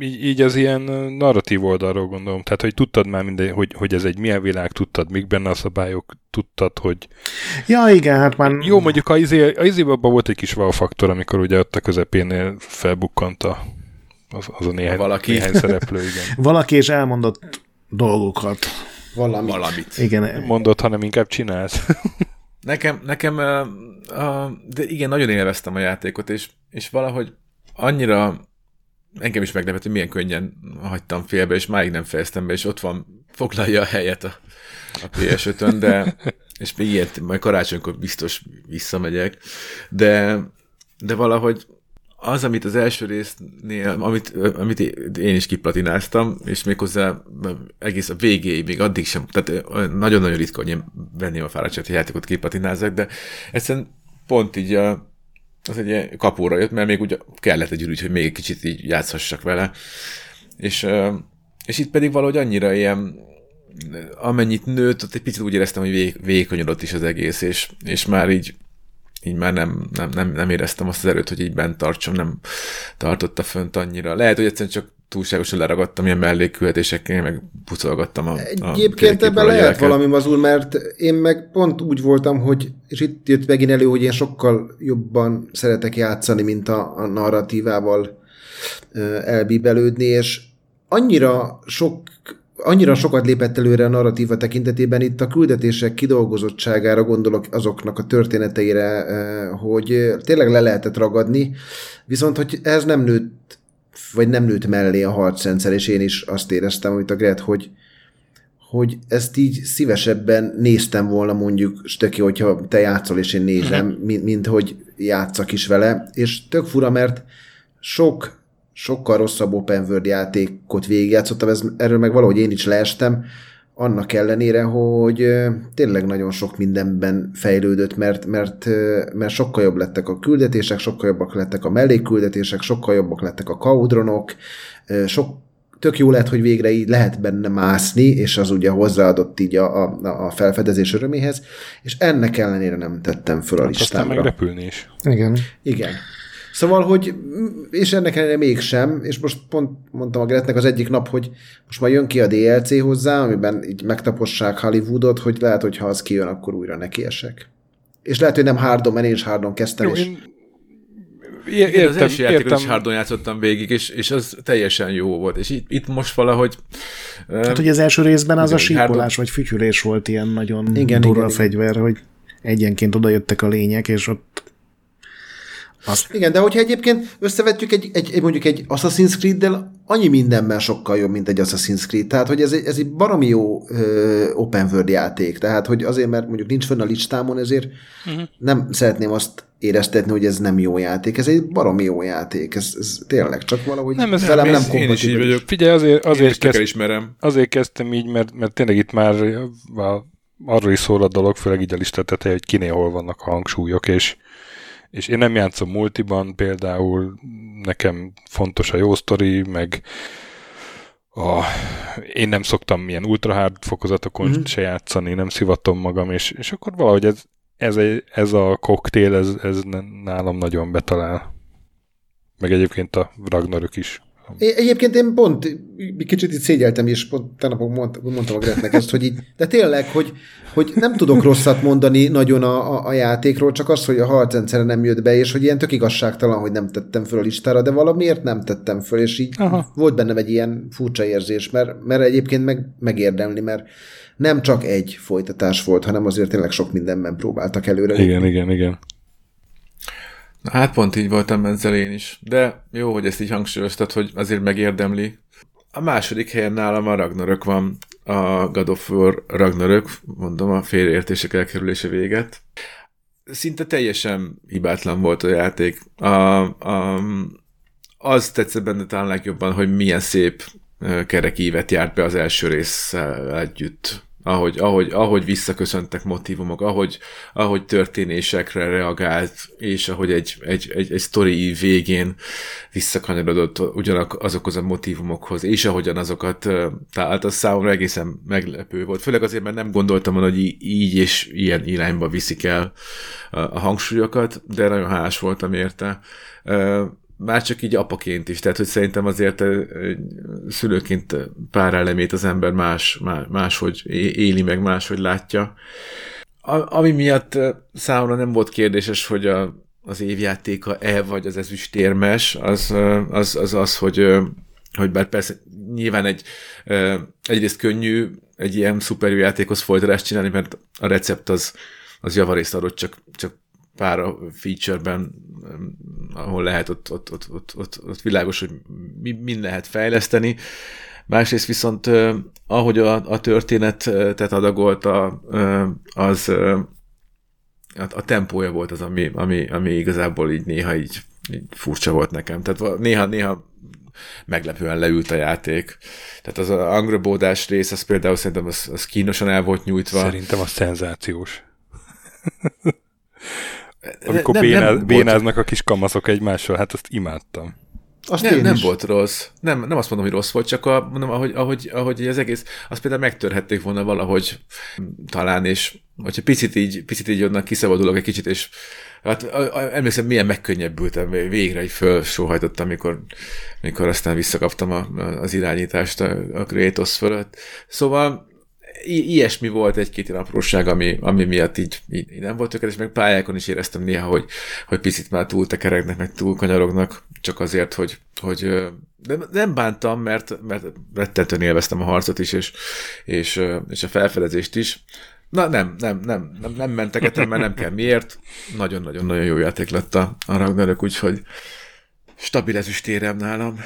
Speaker 1: Így, így az ilyen narratív oldalról gondolom. Tehát, hogy tudtad már minden, hogy, hogy ez egy milyen világ, tudtad, mik benne a szabályok, tudtad, hogy...
Speaker 2: Ja, igen, hát már...
Speaker 1: Jó, mondjuk a izé, a abban volt egy kis wow faktor, amikor ugye ott a közepénél felbukkant a, az, az a néhány,
Speaker 6: Valaki.
Speaker 1: néhány szereplő, igen. (laughs)
Speaker 2: Valaki is elmondott dolgokat.
Speaker 4: Valami.
Speaker 6: valamit.
Speaker 2: Igen,
Speaker 1: Mondod, hanem inkább csinálsz. (laughs)
Speaker 6: Nekem, nekem uh, uh, de igen, nagyon élveztem a játékot, és, és valahogy annyira engem is meglepett, hogy milyen könnyen hagytam félbe, és máig nem fejeztem be, és ott van, foglalja a helyet a, a PS5-ön, de és még ilyet, majd karácsonykor biztos visszamegyek, de, de valahogy az, amit az első résznél, amit, amit én is kiplatináztam, és méghozzá egész a végéig, még addig sem, tehát nagyon-nagyon ritka, hogy én venném a fáradtságot, hogy játékot kiplatinázzak, de egyszerűen pont így a, az egy ilyen kapóra jött, mert még ugye kellett egy ürügy, hogy még kicsit így játszhassak vele. És, és itt pedig valahogy annyira ilyen, amennyit nőtt, ott egy picit úgy éreztem, hogy vég, vékonyodott is az egész, és, és már így így már nem, nem, nem, nem éreztem azt az erőt, hogy így bent tartsam, nem tartotta fönt annyira. Lehet, hogy egyszerűen csak túlságosan leragadtam ilyen mellékküldetésekkel, meg pucolgattam a, a
Speaker 4: Egyébként
Speaker 6: térképről
Speaker 4: ebben
Speaker 6: a
Speaker 4: lehet valami mazul, mert én meg pont úgy voltam, hogy, és itt jött megint elő, hogy én sokkal jobban szeretek játszani, mint a, a narratívával elbíbelődni, és annyira sok annyira sokat lépett előre a narratíva tekintetében, itt a küldetések kidolgozottságára gondolok azoknak a történeteire, hogy tényleg le lehetett ragadni, viszont hogy ez nem nőtt vagy nem nőtt mellé a harcrendszer, és én is azt éreztem, amit a Gret, hogy, hogy ezt így szívesebben néztem volna mondjuk, stöki, hogyha te játszol, és én nézem, mint, mint hogy játszak is vele, és tök fura, mert sok, sokkal rosszabb open world játékot végigjátszottam, ez, erről meg valahogy én is leestem, annak ellenére, hogy tényleg nagyon sok mindenben fejlődött, mert, mert, mert sokkal jobb lettek a küldetések, sokkal jobbak lettek a mellékküldetések, sokkal jobbak lettek a kaudronok, sok, tök jó lett, hogy végre így lehet benne mászni, és az ugye hozzáadott így a, a, a felfedezés öröméhez, és ennek ellenére nem tettem föl a
Speaker 1: Hát aztán meg
Speaker 4: listámra.
Speaker 1: repülni is.
Speaker 2: igen.
Speaker 4: Igen. Szóval, hogy, és ennek ellenére mégsem, és most pont mondtam a Gretnek az egyik nap, hogy most már jön ki a DLC hozzá, amiben így megtapossák Hollywoodot, hogy lehet, hogy ha az kijön, akkor újra nekiesek. És lehet, hogy nem hárdon, mert én is hárdon kezdtem,
Speaker 1: Jó,
Speaker 4: és
Speaker 1: én É-
Speaker 6: Igen, az
Speaker 1: értem,
Speaker 6: első játékot is
Speaker 1: értem.
Speaker 6: hardon játszottam végig, és, és az teljesen jó volt. És itt, itt most valahogy...
Speaker 2: Hát ugye az első részben az a
Speaker 6: Igen,
Speaker 2: sípolás
Speaker 6: Hardon-
Speaker 2: vagy fütyülés volt ilyen nagyon
Speaker 4: Igen,
Speaker 2: igen, durva
Speaker 4: igen,
Speaker 2: igen, fegyver, hogy egyenként oda jöttek a lények, és ott azt
Speaker 4: Igen, de hogyha egyébként összevetjük egy, egy, egy mondjuk egy Assassin's Creed-del, annyi mindenben sokkal jobb, mint egy Assassin's Creed. Tehát, hogy ez egy, ez egy baromi jó ö, open world játék. Tehát, hogy azért, mert mondjuk nincs fönn a listámon, ezért uh-huh. nem szeretném azt éreztetni, hogy ez nem jó játék. Ez egy baromi jó játék. Ez, ez tényleg csak valahogy
Speaker 1: Nem, ez
Speaker 4: velem
Speaker 1: nem,
Speaker 4: nem
Speaker 6: én is így vagyok.
Speaker 1: Figyelj, azért,
Speaker 6: Azért kezd... ismerem.
Speaker 1: azért kezdtem így, mert, mert tényleg itt már a, arról is szól a dolog, főleg így a lista teteje, hogy kinél hol vannak a hangsúlyok, és, és én nem játszom multiban, például nekem fontos a jó sztori, meg a, én nem szoktam milyen ultra hard fokozatokon
Speaker 4: Mhm.
Speaker 1: mm-hmm. se játszani, nem szivatom magam, és, és akkor valahogy ez, ez, egy, ez a koktél, ez, ez nálam nagyon betalál. Meg egyébként a Ragnarök is.
Speaker 4: É- Egyébként én pont egy kicsit itt szégyeltem, és pont tegnap mond, mondtam a Gretnek ezt, hogy így, de tényleg, hogy, hogy nem tudok rosszat mondani nagyon a, a, a játékról, csak az, hogy a harcrendszere nem jött be, és hogy ilyen tök igazságtalan, hogy nem tettem föl a listára, de valamiért nem tettem föl, és így.
Speaker 1: Aha.
Speaker 4: volt bennem egy ilyen furcsa érzés, mert, mert egyébként meg, megérdemli, mert nem csak egy folytatás volt, hanem azért tényleg sok mindenben próbáltak előre.
Speaker 1: Igen, igen, igen.
Speaker 6: Hát pont így voltam ezzel én is. De jó, hogy ezt így hangsúlyoztad, hogy azért megérdemli. A második helyen nálam a Ragnarök van, a God of War Ragnarök, mondom, a félreértések elkerülése véget. Szinte teljesen hibátlan volt a játék. A, a, az tetszett benne talán legjobban, hogy milyen szép ö, kerek ívet járt be az első résszel együtt. Ahogy, ahogy, ahogy visszaköszöntek motivumok, ahogy, ahogy történésekre reagált, és ahogy egy, egy, egy, egy sztori végén visszakanyarodott ugyanak azokhoz a motivumokhoz, és ahogyan azokat talált, az számomra egészen meglepő volt. Főleg azért, mert nem gondoltam hogy így és ilyen irányba viszik el a hangsúlyokat, de nagyon hálás voltam érte. Már csak így apaként is, tehát hogy szerintem azért szülőként pár elemét az ember más, más, máshogy éli meg, máshogy látja. A, ami miatt számomra nem volt kérdéses, hogy a, az évjátéka-e vagy az ezüstérmes, az az, az, az hogy, hogy bár persze nyilván egy, egyrészt könnyű egy ilyen szuper jó játékhoz folytatást csinálni, mert a recept az, az javarészt adott, csak, csak pár featureben, ahol lehet, ott, ott, ott, ott, ott, ott világos, hogy mi, min lehet fejleszteni. Másrészt viszont ahogy a, a történet ö, tehát adagolta, az a, a tempója volt az, ami, ami, ami igazából így néha így, így furcsa volt nekem. Tehát va- néha, néha meglepően leült a játék. Tehát az a angrabódás rész, az például szerintem az, az kínosan el volt nyújtva.
Speaker 1: Szerintem az szenzációs. (laughs) Amikor
Speaker 6: nem-
Speaker 1: bénáz,
Speaker 6: nem volt-
Speaker 1: bénáznak a kis kamaszok egymással, hát azt imádtam.
Speaker 4: Azt
Speaker 6: Nem, nem
Speaker 4: is.
Speaker 6: volt rossz. Nem, nem azt mondom, hogy rossz volt, csak a, mondom, ahogy, ahogy, ahogy az egész, azt például megtörhették volna valahogy talán, és hogyha picit így, picit így onnan kiszabadulok egy kicsit, és hát a- a- emlékszem, milyen megkönnyebbültem, végre így felsóhajtottam, amikor, amikor aztán visszakaptam a, az irányítást a, a Kratos fölött. Szóval i- ilyesmi volt egy-két ilyen apróság, ami, ami miatt így, így, így nem volt tökéletes, meg pályákon is éreztem néha, hogy, hogy picit már túl tekeregnek, meg túl kanyarognak, csak azért, hogy, hogy de nem bántam, mert, mert rettentően élveztem a harcot is, és, és, és a felfedezést is. Na nem, nem, nem, nem, nem mentegetem, mert nem kell miért. Nagyon-nagyon-nagyon jó játék lett a, a Ragnarök, úgyhogy stabil ezüstérem nálam.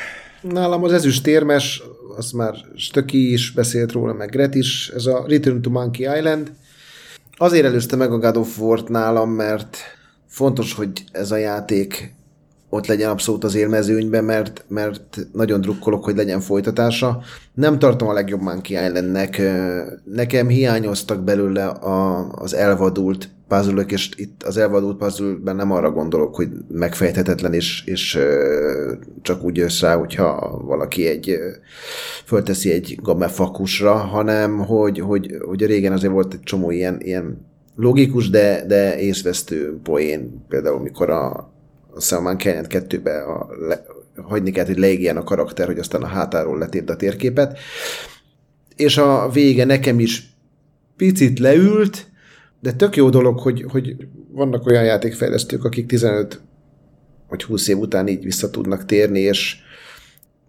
Speaker 4: Nálam az ezüstérmes, az már Stöki is beszélt róla, meg Gret is, ez a Return to Monkey Island. Azért előzte meg a God of War-t nálam, mert fontos, hogy ez a játék ott legyen abszolút az élmezőnyben, mert, mert nagyon drukkolok, hogy legyen folytatása. Nem tartom a legjobb Monkey Islandnek. Nekem hiányoztak belőle a, az elvadult puzzle és itt az elvadult puzzle nem arra gondolok, hogy megfejthetetlen, és, és csak úgy jössz rá, hogyha valaki egy fölteszi egy gamefakusra, hanem hogy, hogy, hogy régen azért volt egy csomó ilyen, ilyen logikus, de, de észvesztő poén, például mikor a, a Salman Canyon 2-be a, le, hagyni kellett, hogy leégjen a karakter, hogy aztán a hátáról letépd a térképet. És a vége nekem is picit leült, de tök jó dolog, hogy, hogy vannak olyan játékfejlesztők, akik 15 vagy 20 év után így vissza tudnak térni, és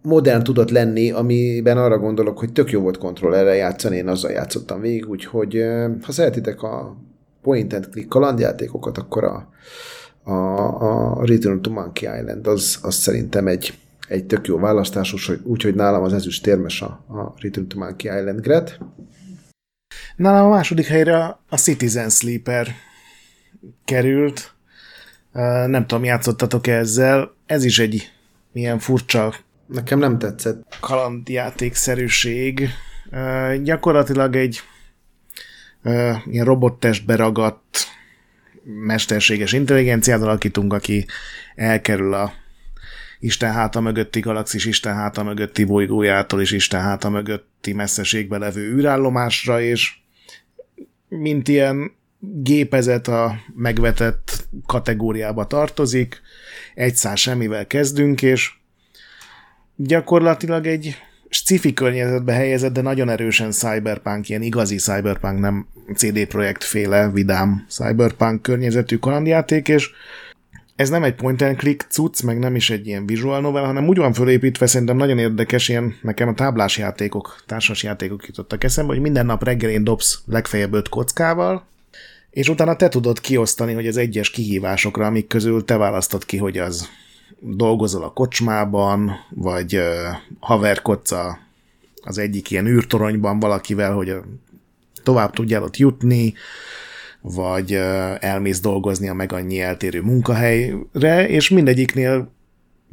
Speaker 4: modern tudott lenni, amiben arra gondolok, hogy tök jó volt kontrollerre játszani, én azzal játszottam végig, úgyhogy ha szeretitek a point and click kalandjátékokat, akkor a, a, a Return to Monkey Island az, az szerintem egy, egy tök jó választás, úgyhogy nálam az ezüst térmes a, a Return to Monkey Island Gret.
Speaker 2: Nálam a második helyre a Citizen Sleeper került. Nem tudom, játszottatok ezzel. Ez is egy ilyen furcsa
Speaker 4: Nekem nem tetszett.
Speaker 2: kalandjátékszerűség. Gyakorlatilag egy ilyen robottestbe ragadt mesterséges intelligenciát alakítunk, aki elkerül a Isten háta mögötti galaxis, Isten háta mögötti bolygójától és Isten háta mögötti messzeségbe levő űrállomásra, és mint ilyen gépezet a megvetett kategóriába tartozik, egy szár semmivel kezdünk, és gyakorlatilag egy sci-fi környezetbe helyezett, de nagyon erősen cyberpunk, ilyen igazi cyberpunk, nem CD Projekt féle vidám cyberpunk környezetű kalandjáték, és ez nem egy point and click cucc, meg nem is egy ilyen visual novel, hanem úgy van fölépítve, szerintem nagyon érdekes, ilyen nekem a táblás játékok, társas játékok jutottak eszembe, hogy minden nap reggelén dobsz legfeljebb öt kockával, és utána te tudod kiosztani, hogy az egyes kihívásokra, amik közül te választod ki, hogy az dolgozol a kocsmában, vagy haverkodsz az egyik ilyen űrtoronyban valakivel, hogy tovább tudjál ott jutni, vagy elmész dolgozni a meg annyi eltérő munkahelyre, és mindegyiknél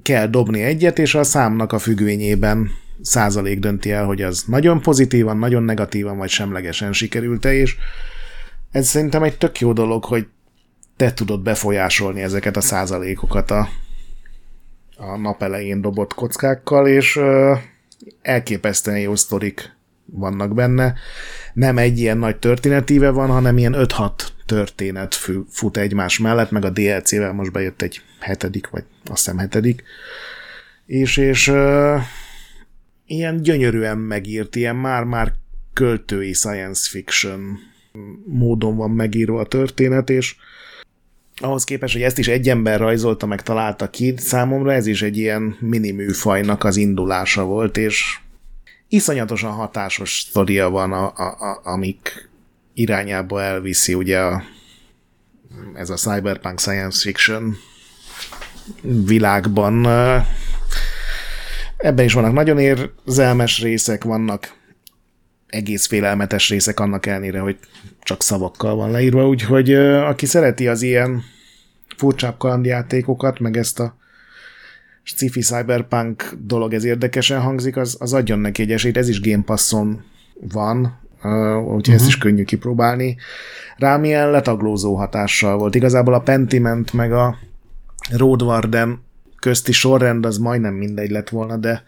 Speaker 2: kell dobni egyet, és a számnak a függvényében százalék dönti el, hogy az nagyon pozitívan, nagyon negatívan, vagy semlegesen sikerült-e, és ez szerintem egy tök jó dolog, hogy te tudod befolyásolni ezeket a százalékokat a, a nap elején dobott kockákkal, és elképesztően jó sztorik vannak benne. Nem egy ilyen nagy történetíve van, hanem ilyen 5-6 történet fut egymás mellett, meg a DLC-vel most bejött egy hetedik, vagy azt hiszem hetedik. És, és ilyen gyönyörűen megírt, ilyen már-már költői science fiction módon van megírva a történet, és ahhoz képest, hogy ezt is egy ember rajzolta, meg találta ki, számomra ez is egy ilyen mini műfajnak az indulása volt, és iszonyatosan hatásos sztoria van, a, a, a, amik irányába elviszi ugye a, ez a cyberpunk science fiction világban. Ebben is vannak nagyon érzelmes részek, vannak egész félelmetes részek annak ellenére, hogy csak szavakkal van leírva, úgyhogy aki szereti az ilyen furcsább kalandjátékokat, meg ezt a sci-fi cyberpunk dolog, ez érdekesen hangzik, az, az adjon neki egy esélyt, ez is Game Passon van, úgyhogy uh-huh. ezt is mhm. könnyű kipróbálni. Rám ilyen letaglózó hatással volt. Igazából a Pentiment meg a Road Warden közti sorrend az majdnem mindegy lett volna, de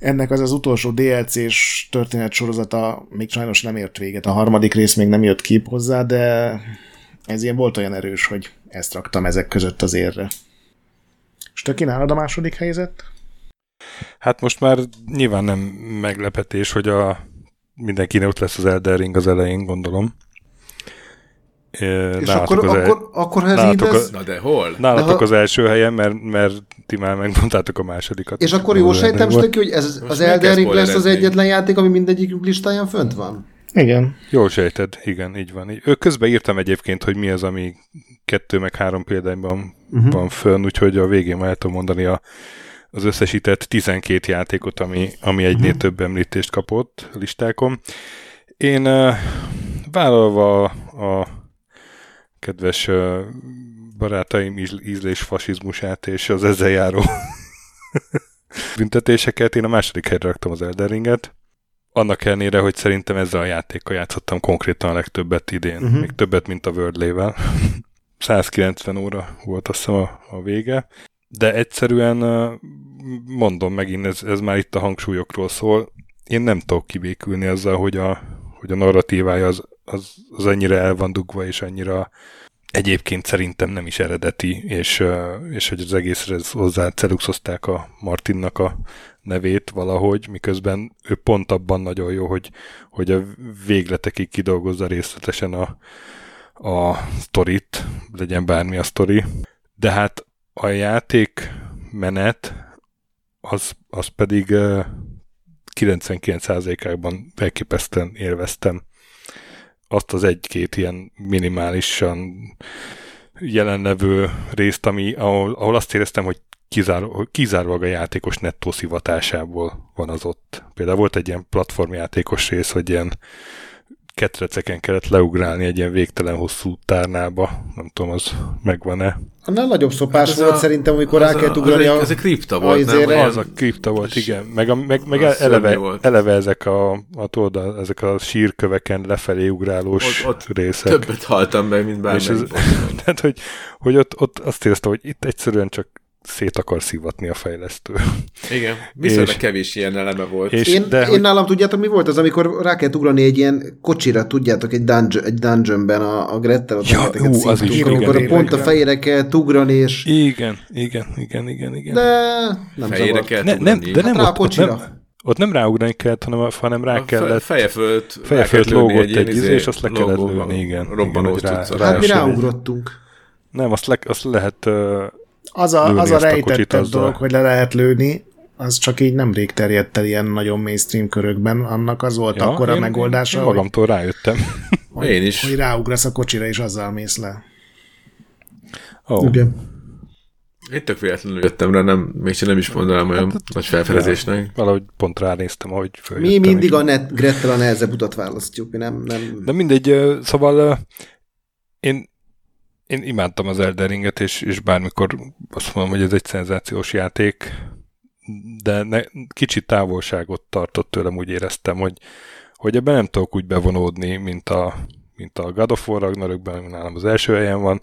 Speaker 2: ennek az az utolsó DLC-s történet sorozata még sajnos nem ért véget. A harmadik rész még nem jött ki hozzá, de ez ilyen volt olyan erős, hogy ezt raktam ezek között az érre. És te kínálod a második helyzet?
Speaker 1: Hát most már nyilván nem meglepetés, hogy a mindenkinek ott lesz az Elden Ring az elején, gondolom.
Speaker 4: És akkor, az akkor, el... akkor ha ez így lesz...
Speaker 6: Na de hol?
Speaker 1: Nálatok de ha... az első helyen, mert, mert ti már megmondtátok a másodikat.
Speaker 4: És akkor jó sejtem, hogy ez Most az Elden Ring lesz az egyetlen játék, ami mindegyikünk listáján fönt van?
Speaker 2: Igen.
Speaker 1: Jól sejted, igen, így van. Ő közben írtam egyébként, hogy mi az, ami kettő meg három példányban uh-huh. van fönn, úgyhogy a végén már el tudom mondani a, az összesített 12 játékot, ami, ami egynél uh-huh. több említést kapott a listákon. Én uh, vállalva a kedves barátaim ízlés fasizmusát és az ezzel járó (laughs) büntetéseket, én a második helyre raktam az Elden Ringet. Annak ellenére, hogy szerintem ezzel a játékkal játszottam konkrétan a legtöbbet idén, uh-huh. még többet, mint a Wordlével. 190 (laughs) óra volt azt hiszem a, a vége, de egyszerűen mondom megint, ez, ez már itt a hangsúlyokról szól, én nem tudok kibékülni azzal, hogy a, hogy a narratívája az, az, az ennyire el van dugva, és annyira egyébként szerintem nem is eredeti, és, és hogy az egészre hozzá celuxozták a Martinnak a nevét valahogy, miközben ő pont abban nagyon jó, hogy, hogy a végletekig kidolgozza részletesen a, a sztorit, legyen bármi a sztori. De hát a játék menet az, az pedig 99%-ában elképesztően élveztem azt az egy-két ilyen minimálisan jelenlevő részt, ami, ahol, ahol azt éreztem, hogy kizáró, kizárólag a játékos nettó szivatásából van az ott. Például volt egy ilyen platformjátékos rész, hogy ilyen ketreceken kellett leugrálni egy ilyen végtelen hosszú tárnába. Nem tudom, az megvan-e.
Speaker 4: Annál nagyobb szopás hát volt a, szerintem, amikor rá kellett ugrani
Speaker 6: a... Ez egy kripta volt,
Speaker 1: nem? Az a kripta volt, igen. Meg, a, meg, meg eleve, volt. eleve ezek a, a, tudod, ezek a sírköveken lefelé ugrálós ott, ott részek.
Speaker 6: Többet haltam meg, mint bármelyik.
Speaker 1: Ez, (laughs) tehát, hogy, hogy ott, ott azt éreztem, hogy itt egyszerűen csak szét akar szivatni a fejlesztő.
Speaker 6: Igen, viszonylag
Speaker 1: És-
Speaker 6: kevés ilyen eleme volt.
Speaker 1: És,
Speaker 4: Én,
Speaker 1: de
Speaker 4: én
Speaker 1: hogy,
Speaker 4: nálam tudjátok, mi volt az, amikor rá kell ugrani egy ilyen kocsira, tudjátok, egy, dungeon, egy dungeonben a, a Grettel, ott
Speaker 1: Ja, hú, az
Speaker 4: szívtunk,
Speaker 1: is,
Speaker 4: amikor
Speaker 2: igen,
Speaker 4: pont a
Speaker 2: igen.
Speaker 4: fejére kell ugrani, és
Speaker 1: igen, igen, igen, igen, igen.
Speaker 4: de nem
Speaker 6: Fejére
Speaker 4: zavart.
Speaker 6: kell
Speaker 1: ne, nem, de nem
Speaker 4: Hát rá a
Speaker 1: ott,
Speaker 4: kocsira.
Speaker 1: nem, ott nem ráugrani kellett, hanem, hanem rá
Speaker 6: A
Speaker 1: kellett
Speaker 6: feje fölött,
Speaker 1: feje fölött
Speaker 6: kellett
Speaker 1: lógott
Speaker 6: ilyen
Speaker 1: egy izé,
Speaker 6: izé,
Speaker 1: és azt le kellett lőni, igen.
Speaker 6: Robbanós
Speaker 1: rá-
Speaker 4: Hát mi ráugrottunk.
Speaker 1: Nem, azt, le, azt lehet...
Speaker 2: Az a, az a
Speaker 1: a
Speaker 2: rejtettebb
Speaker 1: azzal.
Speaker 2: dolog, hogy le lehet lőni, az csak így nemrég terjedt el ilyen nagyon mainstream körökben. Annak az volt ja, akkor a
Speaker 1: én-
Speaker 2: megoldása,
Speaker 1: Én
Speaker 2: hogy,
Speaker 1: magamtól rájöttem. (laughs)
Speaker 2: hogy,
Speaker 6: Én is.
Speaker 2: hogy ráugrasz a kocsira, és azzal mész le.
Speaker 1: Oh.
Speaker 4: Igen.
Speaker 6: Én tök véletlenül jöttem rá, nem, mégsem nem is mondanám olyan nagy felfedezésnek.
Speaker 1: Valahogy pont ránéztem, ahogy
Speaker 4: Mi
Speaker 1: följöttem.
Speaker 4: mindig
Speaker 1: és-
Speaker 4: a net, Grettel a nehezebb utat választjuk, mi nem, nem...
Speaker 1: De mindegy, szóval én, én imádtam az Elden Ringet, és, és bármikor azt mondom, hogy ez egy szenzációs játék, de ne, kicsit távolságot tartott tőlem, úgy éreztem, hogy, hogy ebben nem tudok úgy bevonódni, mint a, mint a God of War Ragnarökben, nálam az első helyen van,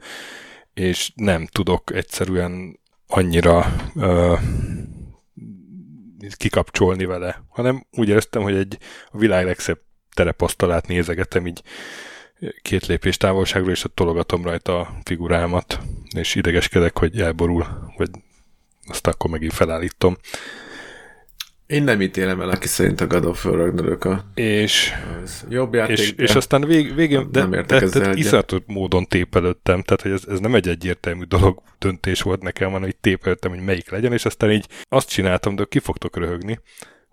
Speaker 1: és nem tudok egyszerűen annyira ö, kikapcsolni vele, hanem úgy éreztem, hogy egy a világ legszebb terepasztalát nézegetem így két lépés távolságról, és ott tologatom rajta a figurámat, és idegeskedek, hogy elborul, vagy azt akkor megint felállítom.
Speaker 6: Én nem ítélem el, aki szerint a God of War Ragnarök a
Speaker 1: És,
Speaker 6: az jobb játék.
Speaker 1: és,
Speaker 6: de-
Speaker 1: és aztán vég, végén, de,
Speaker 6: Nem értek
Speaker 1: de,
Speaker 6: ezzel
Speaker 1: de iszonyatos módon tépelődtem, tehát hogy ez, ez nem egy egyértelmű dolog, döntés volt nekem, hanem így tépelődtem, hogy melyik legyen, és aztán így azt csináltam, de ki fogtok röhögni,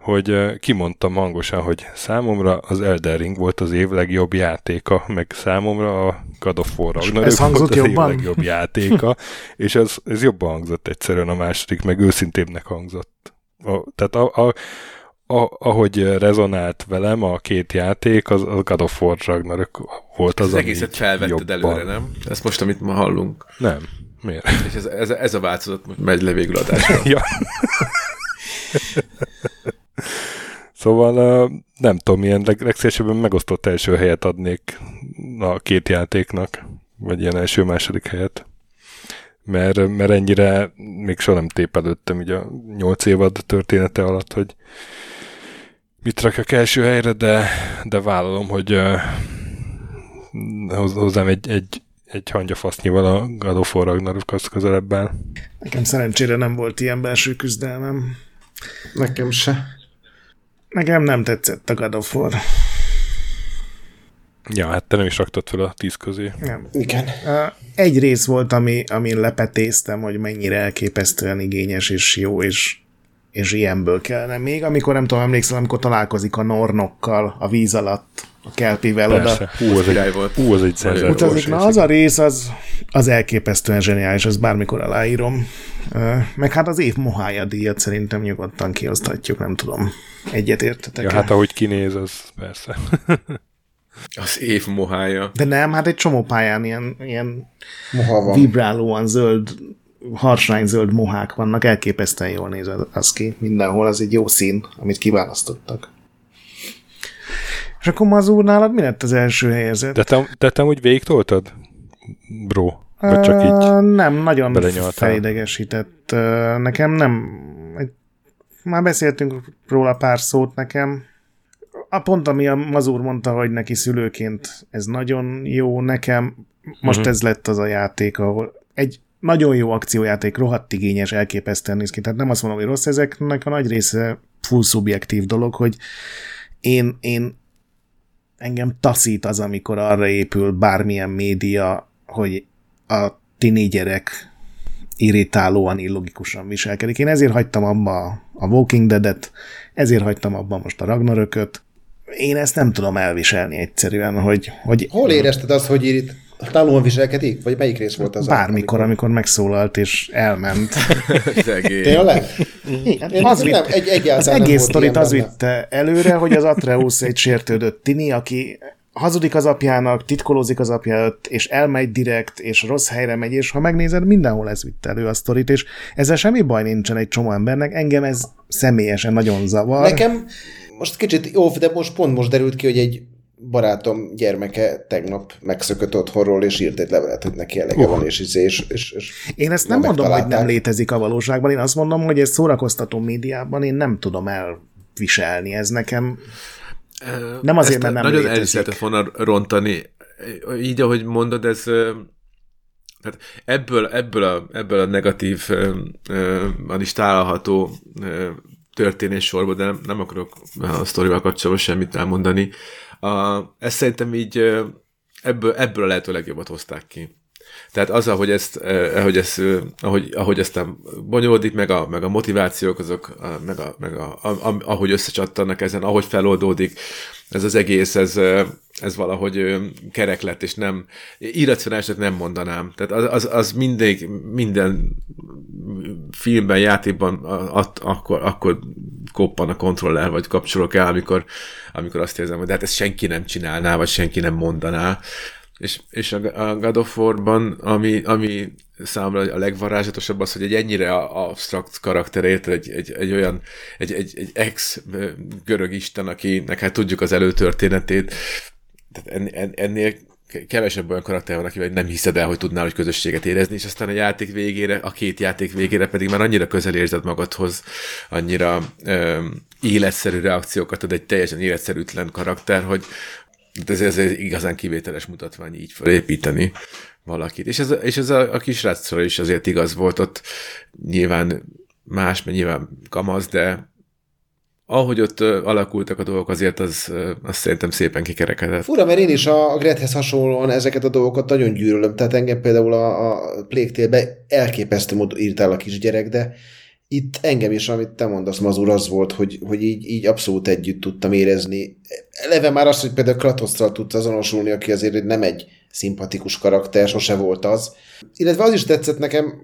Speaker 1: hogy kimondtam hangosan, hogy számomra az Elden Ring volt az év legjobb játéka, meg számomra a God of War Ragnarök
Speaker 2: ez hangzott
Speaker 1: volt az
Speaker 2: jobban?
Speaker 1: év legjobb játéka, (laughs) és ez, ez jobban hangzott egyszerűen a második, meg őszintébbnek hangzott. A, tehát a, a, a, ahogy rezonált velem a két játék, az a God of War Ragnarök volt az,
Speaker 6: az
Speaker 1: ami
Speaker 6: egészet felvetted
Speaker 1: jobban.
Speaker 6: előre, nem? Ez most, amit ma hallunk.
Speaker 1: Nem. Miért?
Speaker 6: És ez, ez, ez a változat megy le végül adásra. (laughs)
Speaker 1: ja. (laughs) szóval nem tudom, milyen leg, legszélesebben megosztott első helyet adnék a két játéknak, vagy ilyen első-második helyet. Mert, mert ennyire még soha nem tépelődtem így a nyolc évad története alatt, hogy mit rakjak első helyre, de, de vállalom, hogy uh, hoz- hozzám egy, egy, egy hangyafasznyval a God of War Ragnarok az közelebb áll.
Speaker 2: Nekem szerencsére nem volt ilyen belső küzdelmem.
Speaker 4: Nekem se.
Speaker 2: Nekem nem tetszett a God of War.
Speaker 1: Ja, hát te nem is raktad fel a tíz közé.
Speaker 2: Nem.
Speaker 4: Igen.
Speaker 2: Egy rész volt, ami, amin lepetéztem, hogy mennyire elképesztően igényes és jó, és, és ilyenből kellene. Még amikor nem tudom, emlékszel, amikor találkozik a Nornokkal a víz alatt, a kelpivel oda
Speaker 1: Persze. Hú, az egy,
Speaker 6: volt.
Speaker 1: hú, az egy szenzációs
Speaker 2: utazik. Na az a rész, az, az elképesztően zseniális, az bármikor aláírom. Meg hát az év mohája díjat szerintem nyugodtan kiosztatjuk, nem tudom. Egyet értetek
Speaker 1: Ja, hát ahogy kinéz, az persze. (laughs)
Speaker 6: Az év mohája.
Speaker 2: De nem, hát egy csomó pályán ilyen, ilyen
Speaker 4: Moha van.
Speaker 2: vibrálóan zöld, harsánygzöld mohák vannak, elképesztően jól néz az ki. Mindenhol az egy jó szín, amit kiválasztottak. És akkor Mazur, nálad mi lett az első helyezett?
Speaker 1: De te, de te úgy végig toltad? Bro. Vagy csak így?
Speaker 2: Nem, nagyon felidegesített. Ö, Nekem nem... Már beszéltünk róla pár szót nekem. A pont, ami a Mazur mondta, hogy neki szülőként ez nagyon jó, nekem most
Speaker 1: Mhm.
Speaker 2: ez lett az a játék, ahol egy nagyon jó akciójáték, rohadt igényes, elképesztően néz ki. Tehát nem azt mondom, hogy rossz, ezeknek a nagy része full szubjektív dolog, hogy én, én engem taszít az, amikor arra épül bármilyen média, hogy a tinédzserek irritálóan, illogikusan viselkedik. Én ezért hagytam abba a Walking Dead-et, ezért hagytam abba most a Ragnarököt. Én ezt nem tudom elviselni egyszerűen, hogy, hogy
Speaker 4: Hol érezted azt, hogy itt talóan viselkedik? Vagy melyik rész volt az?
Speaker 2: bármikor, amikor megszólalt és elment. (laughs)
Speaker 6: Az egész.
Speaker 4: Tényleg? Én
Speaker 2: az,
Speaker 4: nem,
Speaker 2: vitt,
Speaker 4: egy, egyáltalán
Speaker 2: az
Speaker 4: nem
Speaker 2: egész sztorit az vitte előre, hogy az Atreus egy sértődött tini, aki hazudik az apjának, titkolózik az apja előtt, és elmegy direkt, és rossz helyre megy, és ha megnézed, mindenhol ez vitte elő a sztorit, és ezzel semmi baj nincsen egy csomó embernek, engem ez személyesen nagyon zavar.
Speaker 4: Nekem most kicsit, jó, de most pont most derült ki, hogy egy barátom gyermeke tegnap megszökött otthonról, és írt egy levelet, hogy neki elege van, és, izé, és, és, és
Speaker 2: Én ezt nem mondom, hogy nem létezik a valóságban, én azt mondom, hogy ez szórakoztató médiában én nem tudom elviselni. Ez nekem Nem azért,
Speaker 6: Ezt
Speaker 2: mert nem
Speaker 6: Nagyon el
Speaker 2: létezik.
Speaker 6: lehetett volna rontani. Így, ahogy mondod, ez... Tehát ebből, ebből, a, ebből a negatív van is található történés sorból, de nem, nem akarok a sztorival kapcsolatban semmit elmondani. A, ezt szerintem így ebből, ebből a lehető legjobbat hozták ki. Tehát az, ahogy ezt, eh, ahogy, ezt, eh, ahogy, ahogy aztán bonyolódik, meg a, meg a motivációk, azok, a, meg, a, meg a, a, a, ahogy összecsattannak ezen, ahogy feloldódik, ez az egész, ez, ez valahogy kerek lett, és nem, irracionálisnak nem mondanám. Tehát az, az, az mindig, minden filmben, játékban at, akkor, akkor koppan a kontroller, vagy kapcsolok el, amikor, amikor azt érzem, hogy de hát ezt senki nem csinálná, vagy senki nem mondaná. És, és a, a God of War-ban, ami, ami számomra a legvarázsatosabb az, hogy egy ennyire absztrakt karakterét, egy, egy, egy olyan, egy, egy, egy ex ö, görög isten, akinek hát tudjuk az előtörténetét, tehát en, en, ennél ke- kevesebb olyan karakter van, akivel nem hiszed el, hogy tudnál, hogy közösséget érezni, és aztán a játék végére, a két játék végére pedig már annyira közel érzed magadhoz, annyira ö, életszerű reakciókat ad egy teljesen életszerűtlen karakter, hogy ez, ez egy igazán kivételes mutatvány így felépíteni valakit. És ez, és ez a, a kisrácra is azért igaz volt, ott nyilván más, mert nyilván kamasz, de ahogy ott alakultak a dolgok, azért az, az szerintem szépen kikerekedett.
Speaker 4: Fura, mert én is a, Grethez hasonlóan ezeket a dolgokat nagyon gyűlölöm. Tehát engem például a, a Plague Tale-be elképesztő módon írtál a kisgyerek, de itt engem is, amit te mondasz, Mazur, az volt, hogy, hogy így, így abszolút együtt tudtam érezni. Eleve már azt, hogy például Kratosztal tudta azonosulni, aki azért nem egy szimpatikus karakter, sose volt az. Illetve az is tetszett nekem,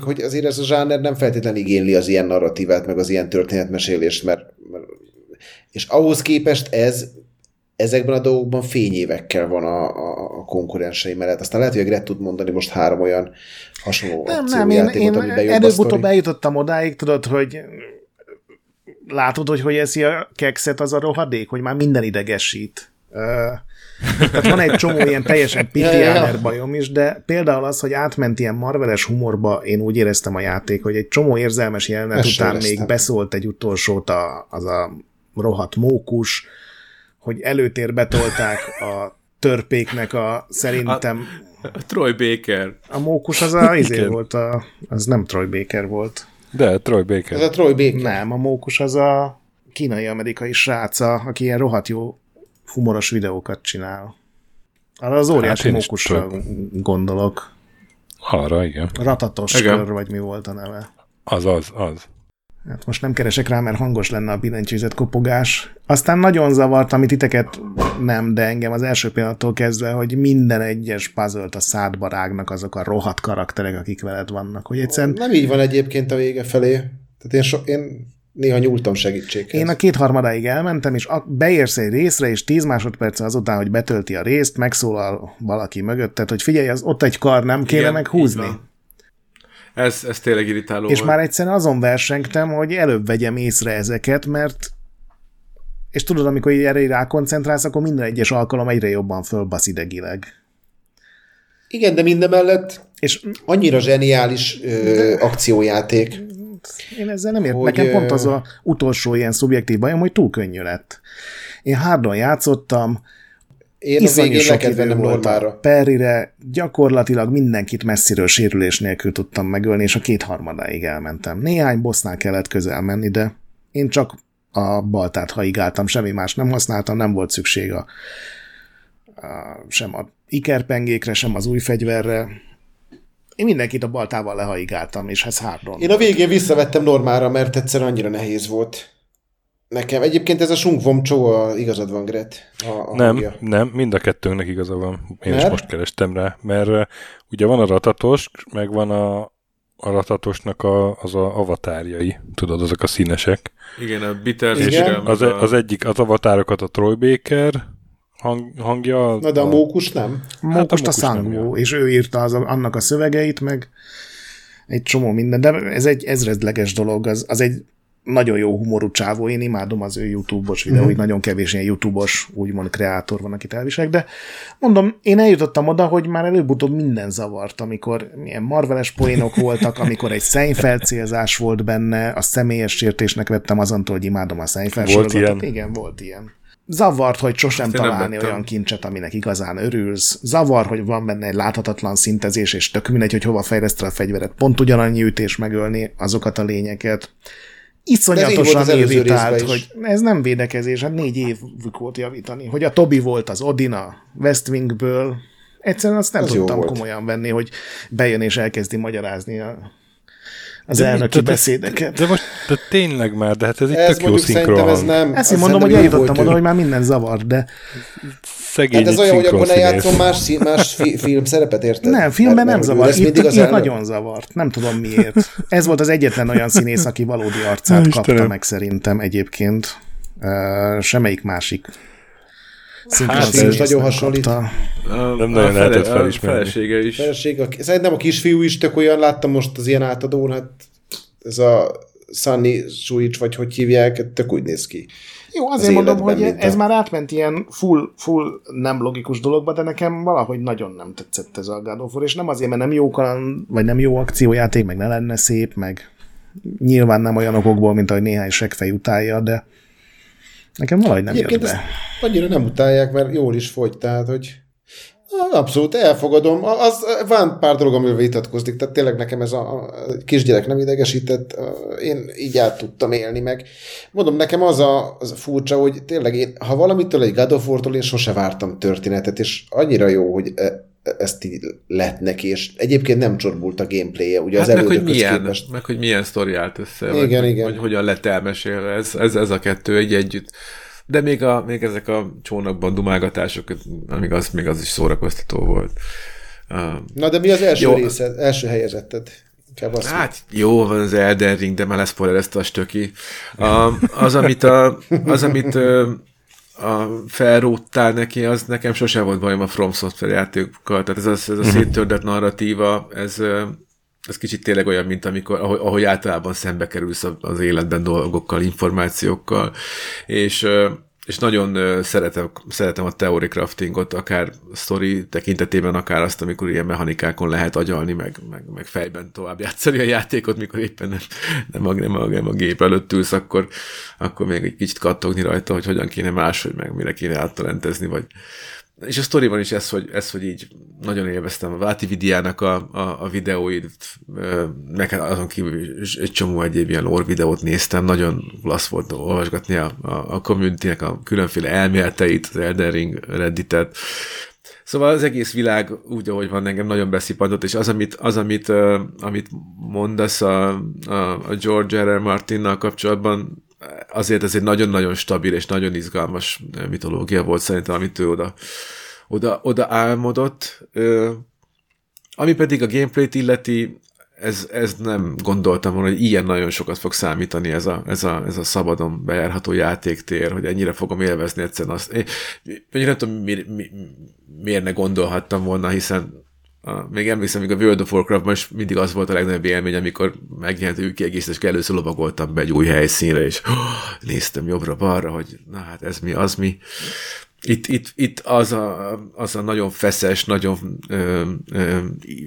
Speaker 4: hogy azért ez a zsáner nem feltétlenül igényli az ilyen narratívát, meg az ilyen történetmesélést, mert, mert és ahhoz képest ez ezekben a dolgokban fényévekkel van a, a, a konkurensei mellett. Aztán lehet, hogy a Gret tud mondani most három olyan hasonló
Speaker 2: Nem, nem, én, én előbb-utóbb eljutottam odáig, tudod, hogy látod, hogy hogy eszi a kekszet az a rohadék, hogy már minden idegesít. Ö, Tehát van egy csomó ilyen teljesen pitiáner bajom is, de például az, hogy átment ilyen marveles humorba, én úgy éreztem a játék, hogy egy csomó érzelmes jelenet
Speaker 4: Ezt
Speaker 2: után még
Speaker 4: éreztem.
Speaker 2: beszólt egy utolsót a, az a rohadt mókus, hogy előtérbe tolták a törpéknek a szerintem
Speaker 6: Troy Baker.
Speaker 2: a mókus az a izé volt, a, az nem Troy Baker volt.
Speaker 1: De, Troy Baker.
Speaker 4: Ez a Troy Baker.
Speaker 2: Nem, a mókus az a kínai-amerikai sráca, aki ilyen rohadt jó humoros videókat csinál. Arra az óriási
Speaker 1: én is
Speaker 2: mókusra gondolok.
Speaker 1: Arra, igen.
Speaker 2: Ratatos
Speaker 6: Igen.
Speaker 2: kör, vagy mi volt a neve.
Speaker 1: Az, az, az.
Speaker 2: Hát most nem keresek rá, mert hangos lenne a billentyűzet kopogás. Aztán nagyon zavart, amit titeket nem, de engem az első pillanattól kezdve, hogy minden egyes puzzle a szádba rágnak azok a rohadt karakterek, akik veled vannak. Hogy egyszerűen
Speaker 4: Nem így van egyébként a vége felé. Tehát én, so, én néha nyúltam segítséghez.
Speaker 2: Én a kétharmadáig elmentem, és a- beérsz egy részre, és 10 másodperc azután, hogy betölti a részt, megszólal valaki mögötted, hogy figyelj, az ott egy kar, nem kéne
Speaker 6: Igen, van. Ez, ez tényleg irritáló
Speaker 2: És
Speaker 6: volt.
Speaker 2: már egyszerűen azon versengtem, hogy előbb vegyem észre ezeket, mert és tudod, amikor erre így rákoncentrálsz, akkor minden egyes alkalom egyre jobban fölbasz idegileg.
Speaker 4: Igen, de mindemellett
Speaker 2: És
Speaker 4: annyira zseniális ö, akciójáték.
Speaker 2: Én ezzel nem értem.
Speaker 4: Hogy,
Speaker 2: Nekem pont az a utolsó ilyen szubjektív bajom, hogy túl könnyű lett. Én hardon játszottam,
Speaker 4: Én a végén le
Speaker 2: sok
Speaker 4: kellett
Speaker 2: idő
Speaker 4: vennem
Speaker 2: volt a
Speaker 4: normára.
Speaker 2: Perrire, gyakorlatilag mindenkit messziről sérülés nélkül tudtam megölni, és a kétharmadáig elmentem. Néhány bossnál kellett közel menni, de én csak a baltát haigáltam, semmi más nem használtam, nem volt szükség a, a sem a ikerpengékre, sem az új fegyverre. Én mindenkit a baltával lehaigáltam, és ez hardon.
Speaker 4: Én a végén visszavettem normára, mert egyszer annyira nehéz volt. Nekem. Egyébként ez a Sung Vom Cho, a, igazad van, Gret. A, a
Speaker 1: Nem,
Speaker 4: hangja.
Speaker 1: nem, mind a kettőnknek igaza van. Én is
Speaker 4: Mert?
Speaker 1: most kerestem rá, mert uh, ugye van a ratatos, meg van a, a ratatosnak a, az a avatárjai, tudod, azok a színesek.
Speaker 6: Igen, a bitter
Speaker 4: Igen.
Speaker 1: Az,
Speaker 6: a-
Speaker 1: az egyik, az avatárokat a Troy Baker hang, hangja.
Speaker 4: Na de a mókus nem.
Speaker 2: Mókust
Speaker 1: Hát a
Speaker 2: a
Speaker 1: mókus nem
Speaker 2: Szangvó, és ő írta az, annak a szövegeit, meg egy csomó minden, de ez egy ezredleges dolog, az, az egy nagyon jó humorú csávó, én imádom az ő YouTube-os videóit, mm. nagyon kevés ilyen YouTube-os, úgymond kreátor van, akit elviselek, de mondom, én eljutottam oda, hogy már előbb-utóbb minden zavart, amikor milyen marveles poénok voltak, amikor egy Seinfeld célzás volt benne, a személyes sértésnek vettem azantól, hogy imádom a Seinfeld
Speaker 1: Volt ilyen?
Speaker 2: Igen, volt ilyen. Zavart, hogy sosem
Speaker 6: nem
Speaker 2: találni olyan kincset, aminek igazán örülsz. Zavar, hogy van benne egy láthatatlan szintezés, és tök mindegy, hogy hova fejleszted a fegyveret. Pont ugyanannyi ütés megölni azokat a lényeket. Iszonyatosan irritált, hogy ez nem védekezés, hát négy évük volt javítani. Hogy a Tobi volt az Odina West Wingből, egyszerűen azt nem
Speaker 4: Az
Speaker 2: tudtam komolyan venni, hogy bejön és elkezdi magyarázni a, az
Speaker 1: De
Speaker 2: elnöki
Speaker 1: de- de-
Speaker 2: beszédeket.
Speaker 1: De most de tényleg már, de hát ez egy
Speaker 4: Ez
Speaker 1: tök jó szinkron
Speaker 4: ez nem...
Speaker 2: Ezt
Speaker 4: ez
Speaker 2: én mondom, hogy eljutottam oda, hogy már minden zavar, de
Speaker 1: Szegény
Speaker 4: Hát ez olyan, hogy akkor ne játszom más, más fi, film szerepet, érted?
Speaker 2: nem, filmben
Speaker 4: Mert-
Speaker 2: nem zavar.
Speaker 4: lesz
Speaker 2: Itt,
Speaker 4: mindig az
Speaker 2: itt nagyon zavart. Nem tudom miért. Ez volt az egyetlen olyan színész, aki valódi arcát kapta meg szerintem egyébként. Uh, semmelyik másik
Speaker 1: Hát, ez
Speaker 2: színész
Speaker 4: nagyon hasonlít.
Speaker 2: kapta.
Speaker 6: A,
Speaker 1: Nem nagyon lehetett
Speaker 6: a
Speaker 1: felismerni.
Speaker 6: felesége is.
Speaker 4: Feleség, a, szerintem a kisfiú is tök olyan, láttam most az ilyen átadón, hát ez a Sunny Switch, vagy hogy hívják, tök úgy néz ki.
Speaker 2: Jó,
Speaker 4: az
Speaker 2: azért mondom,
Speaker 4: életben,
Speaker 2: hogy ez
Speaker 4: a-
Speaker 2: már átment ilyen full, full nem logikus dologba, de nekem valahogy nagyon nem tetszett ez a God of War, és nem azért, mert nem jó kaland, vagy nem jó akciójáték, meg ne lenne szép, meg nyilván nem olyan okokból, mint ahogy néhány seggfej utálja, de nekem valahogy nem jött
Speaker 4: Egyébként ezt
Speaker 2: be.
Speaker 4: annyira nem utálják, mert jól is fogy, tehát, hogy abszolút elfogadom. Az, van pár dolog, amivel vitatkozdik, tehát tényleg nekem ez a, a kisgyerek nem idegesített, én így át tudtam élni meg. Mondom, nekem az a, az a furcsa, hogy tényleg én, ha valamitől egy God of War-tól én sose vártam történetet, és annyira jó, hogy e- ezt így lett neki, és egyébként nem csorbult a gameplay-je, ugye
Speaker 6: Hát
Speaker 4: az
Speaker 6: meg, hogy milyen,
Speaker 4: képest.
Speaker 6: meg hogy milyen sztori állt össze,
Speaker 4: Igen,
Speaker 6: vagy,
Speaker 4: igen.
Speaker 6: Hogy, hogy hogyan lett elmesélve, ez, ez, ez a kettő egy együtt. De még, a, még ezek a csónakban dumálgatások, még az, még az is szórakoztató volt.
Speaker 4: Na, de mi az első
Speaker 6: Jó.
Speaker 4: része, első helyezetted? Inkább azt
Speaker 6: Hát jó, van az Elden Ring, de már leszpoilerezte a stöki. A, az, amit, a, az, amit a felróttál neki, az nekem sose volt bajom a From Software játékokkal. Tehát ez a, ez a széttördett narratíva, ez, ez kicsit tényleg olyan, mint amikor, ahogy, ahogy általában szembe kerülsz az életben dolgokkal, információkkal, és és nagyon szeretem, szeretem a theory craftingot, akár story tekintetében, akár azt, amikor ilyen mechanikákon lehet agyalni, meg, meg, meg fejben tovább játszani a játékot, mikor éppen nem, nem, a, nem, a, nem a gép előtt ülsz, akkor, akkor még egy kicsit kattogni rajta, hogy hogyan kéne máshogy, meg mire kéne áttalentezni, vagy, és a sztoriban is ez, hogy, ez, hogy így nagyon élveztem a Váti Vidiának a, a, a videóit, meg azon kívül is egy csomó egyéb ilyen lore videót néztem, nagyon klassz volt olvasgatni a, a, a community-nek a különféle elméleteit, az Elden Ring Redditet, Szóval az egész világ úgy, ahogy van, engem nagyon beszippantott, és az, amit, az, amit, amit mondasz a, a, a George R. R. Martinnal kapcsolatban, azért ez egy nagyon-nagyon stabil és nagyon izgalmas mitológia volt szerintem, amit ő oda, oda, oda álmodott. Ami pedig a gameplayt illeti, ez, ez nem gondoltam volna, hogy ilyen nagyon sokat fog számítani ez a, ez a, ez a szabadon bejárható játéktér, hogy ennyire fogom élvezni egyszerűen azt. Én, én nem tudom, mi, mi, miért ne gondolhattam volna, hiszen még emlékszem, még a World of Warcraftban is mindig az volt a legnagyobb élmény, amikor megjelent ő kiegészítés, és először lovagoltam be egy új helyszínre, és oh, néztem jobbra-balra, hogy na hát ez mi, az mi. Itt, itt, itt az, a, az a nagyon feszes, nagyon ö, ö,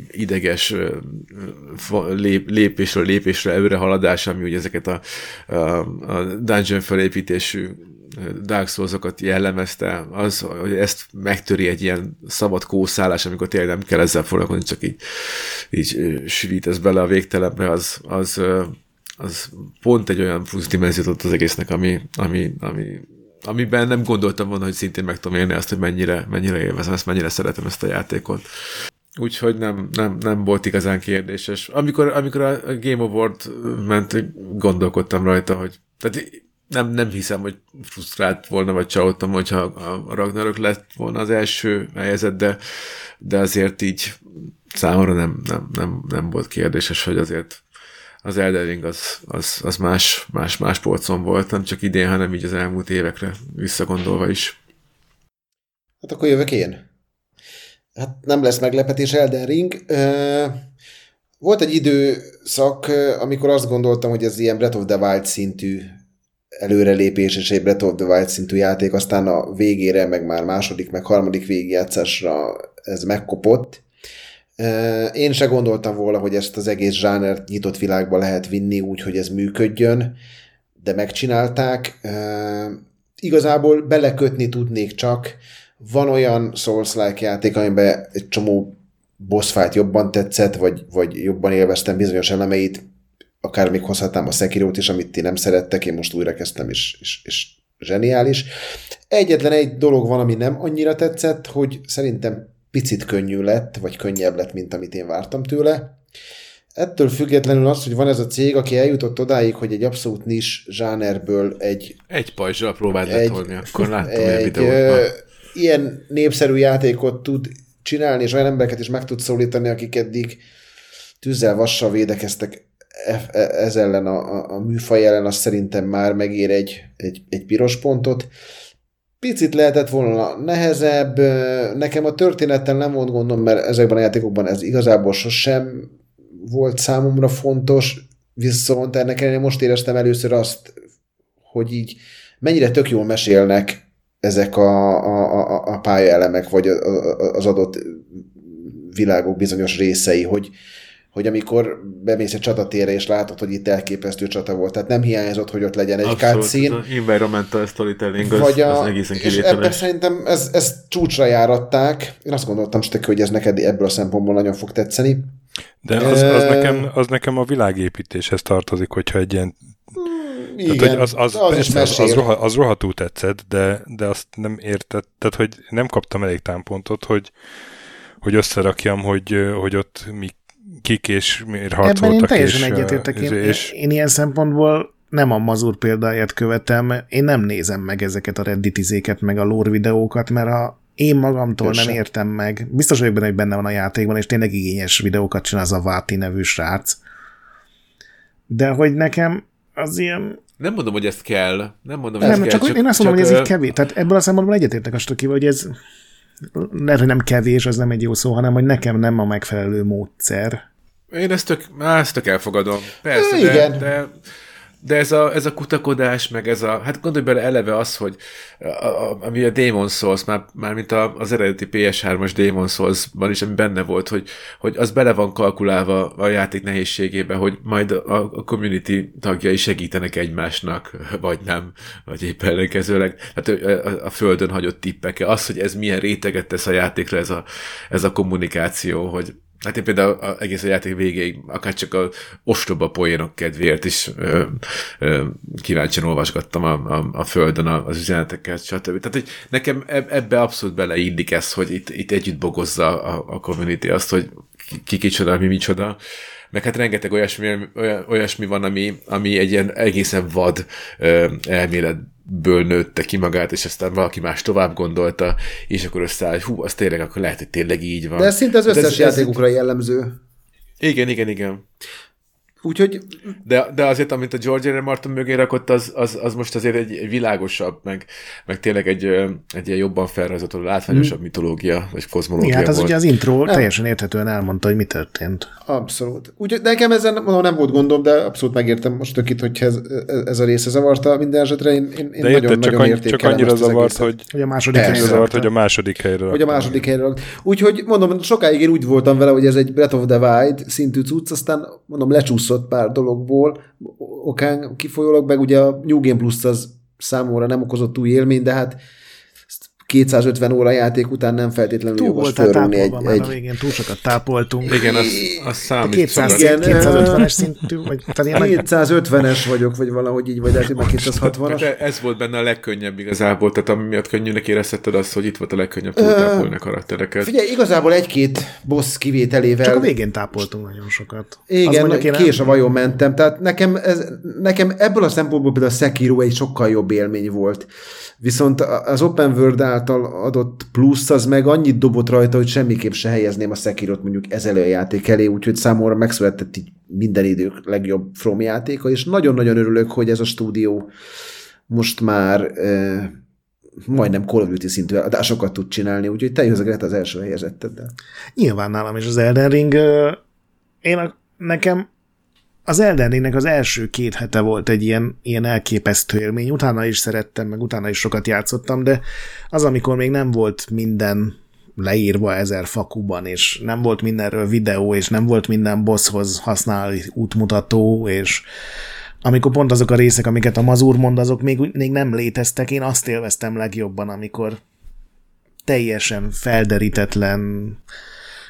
Speaker 6: ideges ö, lép, lépésről lépésre előre haladás, ami ugye ezeket a, a, a dungeon felépítésű Dark Souls-okat jellemezte, az, hogy ezt megtöri egy ilyen szabad kószálás, amikor tényleg nem kell ezzel foglalkozni, csak így, így ö, sűvítesz bele a végtelenbe, az, az, az pont egy olyan plusz dimenziót ad az egésznek, ami, ami, ami amiben nem gondoltam volna, hogy szintén meg tudom élni azt, hogy mennyire, mennyire élvezem ezt, mennyire szeretem ezt a játékot. Úgyhogy nem, nem, nem volt igazán kérdéses. Amikor, amikor a Game Award ment, gondolkodtam rajta, hogy tehát nem, nem hiszem, hogy frusztrált volna, vagy csalódtam, hogyha a Ragnarök lett volna az első helyzet, de, de azért így számomra nem, nem, nem, nem volt kérdéses, hogy azért az Elden Ring az, az, az más, más, más polcon volt, nem csak idén, hanem így az elmúlt évekre visszagondolva is.
Speaker 4: Hát akkor jövök én. Hát nem lesz meglepetés Elden Ring. Volt egy időszak, amikor azt gondoltam, hogy ez ilyen Breath of the Wild szintű előrelépés és egy Breath of the Wild szintű játék, aztán a végére, meg már második, meg harmadik végigjátszásra ez megkopott. Én se gondoltam volna, hogy ezt az egész zsánert nyitott világba lehet vinni úgy, hogy ez működjön, de megcsinálták. Igazából belekötni tudnék csak. Van olyan Souls-like játék, amiben egy csomó boss fight jobban tetszett, vagy, vagy jobban élveztem bizonyos elemeit, akár még hozhatnám a Sekirót is, amit ti nem szerettek, én most újra kezdtem, és, és, és zseniális. Egyetlen egy dolog van, ami nem annyira tetszett, hogy szerintem picit könnyű lett, vagy könnyebb lett, mint amit én vártam tőle. Ettől függetlenül az, hogy van ez a cég, aki eljutott odáig, hogy egy abszolút nis zsánerből egy...
Speaker 6: Egy pajzsal próbáld letolni, akkor láttam egy,
Speaker 4: egy. Ö, ilyen népszerű játékot tud csinálni, és olyan embereket is meg tud szólítani, akik eddig tűzzel, vassal védekeztek ez ellen a, a, műfaj ellen, az szerintem már megér egy, egy, egy piros pontot. Picit lehetett volna nehezebb, nekem a történettel nem volt gondom, mert ezekben a játékokban ez igazából sosem volt számomra fontos, viszont ennek ellenére most éreztem először azt, hogy így mennyire tök jól mesélnek ezek a, a, a, a pályaelemek, vagy az adott világok bizonyos részei, hogy, hogy amikor bemész egy csatatérre, és látod, hogy itt elképesztő csata volt, tehát nem hiányzott, hogy ott legyen egy
Speaker 6: Abszolút,
Speaker 4: cutscene.
Speaker 6: az environmental storytelling az,
Speaker 4: Vagy a,
Speaker 6: az egészen
Speaker 4: és ebben szerintem ez, ez csúcsra járatták. Én azt gondoltam, Stöki, hogy ez neked ebből a szempontból nagyon fog tetszeni.
Speaker 1: De az, az, nekem, az nekem a világépítéshez tartozik, hogyha egy ilyen
Speaker 4: Igen,
Speaker 1: Tehát, hogy az, az,
Speaker 4: az
Speaker 1: persze, az, az, roha, az rohadtul tetszett, de, de azt nem értett, tehát hogy nem kaptam elég támpontot, hogy, hogy összerakjam, hogy, hogy ott mi kik és miért harcoltak.
Speaker 2: Ebben én teljesen
Speaker 1: és,
Speaker 2: egyetértek. Én,
Speaker 1: és,
Speaker 2: én ilyen szempontból nem a mazur példáját követem, én nem nézem meg ezeket a redditizéket, meg a lore videókat, mert ha én magamtól
Speaker 4: Persze.
Speaker 2: nem értem meg, biztos vagyok benne, hogy benne van a játékban, és tényleg igényes videókat csinál az a Váti nevű srác. De hogy nekem az ilyen...
Speaker 6: Nem mondom, hogy ezt kell. Nem mondom, hogy
Speaker 2: Nem,
Speaker 6: ezt
Speaker 2: csak,
Speaker 6: kell.
Speaker 2: csak én azt mondom, hogy ez így kevés. Tehát ebből a szempontból egyetértek a Stokival, hogy ez lehet, hogy nem kevés, az nem egy jó szó, hanem hogy nekem nem a megfelelő módszer.
Speaker 6: Én ezt tök, á, ezt tök elfogadom. Persze, de,
Speaker 4: igen.
Speaker 6: de, de ez, a, ez a kutakodás, meg ez a, hát gondolj bele eleve az, hogy a, a, ami a Demon Souls, már, már mint a, az eredeti PS3-as Demon Souls-ban is, ami benne volt, hogy, hogy az bele van kalkulálva a játék nehézségébe, hogy majd a, a community tagjai segítenek egymásnak, vagy nem, vagy épp ellenkezőleg. Tehát a, a, a földön hagyott tippeke. Az, hogy ez milyen réteget tesz a játékra, ez a, ez a kommunikáció, hogy Hát én például a, egész a játék végéig, akár csak a ostoba poénok kedvéért is ö, ö, kíváncsian olvasgattam a, a, a földön az üzeneteket, stb. Tehát, hogy nekem eb- ebbe abszolút beleillik ez, hogy itt, itt együtt bogozza a, a community azt, hogy ki, ki kicsoda, mi micsoda. Meg hát rengeteg olyasmi, olyasmi van, ami, ami egy ilyen egészen vad ö, elméletből nőtte ki magát, és aztán valaki más tovább gondolta, és akkor összeáll, hogy hú, az tényleg, akkor lehet, hogy tényleg így van.
Speaker 4: De ez szinte az összes
Speaker 6: ez- ez-
Speaker 4: játékukra jellemző.
Speaker 6: Igen, igen, igen.
Speaker 4: Úgyhogy
Speaker 6: De, de azért, amit a George R. R. Martin mögé rakott, az, az, az most azért egy, egy világosabb, meg, meg tényleg egy, egy ilyen jobban felrajzolható, látványosabb mitológia, vagy kozmológia
Speaker 2: Igen, hát az
Speaker 6: volt.
Speaker 2: ugye az intro teljesen érthetően elmondta, hogy mi történt.
Speaker 4: Abszolút. Úgyhogy nekem ezzel nem, mondom, nem volt gondom, de abszolút megértem most tök itt, hogyha ez, ez a része zavarta minden esetre. Én, én, én
Speaker 1: de
Speaker 4: nagyon,
Speaker 1: érted, csak,
Speaker 4: nagyon
Speaker 1: annyi, csak annyira zavart, hogy,
Speaker 2: Hogy a második helyre
Speaker 1: zavart, hogy a második helyre
Speaker 4: Hogy a második helyre. Úgyhogy mondom, sokáig én úgy voltam vele, hogy ez egy Breath of the Wild szintű cucc, aztán mondom, lecsúszott pár dologból, okán kifolyólag, meg ugye a New Game Plus az számomra nem okozott új élmény, de hát 250 óra játék után nem feltétlenül
Speaker 2: Túl
Speaker 4: jogos fölrúgni
Speaker 2: tápolva
Speaker 4: egy,
Speaker 2: már a
Speaker 4: egy
Speaker 2: végén, túl sokat tápoltunk.
Speaker 6: Igen, az, az
Speaker 2: A
Speaker 6: számít.
Speaker 2: 200,
Speaker 6: szóval.
Speaker 4: Igen,
Speaker 2: 250-es szintű, vagy tehát ilyen nagy
Speaker 4: 250-es vagyok, vagy valahogy így, vagy lehet, hogy már 260-as.
Speaker 6: De ez volt benne a legkönnyebb igazából, tehát ami miatt könnyűnek érezheted az, hogy itt volt a legkönnyebb túltápolni a karaktereket.
Speaker 4: Figyelj, igazából egy-két boss kivételével...
Speaker 2: Csak a végén tápoltunk nagyon sokat. Azt
Speaker 4: Igen,
Speaker 2: én
Speaker 4: kés a vajon mentem. Tehát nekem, ez, nekem ebből a szempontból például a Sekiro egy sokkal jobb élmény volt. Viszont az Open World által adott plusz az meg annyit dobott rajta, hogy semmiképp se helyezném a Sekirot mondjuk ez elő a játék elé, úgyhogy számomra megszületett így minden idők legjobb From játéka, és nagyon-nagyon örülök, hogy ez a stúdió most már eh, majdnem Call of Duty szintű adásokat tud csinálni, úgyhogy te jössz az első helyezetteddel.
Speaker 2: Nyilván nálam is az Elden Ring. Én a nekem az Elden Ringnek az első két hete volt egy ilyen, ilyen elképesztő élmény, utána is szerettem, meg utána is sokat játszottam, de az, amikor még nem volt minden leírva ezer fakuban, és nem volt mindenről videó, és nem volt minden bosshoz használni útmutató, és amikor pont azok a részek, amiket a mazur mond, azok még, még nem léteztek, én azt élveztem legjobban, amikor teljesen felderítetlen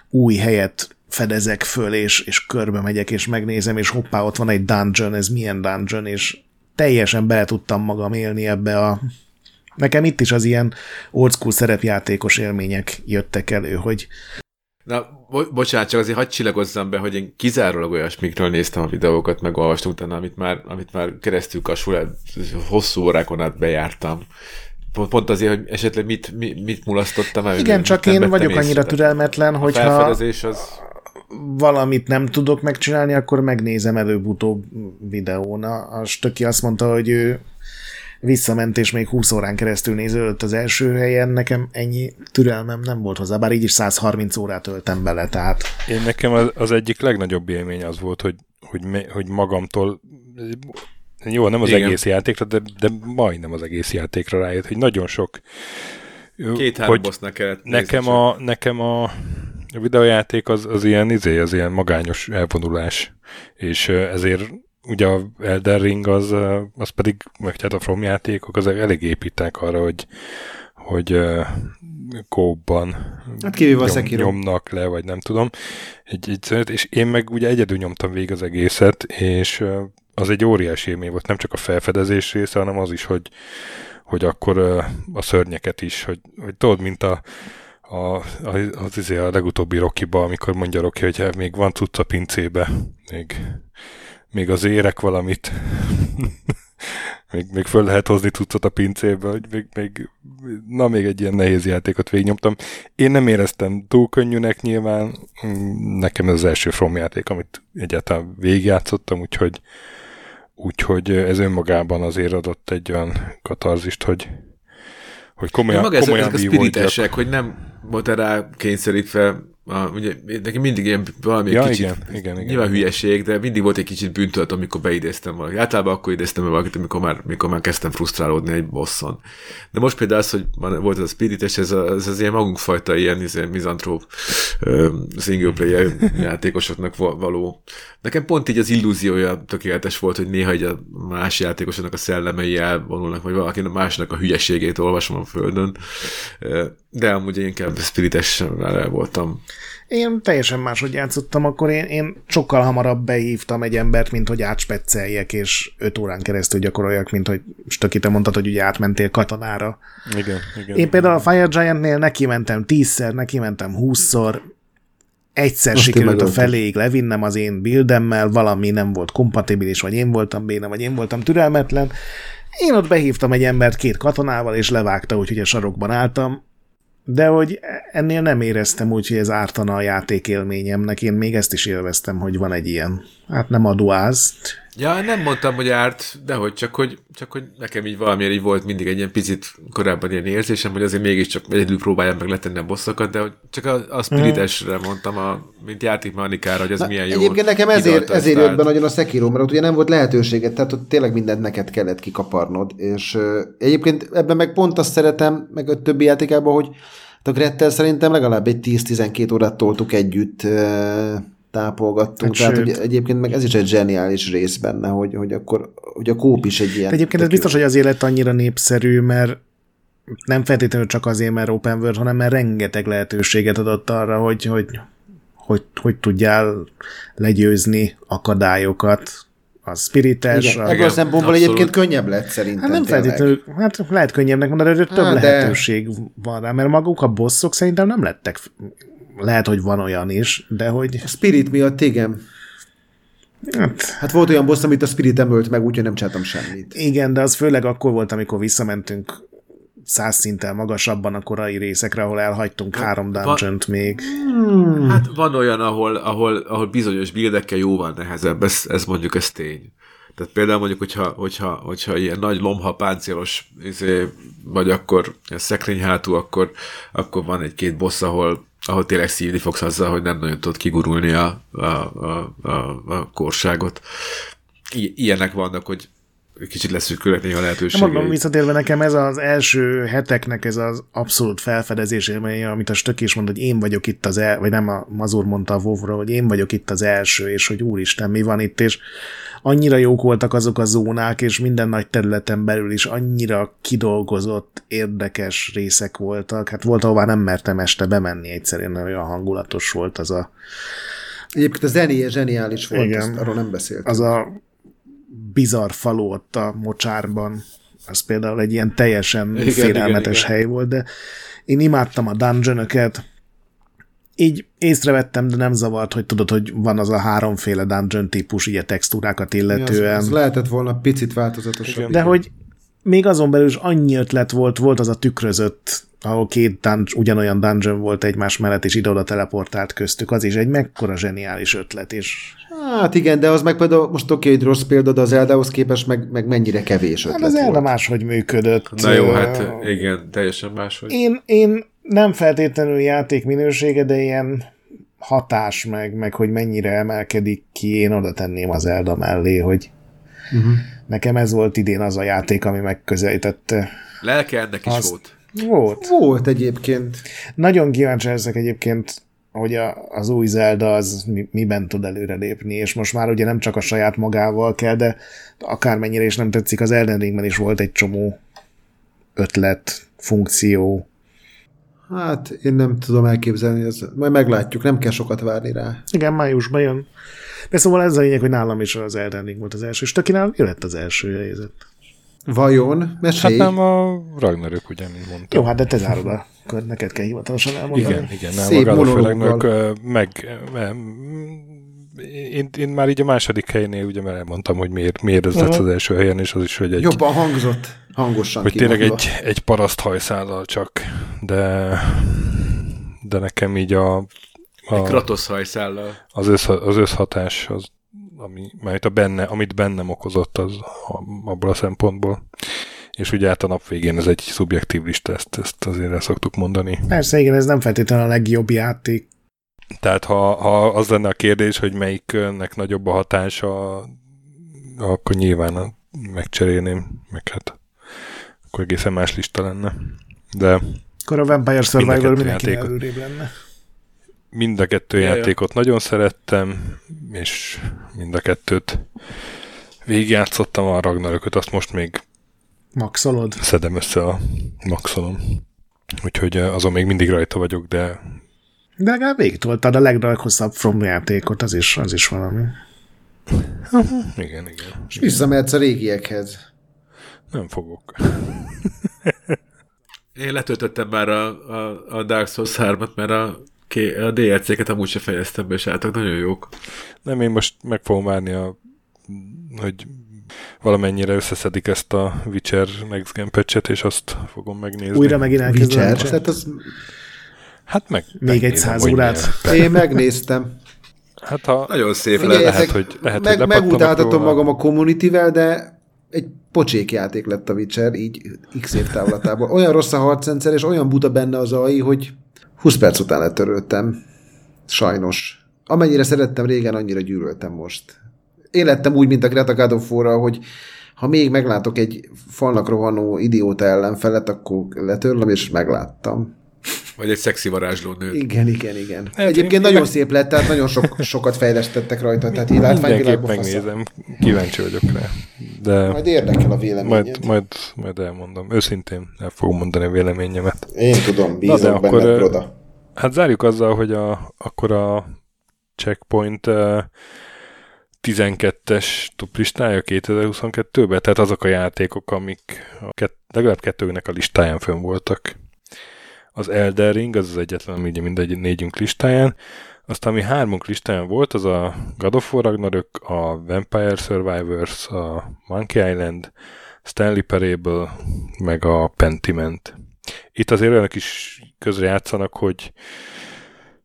Speaker 2: új helyet fedezek föl, és, és körbe megyek, és megnézem, és hoppá, ott van egy dungeon, ez milyen dungeon, és teljesen bele tudtam magam élni ebbe a... Nekem itt is az ilyen old school szerepjátékos élmények jöttek elő, hogy
Speaker 6: Na, bo- bocsánat, csak azért hadd csillagozzam be, hogy én kizárólag olyasmikről néztem a videókat, meg olvastam utána, amit már, amit már keresztül kasul, hosszú órákon át bejártam. Pont, pont azért, hogy esetleg mit, mit, mit mulasztottam el.
Speaker 2: igen, csak én vagyok
Speaker 6: észre.
Speaker 2: annyira türelmetlen,
Speaker 6: A
Speaker 2: hogyha
Speaker 6: felfedezés az...
Speaker 2: valamit nem tudok megcsinálni, akkor megnézem előbb-utóbb videón. A, a Stöki azt mondta, hogy ő visszament, és még 20 órán keresztül néződött az első helyen, nekem ennyi türelmem nem volt hozzá, bár így is 130 órát töltem bele, tehát
Speaker 1: Én nekem az, az egyik legnagyobb élmény az volt, hogy, hogy, hogy magamtól jó, nem az
Speaker 6: Igen.
Speaker 1: Egész játékra, de, de majdnem az egész játékra rájött, hogy nagyon sok
Speaker 6: Két-három bossnak kellett
Speaker 1: nekem a, nekem a, a videójáték az, az ilyen izé, az ilyen magányos elvonulás, és ezért ugye a Elden Ring az, az pedig, meg hát a From játékok, az elég építek arra, hogy hogy uh, kóban
Speaker 4: Hát Sekiro.
Speaker 1: nyomnak le, vagy nem tudom. Egy, egy, és én meg ugye egyedül nyomtam végig az egészet, és uh, az egy óriási élmény volt, nem csak a felfedezés része, hanem az is, hogy, hogy akkor uh, a szörnyeket is, hogy, hogy tudod, mint a, a, a, az, izé a legutóbbi Rokiba, amikor mondja Roki, hogy hát még van cucc a pincébe, még, még az érek valamit, (laughs) még, még föl lehet hozni cuccot a pincébe, hogy még, még, na még egy ilyen nehéz játékot végignyomtam. Én nem éreztem túl könnyűnek nyilván, nekem ez az első From játék, amit egyáltalán végigjátszottam, úgyhogy, úgyhogy ez önmagában azért adott egy olyan katarzist, hogy, hogy komolyan,
Speaker 6: Maga ezek,
Speaker 1: komolyan
Speaker 6: ezek a
Speaker 1: vívódjak.
Speaker 6: spiritesek, hogy nem volt rá kényszerítve, a, ugye, neki mindig ilyen valami
Speaker 1: Ja,
Speaker 6: kicsit,
Speaker 1: igen, igen, igen.
Speaker 6: nyilván hülyeség, de mindig volt egy kicsit bűntölt, amikor beidéztem valakit. Általában akkor idéztem el valakit, amikor már, amikor már kezdtem frusztrálódni egy bosszon. De most például az, hogy volt ez a spirites, ez, a, ez az ilyen magunkfajta ilyen, ilyen mizantróp ö, single player (laughs) játékosoknak val- való. Nekem pont így az illúziója tökéletes volt, hogy néha így a más játékosoknak a szellemei elvonulnak, vagy valaki másnak a hülyeségét olvasom a földön. De amúgy én inkább spirites voltam.
Speaker 2: Én teljesen máshogy játszottam, akkor én, én sokkal hamarabb behívtam egy embert, mint hogy átspecceljek, és 5 órán keresztül gyakoroljak, mint hogy Stöki, te mondtad, hogy ugye átmentél katonára.
Speaker 1: Igen, igen.
Speaker 2: Én például a Fire Giant-nél neki mentem tízszer, neki mentem húszszor, egyszer
Speaker 4: én
Speaker 2: sikerült a feléig levinnem az én buildemmel, valami nem volt kompatibilis, vagy én voltam béna, vagy én voltam türelmetlen. Én ott behívtam egy embert két katonával, és levágta, úgyhogy a sarokban álltam, de hogy ennél nem éreztem úgy, hogy ez ártana a játékélményemnek. Én még ezt is élveztem, hogy van egy ilyen, hát nem a duáz.
Speaker 6: Ja, nem mondtam, hogy árt, de hogy csak, hogy, csak hogy nekem így valamiért így volt mindig egy ilyen picit korábban ilyen érzésem, hogy azért mégiscsak egyedül próbáljam meg letenni a bosszokat, de hogy csak a, a spiritesre mondtam, a, mint játékmechanikára, hogy ez
Speaker 4: Na,
Speaker 6: milyen jó.
Speaker 4: Egyébként nekem ezért, ezért jött be nagyon a Sekiro, mert ott ugye nem volt lehetőséged, tehát ott tényleg mindent neked kellett kikaparnod, és uh, egyébként ebben meg pont azt szeretem, meg a többi játékában, hogy a Grettel szerintem legalább egy 10-12 órát toltuk együtt, uh, tápolgattunk,
Speaker 2: Hát
Speaker 4: tehát
Speaker 2: sőt.
Speaker 4: hogy egyébként meg ez is egy zseniális rész benne, hogy, hogy akkor hogy a kóp is egy ilyen...
Speaker 2: Egyébként ez biztos, hogy azért lett annyira népszerű, mert nem feltétlenül csak azért, mert open world, hanem mert rengeteg lehetőséget adott arra, hogy, hogy, hogy, hogy tudjál legyőzni akadályokat. A spirites,
Speaker 4: Igen,
Speaker 2: a,
Speaker 4: ebből a szempontból
Speaker 6: abszolút.
Speaker 4: egyébként könnyebb lett szerintem.
Speaker 2: Hát nem feltétlenül, hát lehet könnyebbnek mondani, de több
Speaker 4: de-
Speaker 2: lehetőség van rá, mert maguk a bosszok szerintem nem lettek, lehet, hogy van olyan is, de hogy
Speaker 4: A Spirit miatt igen.
Speaker 2: hát,
Speaker 4: Hát volt olyan boss, amit a Spirit emölt meg, úgyhogy nem csináltam semmit.
Speaker 2: igen, de az főleg akkor volt, amikor visszamentünk száz szinttel magasabban a korai részekre, ahol elhagytunk három
Speaker 6: va-
Speaker 2: dungeon még.
Speaker 6: Hát van olyan, ahol, ahol, ahol bizonyos bildekkel jóval nehezebb, ez, ez mondjuk ez tény. Tehát például mondjuk, hogyha, hogyha, hogyha ilyen nagy lomha páncélos izé, vagy akkor szekrény hátú, akkor, akkor van egy-két boss, ahol ahol tényleg szívni fogsz azzal, hogy nem nagyon tudod kigurulni a, a, a, a, a korságot. I- ilyenek vannak, hogy kicsit leszűkülnek néha lehetőségei.
Speaker 2: mondom, visszatérve nekem ez az első heteknek ez az abszolút felfedezés élménye, amit a Stök is mond, hogy én vagyok itt az el, vagy nem a Mazur mondta a Vovra, hogy én vagyok itt az első, és hogy úristen, mi van itt, és annyira jók voltak azok a zónák, és minden nagy területen belül is annyira kidolgozott, érdekes részek voltak. Hát volt, ahová nem mertem este bemenni egyszerűen, mert olyan hangulatos volt az a,
Speaker 4: Egyébként a zenéje zseniális volt,
Speaker 2: Igen.
Speaker 4: azt, arról nem beszélt.
Speaker 2: az a bizarr falu ott a mocsárban, az például egy ilyen teljesen
Speaker 6: Igen,
Speaker 2: igen, félelmetes
Speaker 6: igen,
Speaker 2: igen, hely volt, de én imádtam a dungeonöket, így észrevettem, de nem zavart, hogy tudod, hogy van az a háromféle dungeon típus, ugye textúrákat
Speaker 4: Ja, az,
Speaker 2: illetően.
Speaker 4: az lehetett volna picit változatosabb.
Speaker 2: De hogy még azon belül is annyi ötlet volt, volt az a tükrözött, ahol két dungeon, ugyanolyan dungeon volt egymás mellett, és ide-oda teleportált köztük, az is egy mekkora zseniális ötlet, és
Speaker 4: Hát igen, de az meg például, most oké, hogy rossz példa, de az Eldához képest meg, meg mennyire kevés ötlet
Speaker 2: hát az Elda
Speaker 4: volt.
Speaker 2: máshogy működött.
Speaker 6: Na jó, hát igen, teljesen máshogy.
Speaker 2: Én, én nem feltétlenül játék minősége, de ilyen hatás meg, meg hogy mennyire emelkedik ki, én oda tenném az Elda mellé, hogy
Speaker 4: Uh-huh.
Speaker 2: nekem ez volt idén az a játék, ami megközelítette.
Speaker 6: Lelke ennek is
Speaker 2: Az-
Speaker 6: volt.
Speaker 2: Volt.
Speaker 4: Volt egyébként.
Speaker 2: Nagyon kíváncsi leszek egyébként, hogy a, az új Zelda az mi, miben tud előrelépni, és most már ugye nem csak a saját magával kell, de akármennyire is nem tetszik, az Elden Ringben is volt egy csomó ötlet, funkció.
Speaker 4: Hát én nem tudom elképzelni, ez, majd meglátjuk, nem kell sokat várni rá.
Speaker 2: Igen, májusban jön. De szóval ez a lényeg, hogy nálam is az Elden Ring volt az első, és Tökinál jöhet az első helyzet.
Speaker 4: Vajon?
Speaker 1: Hát
Speaker 4: Mesélj!
Speaker 1: nem a Ragnarök, ugye, mint mondtam.
Speaker 2: Jó, hát de te zárod a kör, neked kell hivatalosan elmondani.
Speaker 1: Igen, igen, nem,
Speaker 4: Szép.
Speaker 1: Ragnarök, ö, meg, ö, én, én, már így a második helynél ugye már elmondtam, hogy miért, miért ez lett
Speaker 2: Aha.
Speaker 1: az első helyen, és az is, hogy egy,
Speaker 4: Jobban hangzott, hangosan
Speaker 1: hogy tényleg
Speaker 4: kimondva.
Speaker 1: egy, egy paraszt hajszállal csak, de de nekem így a,
Speaker 6: Egy
Speaker 1: a
Speaker 6: Kratos hajszállal.
Speaker 1: az, össz, az összhatás, az, ami, mert a benne, amit bennem okozott, az abból a szempontból. És ugye át a nap végén ez egy szubjektív lista, ezt, ezt azért el szoktuk mondani.
Speaker 2: Persze, igen, ez nem feltétlenül a legjobb játék.
Speaker 1: Tehát ha, ha az lenne a kérdés, hogy melyiknek nagyobb a hatása, akkor nyilván a- megcserélném, meg hát akkor egészen más lista lenne. De
Speaker 2: Akkor a Vampire Survivor
Speaker 1: kettő
Speaker 2: mindenki előrébb lenne.
Speaker 1: mind a kettő
Speaker 6: Ja, ja.
Speaker 1: játékot nagyon szerettem, és mind a kettőt végigjátszottam a Ragnarököt, azt most még
Speaker 2: Maxolod.
Speaker 1: szedem össze a maxolom. Úgyhogy eh, azon még mindig rajta vagyok, de
Speaker 2: De legalább végigtoltad a leghosszabb From játékot, az is, az is valami.
Speaker 1: igen, igen.
Speaker 4: És visszamehetsz a régiekhez.
Speaker 1: Nem fogok.
Speaker 6: Én letöltöttem már a, a, a Dark Souls 3-at, mert a, a DLC-ket amúgy se fejeztem be, és álltak nagyon jók.
Speaker 1: Nem, én most meg fogom várni, a, hogy valamennyire összeszedik ezt a Witcher Next Gen patchet, és azt fogom megnézni.
Speaker 2: Újra megint elkezdem.
Speaker 4: Tehát az,
Speaker 1: Hát meg,
Speaker 2: Még egy száz
Speaker 1: hogy
Speaker 2: órát.
Speaker 4: én megnéztem.
Speaker 1: Hát ha
Speaker 6: Nagyon szép
Speaker 1: Le-
Speaker 6: lett.
Speaker 1: lehet, hogy- lehet, hogy
Speaker 4: meg, megutáltatom
Speaker 1: róla.
Speaker 4: magam a community-vel, de egy pocsék játék lett a Witcher, így x év távlatából. Olyan rossz a harcrendszer, és olyan buta benne az AI, hogy 20 perc után letöröltem. Sajnos. Amennyire szerettem régen, annyira gyűlöltem most. Én lettem úgy, mint a Greta God of War-ral, hogy ha még meglátok egy falnak rohanó idióta ellenfelet, akkor letörlöm, és megláttam.
Speaker 6: Vagy egy szexi varázsló nő.
Speaker 4: Igen, igen, igen.
Speaker 1: Hát
Speaker 4: Egyébként
Speaker 1: én-
Speaker 4: nagyon szép lett, tehát nagyon sok, sokat fejlesztettek rajta, tehát így látványvilágban
Speaker 1: megnézem. Kíváncsi vagyok rá. De
Speaker 4: Majd érdekel a véleményed.
Speaker 1: majd, majd, majd elmondom. Őszintén el fogom mondani a véleményemet.
Speaker 4: Én tudom, bízom
Speaker 1: de
Speaker 4: benned,
Speaker 1: akkor,
Speaker 4: Broda.
Speaker 1: Hát zárjuk azzal, hogy a, akkor a checkpoint uh, 12-es top listája 2022-ben, tehát azok a játékok, amik a kett, legalább kettőnek a listáján fönn voltak. Az Elden Ring, az az egyetlen, ami ugye mindegy négyünk listáján. Aztán ami hármunk listáján volt, az a God of War Ragnarök, a Vampire Survivors, a Monkey Island, Stanley Parable, meg a Pentiment. Itt azért olyanok is közre játszanak, hogy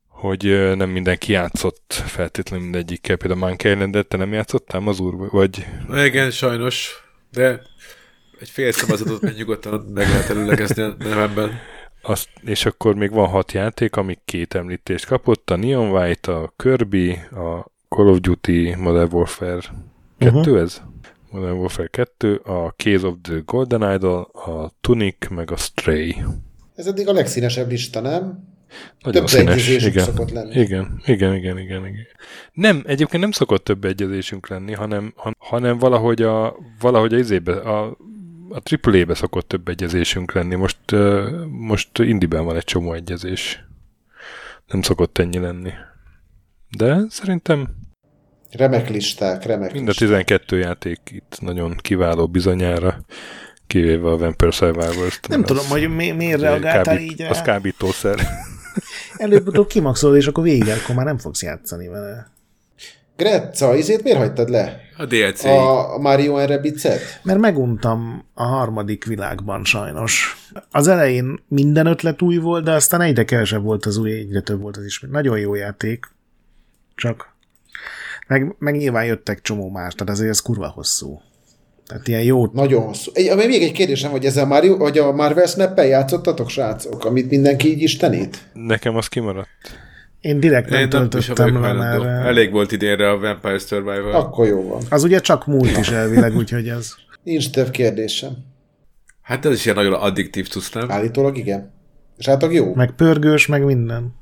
Speaker 1: hogy nem mindenki játszott feltétlenül mindegyikkel. Például Monkey Island-et te nem játszottál az úr, vagy
Speaker 6: Igen, sajnos, de egy fél szavazatot még nyugodtan meg lehet előlegezni a nevemben.
Speaker 1: Azt, és akkor még van hat játék, amik két említést kapott, a Neon White, a Kirby, a Call of Duty Modern Warfare 2 uh-huh. ez? Modern Warfare 2, a Case of the Golden Idol, a Tunic, meg a Stray.
Speaker 4: Ez eddig a legszínesebb lista, nem?
Speaker 1: Nagyon
Speaker 4: Több
Speaker 1: színes,
Speaker 4: egyezésünk
Speaker 1: igen.
Speaker 4: szokott lenni.
Speaker 1: Igen, igen, igen, igen, igen. Nem, egyébként nem szokott több egyezésünk lenni, hanem, han- hanem valahogy a, valahogy a izébe, a, a AAA-be szokott több egyezésünk lenni. Most, most indiben van egy csomó egyezés. Nem szokott ennyi lenni. De szerintem
Speaker 4: Remek listák, remek
Speaker 1: mind a
Speaker 4: listák.
Speaker 1: 12 játék itt nagyon kiváló bizonyára, kivéve a Vampire Survivors-t.
Speaker 2: Nem tudom,
Speaker 1: az-
Speaker 2: hogy mi, miért reagáltál
Speaker 1: kábít-
Speaker 2: így.
Speaker 1: Az kábítószer.
Speaker 2: Előbb-utóbb kimaxolod, és akkor vége, akkor már nem fogsz játszani vele.
Speaker 4: Gretza, izét miért hagytad le?
Speaker 6: A DLC.
Speaker 4: A Mario and Rabbids-et?
Speaker 2: Mert meguntam a harmadik világban sajnos. Az elején minden ötlet új volt, de aztán egyre kevesebb volt az új, egyre több volt az is. Nagyon jó játék, csak meg, meg nyilván jöttek csomó más, tehát azért ez kurva hosszú. Tehát ilyen jó...
Speaker 4: Nagyon hosszú. Egy, ami még egy kérdésem, hogy ezzel Mario, vagy a Marvel snap játszottatok, srácok, amit mindenki így istenít?
Speaker 1: Nekem az kimaradt.
Speaker 2: Én direkt nem
Speaker 6: Én
Speaker 2: töltöttem le, mert
Speaker 6: Elég volt idénre a Vampire Survivor.
Speaker 4: Akkor jó van.
Speaker 2: az ugye csak múlt is elvileg, úgyhogy ez...
Speaker 4: Nincs több kérdésem.
Speaker 6: Hát ez is ilyen nagyon addiktív cusz, nem?
Speaker 4: Állítólag igen. És hát jó.
Speaker 2: Meg pörgős, meg minden.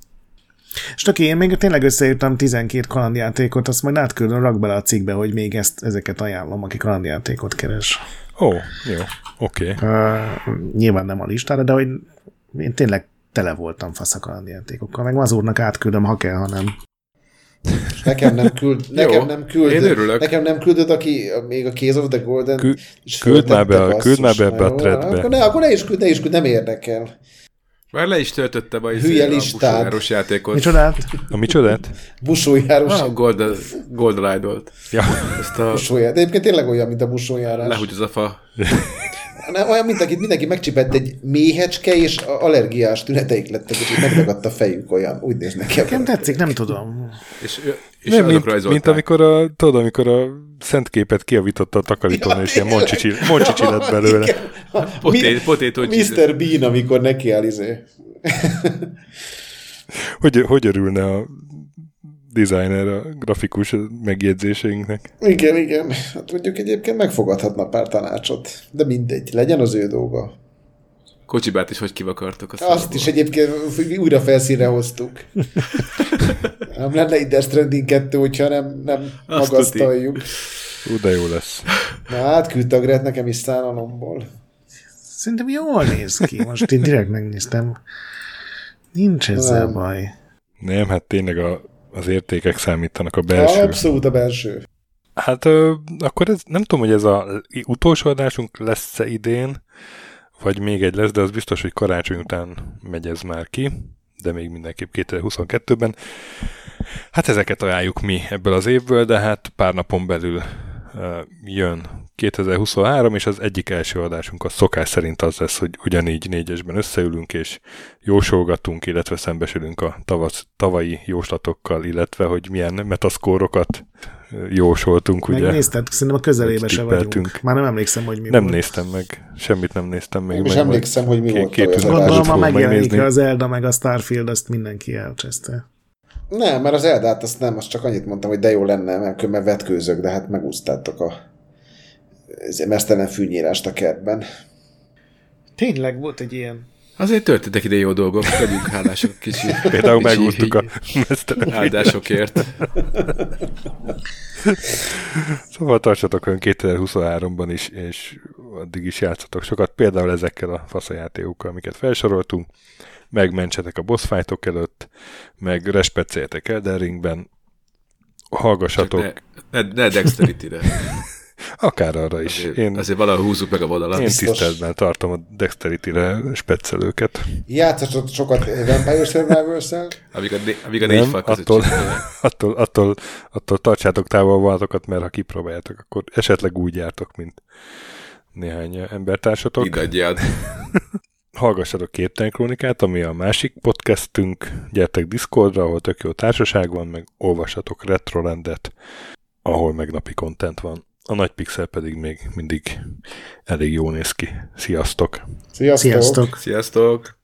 Speaker 2: És tök én még tényleg összeírtam 12 kalandjátékot, azt majd átküldöm, rak bele a cikkbe, hogy még ezt, ezeket ajánlom, aki kalandjátékot keres.
Speaker 1: Ó, jó, oké. Okay.
Speaker 2: Uh, nyilván nem a listára, de hogy én tényleg tele voltam fasz a kalandjátékokkal, meg Mazurnak átküldöm, ha kell, ha nem.
Speaker 4: Nekem nem küld, nekem nem küld,
Speaker 6: én örülök.
Speaker 4: nekem nem küldöd, aki még a Case of the Golden
Speaker 1: Kü- küld már be a- küld már be ebbe a
Speaker 4: jó,
Speaker 1: threadbe.
Speaker 4: Akkor ne, akkor ne is küld, ne is küld, nem érdekel.
Speaker 6: Már le is töltöttem a,
Speaker 4: Hülye
Speaker 6: a busójáros játékot.
Speaker 2: Micsodát?
Speaker 1: A micsodát?
Speaker 4: Busójárós.
Speaker 6: Ah, Golden, Golden Idol-t.
Speaker 1: Ja,
Speaker 6: Ezt a
Speaker 4: Busójár. De egyébként tényleg olyan, mint a busójárás.
Speaker 6: lehúgy az a fa. (laughs)
Speaker 4: Nem, olyan, mint akit mindenki megcsipett egy méhecske, és allergiás tüneteik lettek, és így megdagadt a fejük olyan. Úgy néz nekem.
Speaker 2: Nekem tetszik, nem tudom.
Speaker 6: És, és
Speaker 1: nem, mint,
Speaker 6: rajzolták.
Speaker 1: mint amikor a, tudod, amikor a szent képet kiavította a takarítón,
Speaker 4: Ja,
Speaker 1: és ilyen moncsicsi, moncsicsi lett (laughs) belőle.
Speaker 6: Potét, potato cheese.
Speaker 4: Mr. Bean, amikor neki áll izé.
Speaker 1: Hogy, hogy örülne a designer a grafikus megjegyzéseinknek?
Speaker 4: Igen, igen. Hát mondjuk egyébként megfogadhatna pár tanácsot. De mindegy, legyen az ő dolga.
Speaker 6: Kocsibát is hogy kivakartok. Azt,
Speaker 4: Azt is egyébként újra felszínre hoztuk. (laughs) nem lenne itt Death Stranding 2, hogyha nem, nem
Speaker 6: Azt
Speaker 4: magasztaljuk.
Speaker 1: Ú, de jó lesz.
Speaker 4: Na, átküldte a Gret nekem is szállalomból.
Speaker 2: Szerintem jól néz ki. Most én direkt megnéztem. Nincs ezzel
Speaker 4: Nem.
Speaker 2: baj.
Speaker 1: Nem, hát tényleg a, az értékek számítanak a belső.
Speaker 4: Abszolút a belső.
Speaker 1: Hát ö, akkor ez, nem tudom, hogy ez a utolsó adásunk lesz-e idén, vagy még egy lesz, de az biztos, hogy karácsony után megy ez már ki, de még mindenképp 2022-ben. Hát ezeket ajánljuk mi ebből az évből, de hát pár napon belül jön 2023, és az egyik első adásunk a szokás szerint az lesz, hogy ugyanígy négyesben összeülünk, és jósolgatunk, illetve szembesülünk a tavasz, tavalyi jóslatokkal, illetve hogy milyen metaszkórokat jósoltunk, ugye?
Speaker 2: Megnézted? Szerintem a közelébe se vagyunk. Már nem emlékszem, hogy mi
Speaker 1: Nem
Speaker 2: volt.
Speaker 1: néztem meg, semmit nem néztem még meg.
Speaker 4: emlékszem, hogy mi
Speaker 1: két-
Speaker 4: volt.
Speaker 2: Gondolom, ha megjelenik
Speaker 1: megnézni.
Speaker 2: az Elda meg a Starfield, azt mindenki elcseszte.
Speaker 4: Nem, mert az Eldát azt nem, azt csak annyit mondtam, hogy de jó lenne, mert különben vetkőzök, de hát megúsztátok a mesztelen fűnyírást a kertben.
Speaker 2: Tényleg volt egy ilyen.
Speaker 6: Azért történtek ide jó dolgok, legyünk hálások kicsi. (laughs)
Speaker 1: Például
Speaker 6: kicsi
Speaker 1: megúsztuk a (laughs) mesztelen.
Speaker 6: áldásokért. (laughs)
Speaker 1: Szóval tartsatok olyan 2023-ban is, és addig is játszatok sokat, például ezekkel a faszajátékokkal, amiket felsoroltunk, megmentsetek a boss fightok előtt, meg respecceljetek Elden Ringben, hallgassatok,
Speaker 6: Csak ne, ne, ne dexterity-re. (laughs)
Speaker 1: akár arra is.
Speaker 6: Azért,
Speaker 1: Én,
Speaker 6: azért valahol húzzuk meg a vonalat.
Speaker 1: én
Speaker 4: biztos.
Speaker 1: tiszteletben tartom a Dexterity-re speccelőket.
Speaker 4: Játszatok sokat Vampire Survivors-el.
Speaker 6: Amíg a, né- amíg a négy
Speaker 1: Nem,
Speaker 6: fal között
Speaker 1: attól, (laughs) attól, attól, attól tartsátok távol vonatokat, mert ha kipróbáljátok, akkor esetleg úgy jártok, mint néhány embertársatok.
Speaker 6: Mindannyian. (laughs)
Speaker 1: Hallgassatok Képtelen Krónikát, ami a másik podcastünk, gyertek Discordra, ahol tök jó társaság van, meg olvassatok Retrolandet, ahol meg napi content van. A nagy pixel pedig még mindig elég jó néz ki. Sziasztok!
Speaker 4: Sziasztok!
Speaker 2: Sziasztok!
Speaker 6: Sziasztok!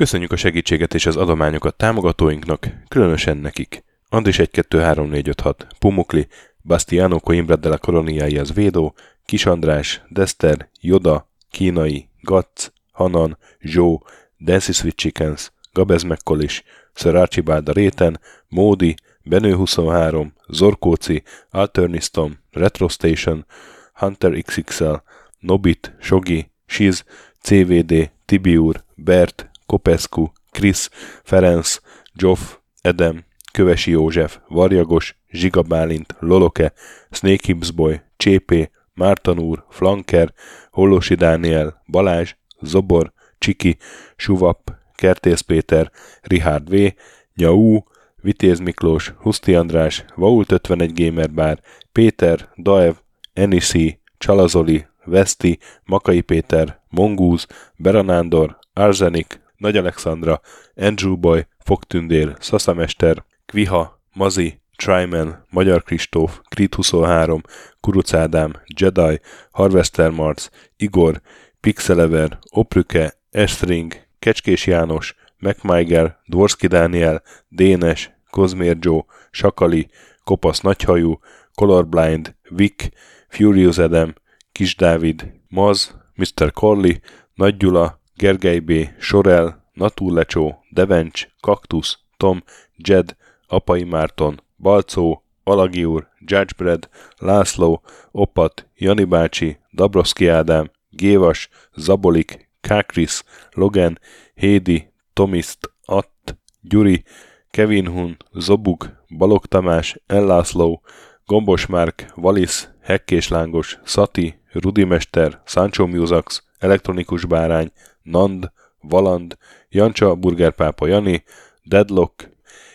Speaker 7: Köszönjük a segítséget és az adományokat támogatóinknak, különösen nekik. Andris 1 2 3 4 5 6, Pumukli, Bastiano Coimbra de la Coloniai az Védó, Kis András, Dester, Joda, Kínai, Gatz, Hanan, Zsó, Dancy Sweet Chickens, Gabez Mekkolis, Sir Archibald a Réten, Módi, Benő 23, Zorkóci, Alternistom, Retro Station, Hunter XXL, Nobit, Sogi, Shiz, CVD, Tibiur, Bert, Kopescu, Krisz, Ferenc, Zsoff, Edem, Kövesi József, Varjagos, Zsiga Bálint, Loloke, Snake Hips Boy, Csépé, Márton úr, Flanker, Hollosi Dániel, Balázs, Zobor, Csiki, Suvap, Kertész Péter, Richard V, Nyau, Vitéz Miklós, Huszti András, Vault 51 Gamer Bar, Péter, Daev, Enisi, Csalazoli, Veszti, Makai Péter, Mongúz, Beranándor, Arzenik, Nagy Alexandra, Andrew Boy, Fogtündér, Szaszamester, Kviha, Mazi, Tryman, Magyar Kristóf, Krit 23, Kuruc Ádám, Jedi, Harvester Marc, Igor, Pixelever, Oprüke, Estring, Kecskés János, MacMiger, Dvorski Dániel, Dénes, Kozmér Joe, Sakali, Kopasz Nagyhajú, Colorblind, Vic, Furious Adam, Kis Dávid, Maz, Mr. Corley, Nagy Gyula, Gergely B., Sorel, Natúrlecsó, Devencs, Kaktusz, Tom, Jed, Apai Márton, Balcó, Alagi úr, Judgebred, László, Opat, Jani bácsi, Dabroszki Ádám, Gévas, Zabolik, Kákris, Logan, Hédi, Tomiszt, Att, Gyuri, Kevin Hun, Zobug, Balog Tamás, Ellászló, Gombos Márk, Valisz, Hekkés Lángos, Szati, Rudimester, Sancho Musax, Elektronikus Bárány, Nand, Valand, Jancsa, Burgerpápa Jani, Deadlock,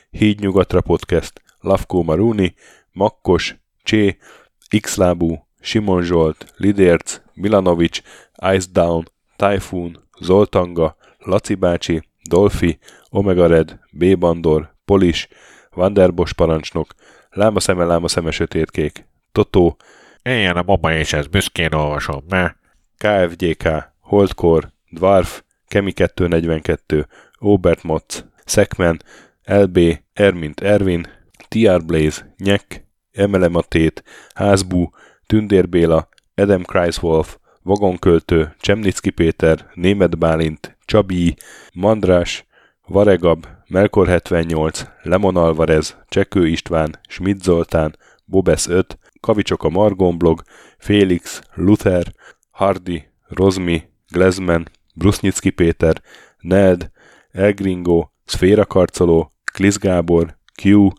Speaker 7: Híd Nyugatra Podcast, Lavkó Maruni, Makkos, Csé, Xlábú, Simon Zsolt, Lidérc, Milanovic, Ice Down, Typhoon, Zoltanga, Laci bácsi, Dolfi, Omega Red, B. Bandor, Polis, Vanderbos parancsnok, Láma szeme, láma szeme sötétkék, Totó,
Speaker 8: Éljen a mama és ez büszkén olvasom, mert
Speaker 7: KFGK, Holdcore, Dwarf, Kemi 242, Obert Motz, Szekmen, LB, Ermint Ervin, TR Blaze, Nyek, Emelem a Tét, Házbú, Tündér Béla, Adam Kreiswolf, Vagonköltő, Csemnicki Péter, Német Bálint, Csabi, Mandrás, Varegab, Melkor 78, Lemon Alvarez, Csekő István, Schmidt Zoltán, Bobesz 5, Kavicsok a Margon blog, Félix, Luther, Hardy, Rozmi, Glezman, Brusznyicki Péter, Ned, Elgringo, Szféra Karcoló, Klisz Gábor, Q,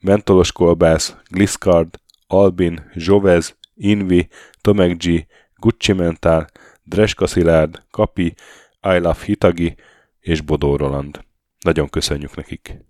Speaker 7: Mentolos Kolbász, Gliscard, Albin, Zsovez, Invi, Tomek G, Gucci Mentál, Dreska Szilárd, Kapi, I Love Hitagi és Bodó Roland. Nagyon köszönjük nekik!